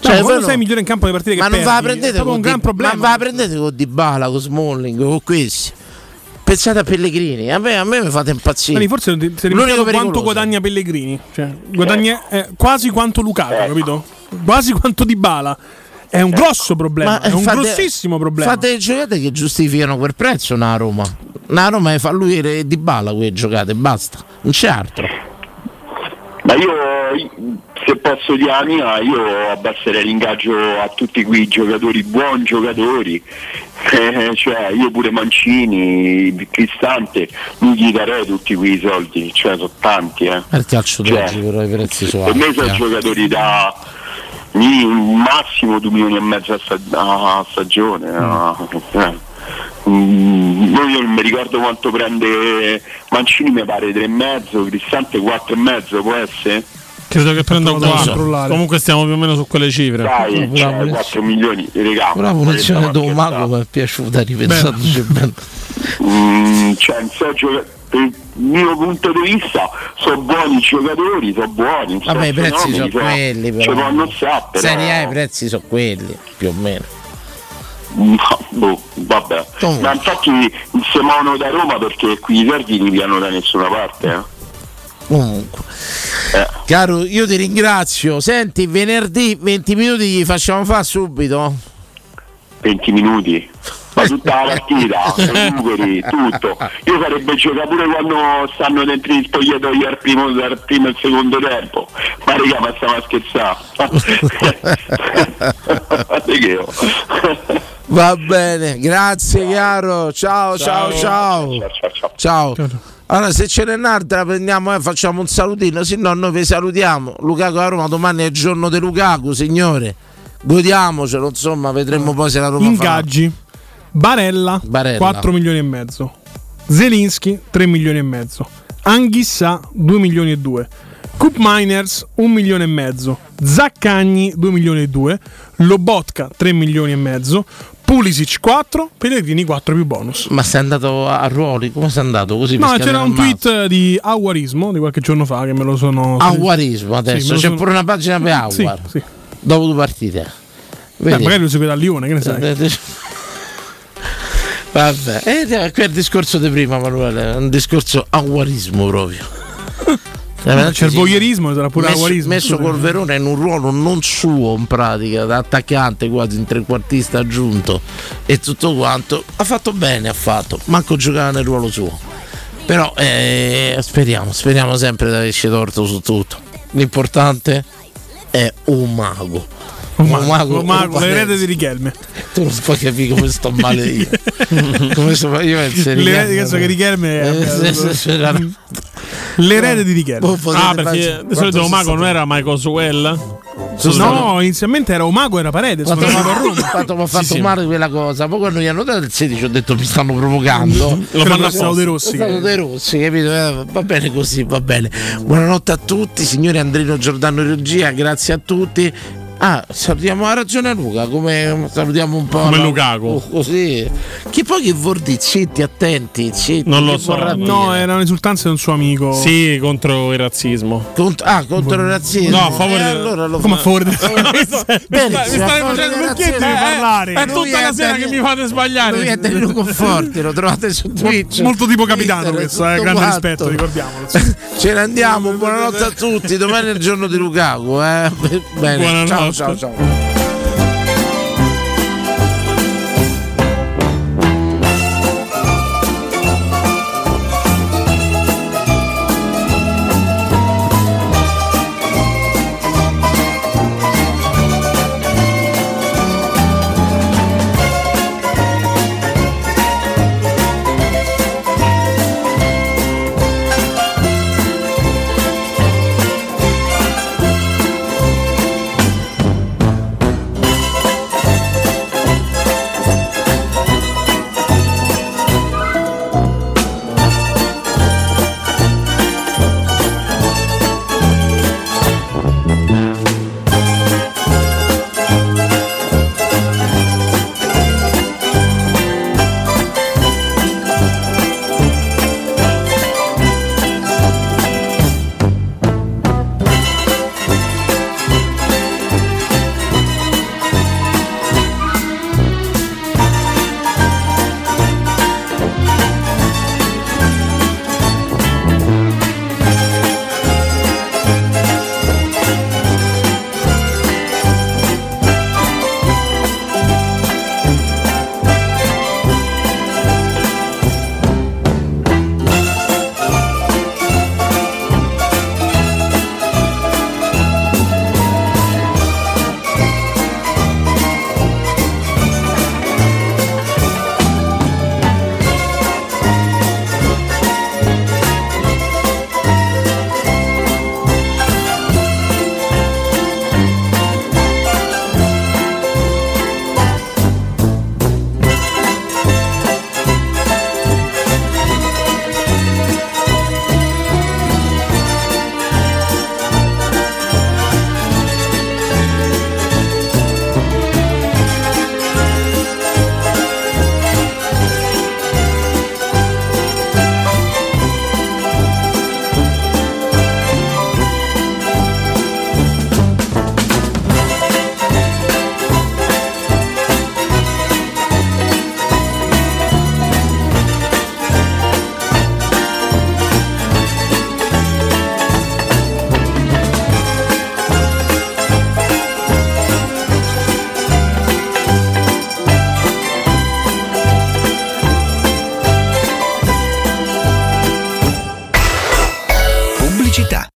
Cioè, voi quando non- sei migliore in campo nelle partite ma che non va la perdi, prendete è con un gran Di- problema. Ma va la prendete con Dybala, con Smalling, con questi. Pensate a Pellegrini, a me, a me mi fate impazzire. Quindi forse non ti- dimenticato quanto guadagna Pellegrini. Cioè, guadagna eh, quasi quanto Lukaku, capito? Quasi quanto Dybala. È un grosso problema, è un fate- grossissimo problema. Fate le giocate che giustificano quel prezzo una Roma. Una Roma fa lui e Dybala quelle giocate, basta. Non c'è altro. Ma io, se posso dire la mia, io abbasserei l'ingaggio a tutti quei giocatori, buoni giocatori. Eh, cioè, io pure Mancini, Cristante, non gli darei tutti quei soldi, cioè sono tanti. Eh. È il calcio Cioè, d'oggi, però i prezzi sono Per me sono eh. giocatori da mi- massimo 2 milioni e mezzo a, sta- a stagione. eh. Mm, io non mi ricordo quanto prende Mancini, mi pare 3,5, Cristante 4,5 può essere? Credo che prenda un controllare. Comunque stiamo più o meno su quelle cifre. Dai, Pure cioè, la 4 milioni, regà. Ma punizione che di un mago mi è piaciuta, ripensandoci bene. Mm, cioè, non so, gioca- per il mio punto di vista sono buoni giocatori, sono buoni. Vabbè, i prezzi sono fenomeni, quelli, Ci però. vanno sa, però. Serie A i prezzi sono quelli, più o meno. No, boh, vabbè. Ma infatti si muovono da Roma perché qui i verdi non piano da nessuna parte. Eh. Comunque. Caro, io ti ringrazio. Senti, venerdì 20 minuti gli facciamo fare subito? 20 minuti. Ma tutta la partita, recuperi, tutto. Io farebbe giocare pure quando stanno dentro gli spogliatoi al primo, al primo e al secondo tempo. Ma raga, ma stiamo a scherzare. Di che io? Va bene, grazie caro. Ciao, ciao, ciao. Ciao. Allora, se ce n'è un'altra, prendiamo e facciamo un salutino. Se no, noi vi salutiamo. Lukaku a Roma, domani è il giorno di Lukaku, signore. Godiamocelo, insomma, vedremo poi se la Roma Ingaggi. Barella, Barella. 4 milioni e mezzo. Zelinski 3 milioni e mezzo. Anghissà 2 milioni e 2. Coop Miners 1 milione e mezzo. Zaccagni 2 milioni e 2. Lobotka 3 milioni e mezzo. Pulisic 4. Pellegrini 4 più bonus. Ma sei andato a ruoli? Come sei andato? Così No, c'era un tweet di Aguarismo di qualche giorno fa che me lo sono. Aguarismo adesso, Sì, c'è sono- pure una pagina per Aguar. Sì, sì. Dopo due partite. Beh, magari lo segue da Lione, che ne sai? Vabbè, eh, qui è il discorso di prima, Manuele. È un discorso aguarismo proprio. C'è il voyeurismo, sarà pure messo, aguarismo. messo col Verona in un ruolo non suo in pratica, da attaccante quasi in trequartista aggiunto e tutto quanto. Ha fatto bene, ha fatto, manco giocava nel ruolo suo. Però eh, speriamo, speriamo sempre di averci torto su tutto. L'importante è un mago. Un mago, un mago, l'erede di Richelme. Tu non puoi capire come sto male io. come sto io penso a L'erede che so che Richelme è- Eh, sì, sì, sì, L'erede di Richelme. Boh, Ah, perché di solito quanto Mago sono non era Michael Suell? No, inizialmente era Omago era quando mi andava a Roma. quanto mi ha fatto Sì, sì. male quella cosa. Poi quando gli hanno dato il 16 ho detto mi stanno provocando. Lo fanno apposta. De Rossi, È stato che- De Rossi, capito? Eh, va bene così, va bene. Buonanotte a tutti, signore Andrino Giordano regia, grazie a tutti. Ah, salutiamo a ragione a Luca, come salutiamo un po'. Come no? Lukaku. Oh, così. Che poi che vuol dire? Zitti, attenti, zitti. Non lo so. No, erano esultanze di un suo amico. Sì, contro il razzismo. Cont- ah, contro il razzismo. No, a favore Eh, del- allora lo Come a fa- favore del- Bene, mi stai facendo razzismo. devi parlare? È tutta la sera che mi fate sbagliare. Lui è Danilo Conforti, lo trovate su Twitch. Molto tipo capitano questo, eh, grande rispetto, ricordiamolo. Ce ne andiamo, buonanotte a tutti. Domani è il giorno di Lukaku. Eh? Bene, ciao, Buonanotte. ciao, ciao.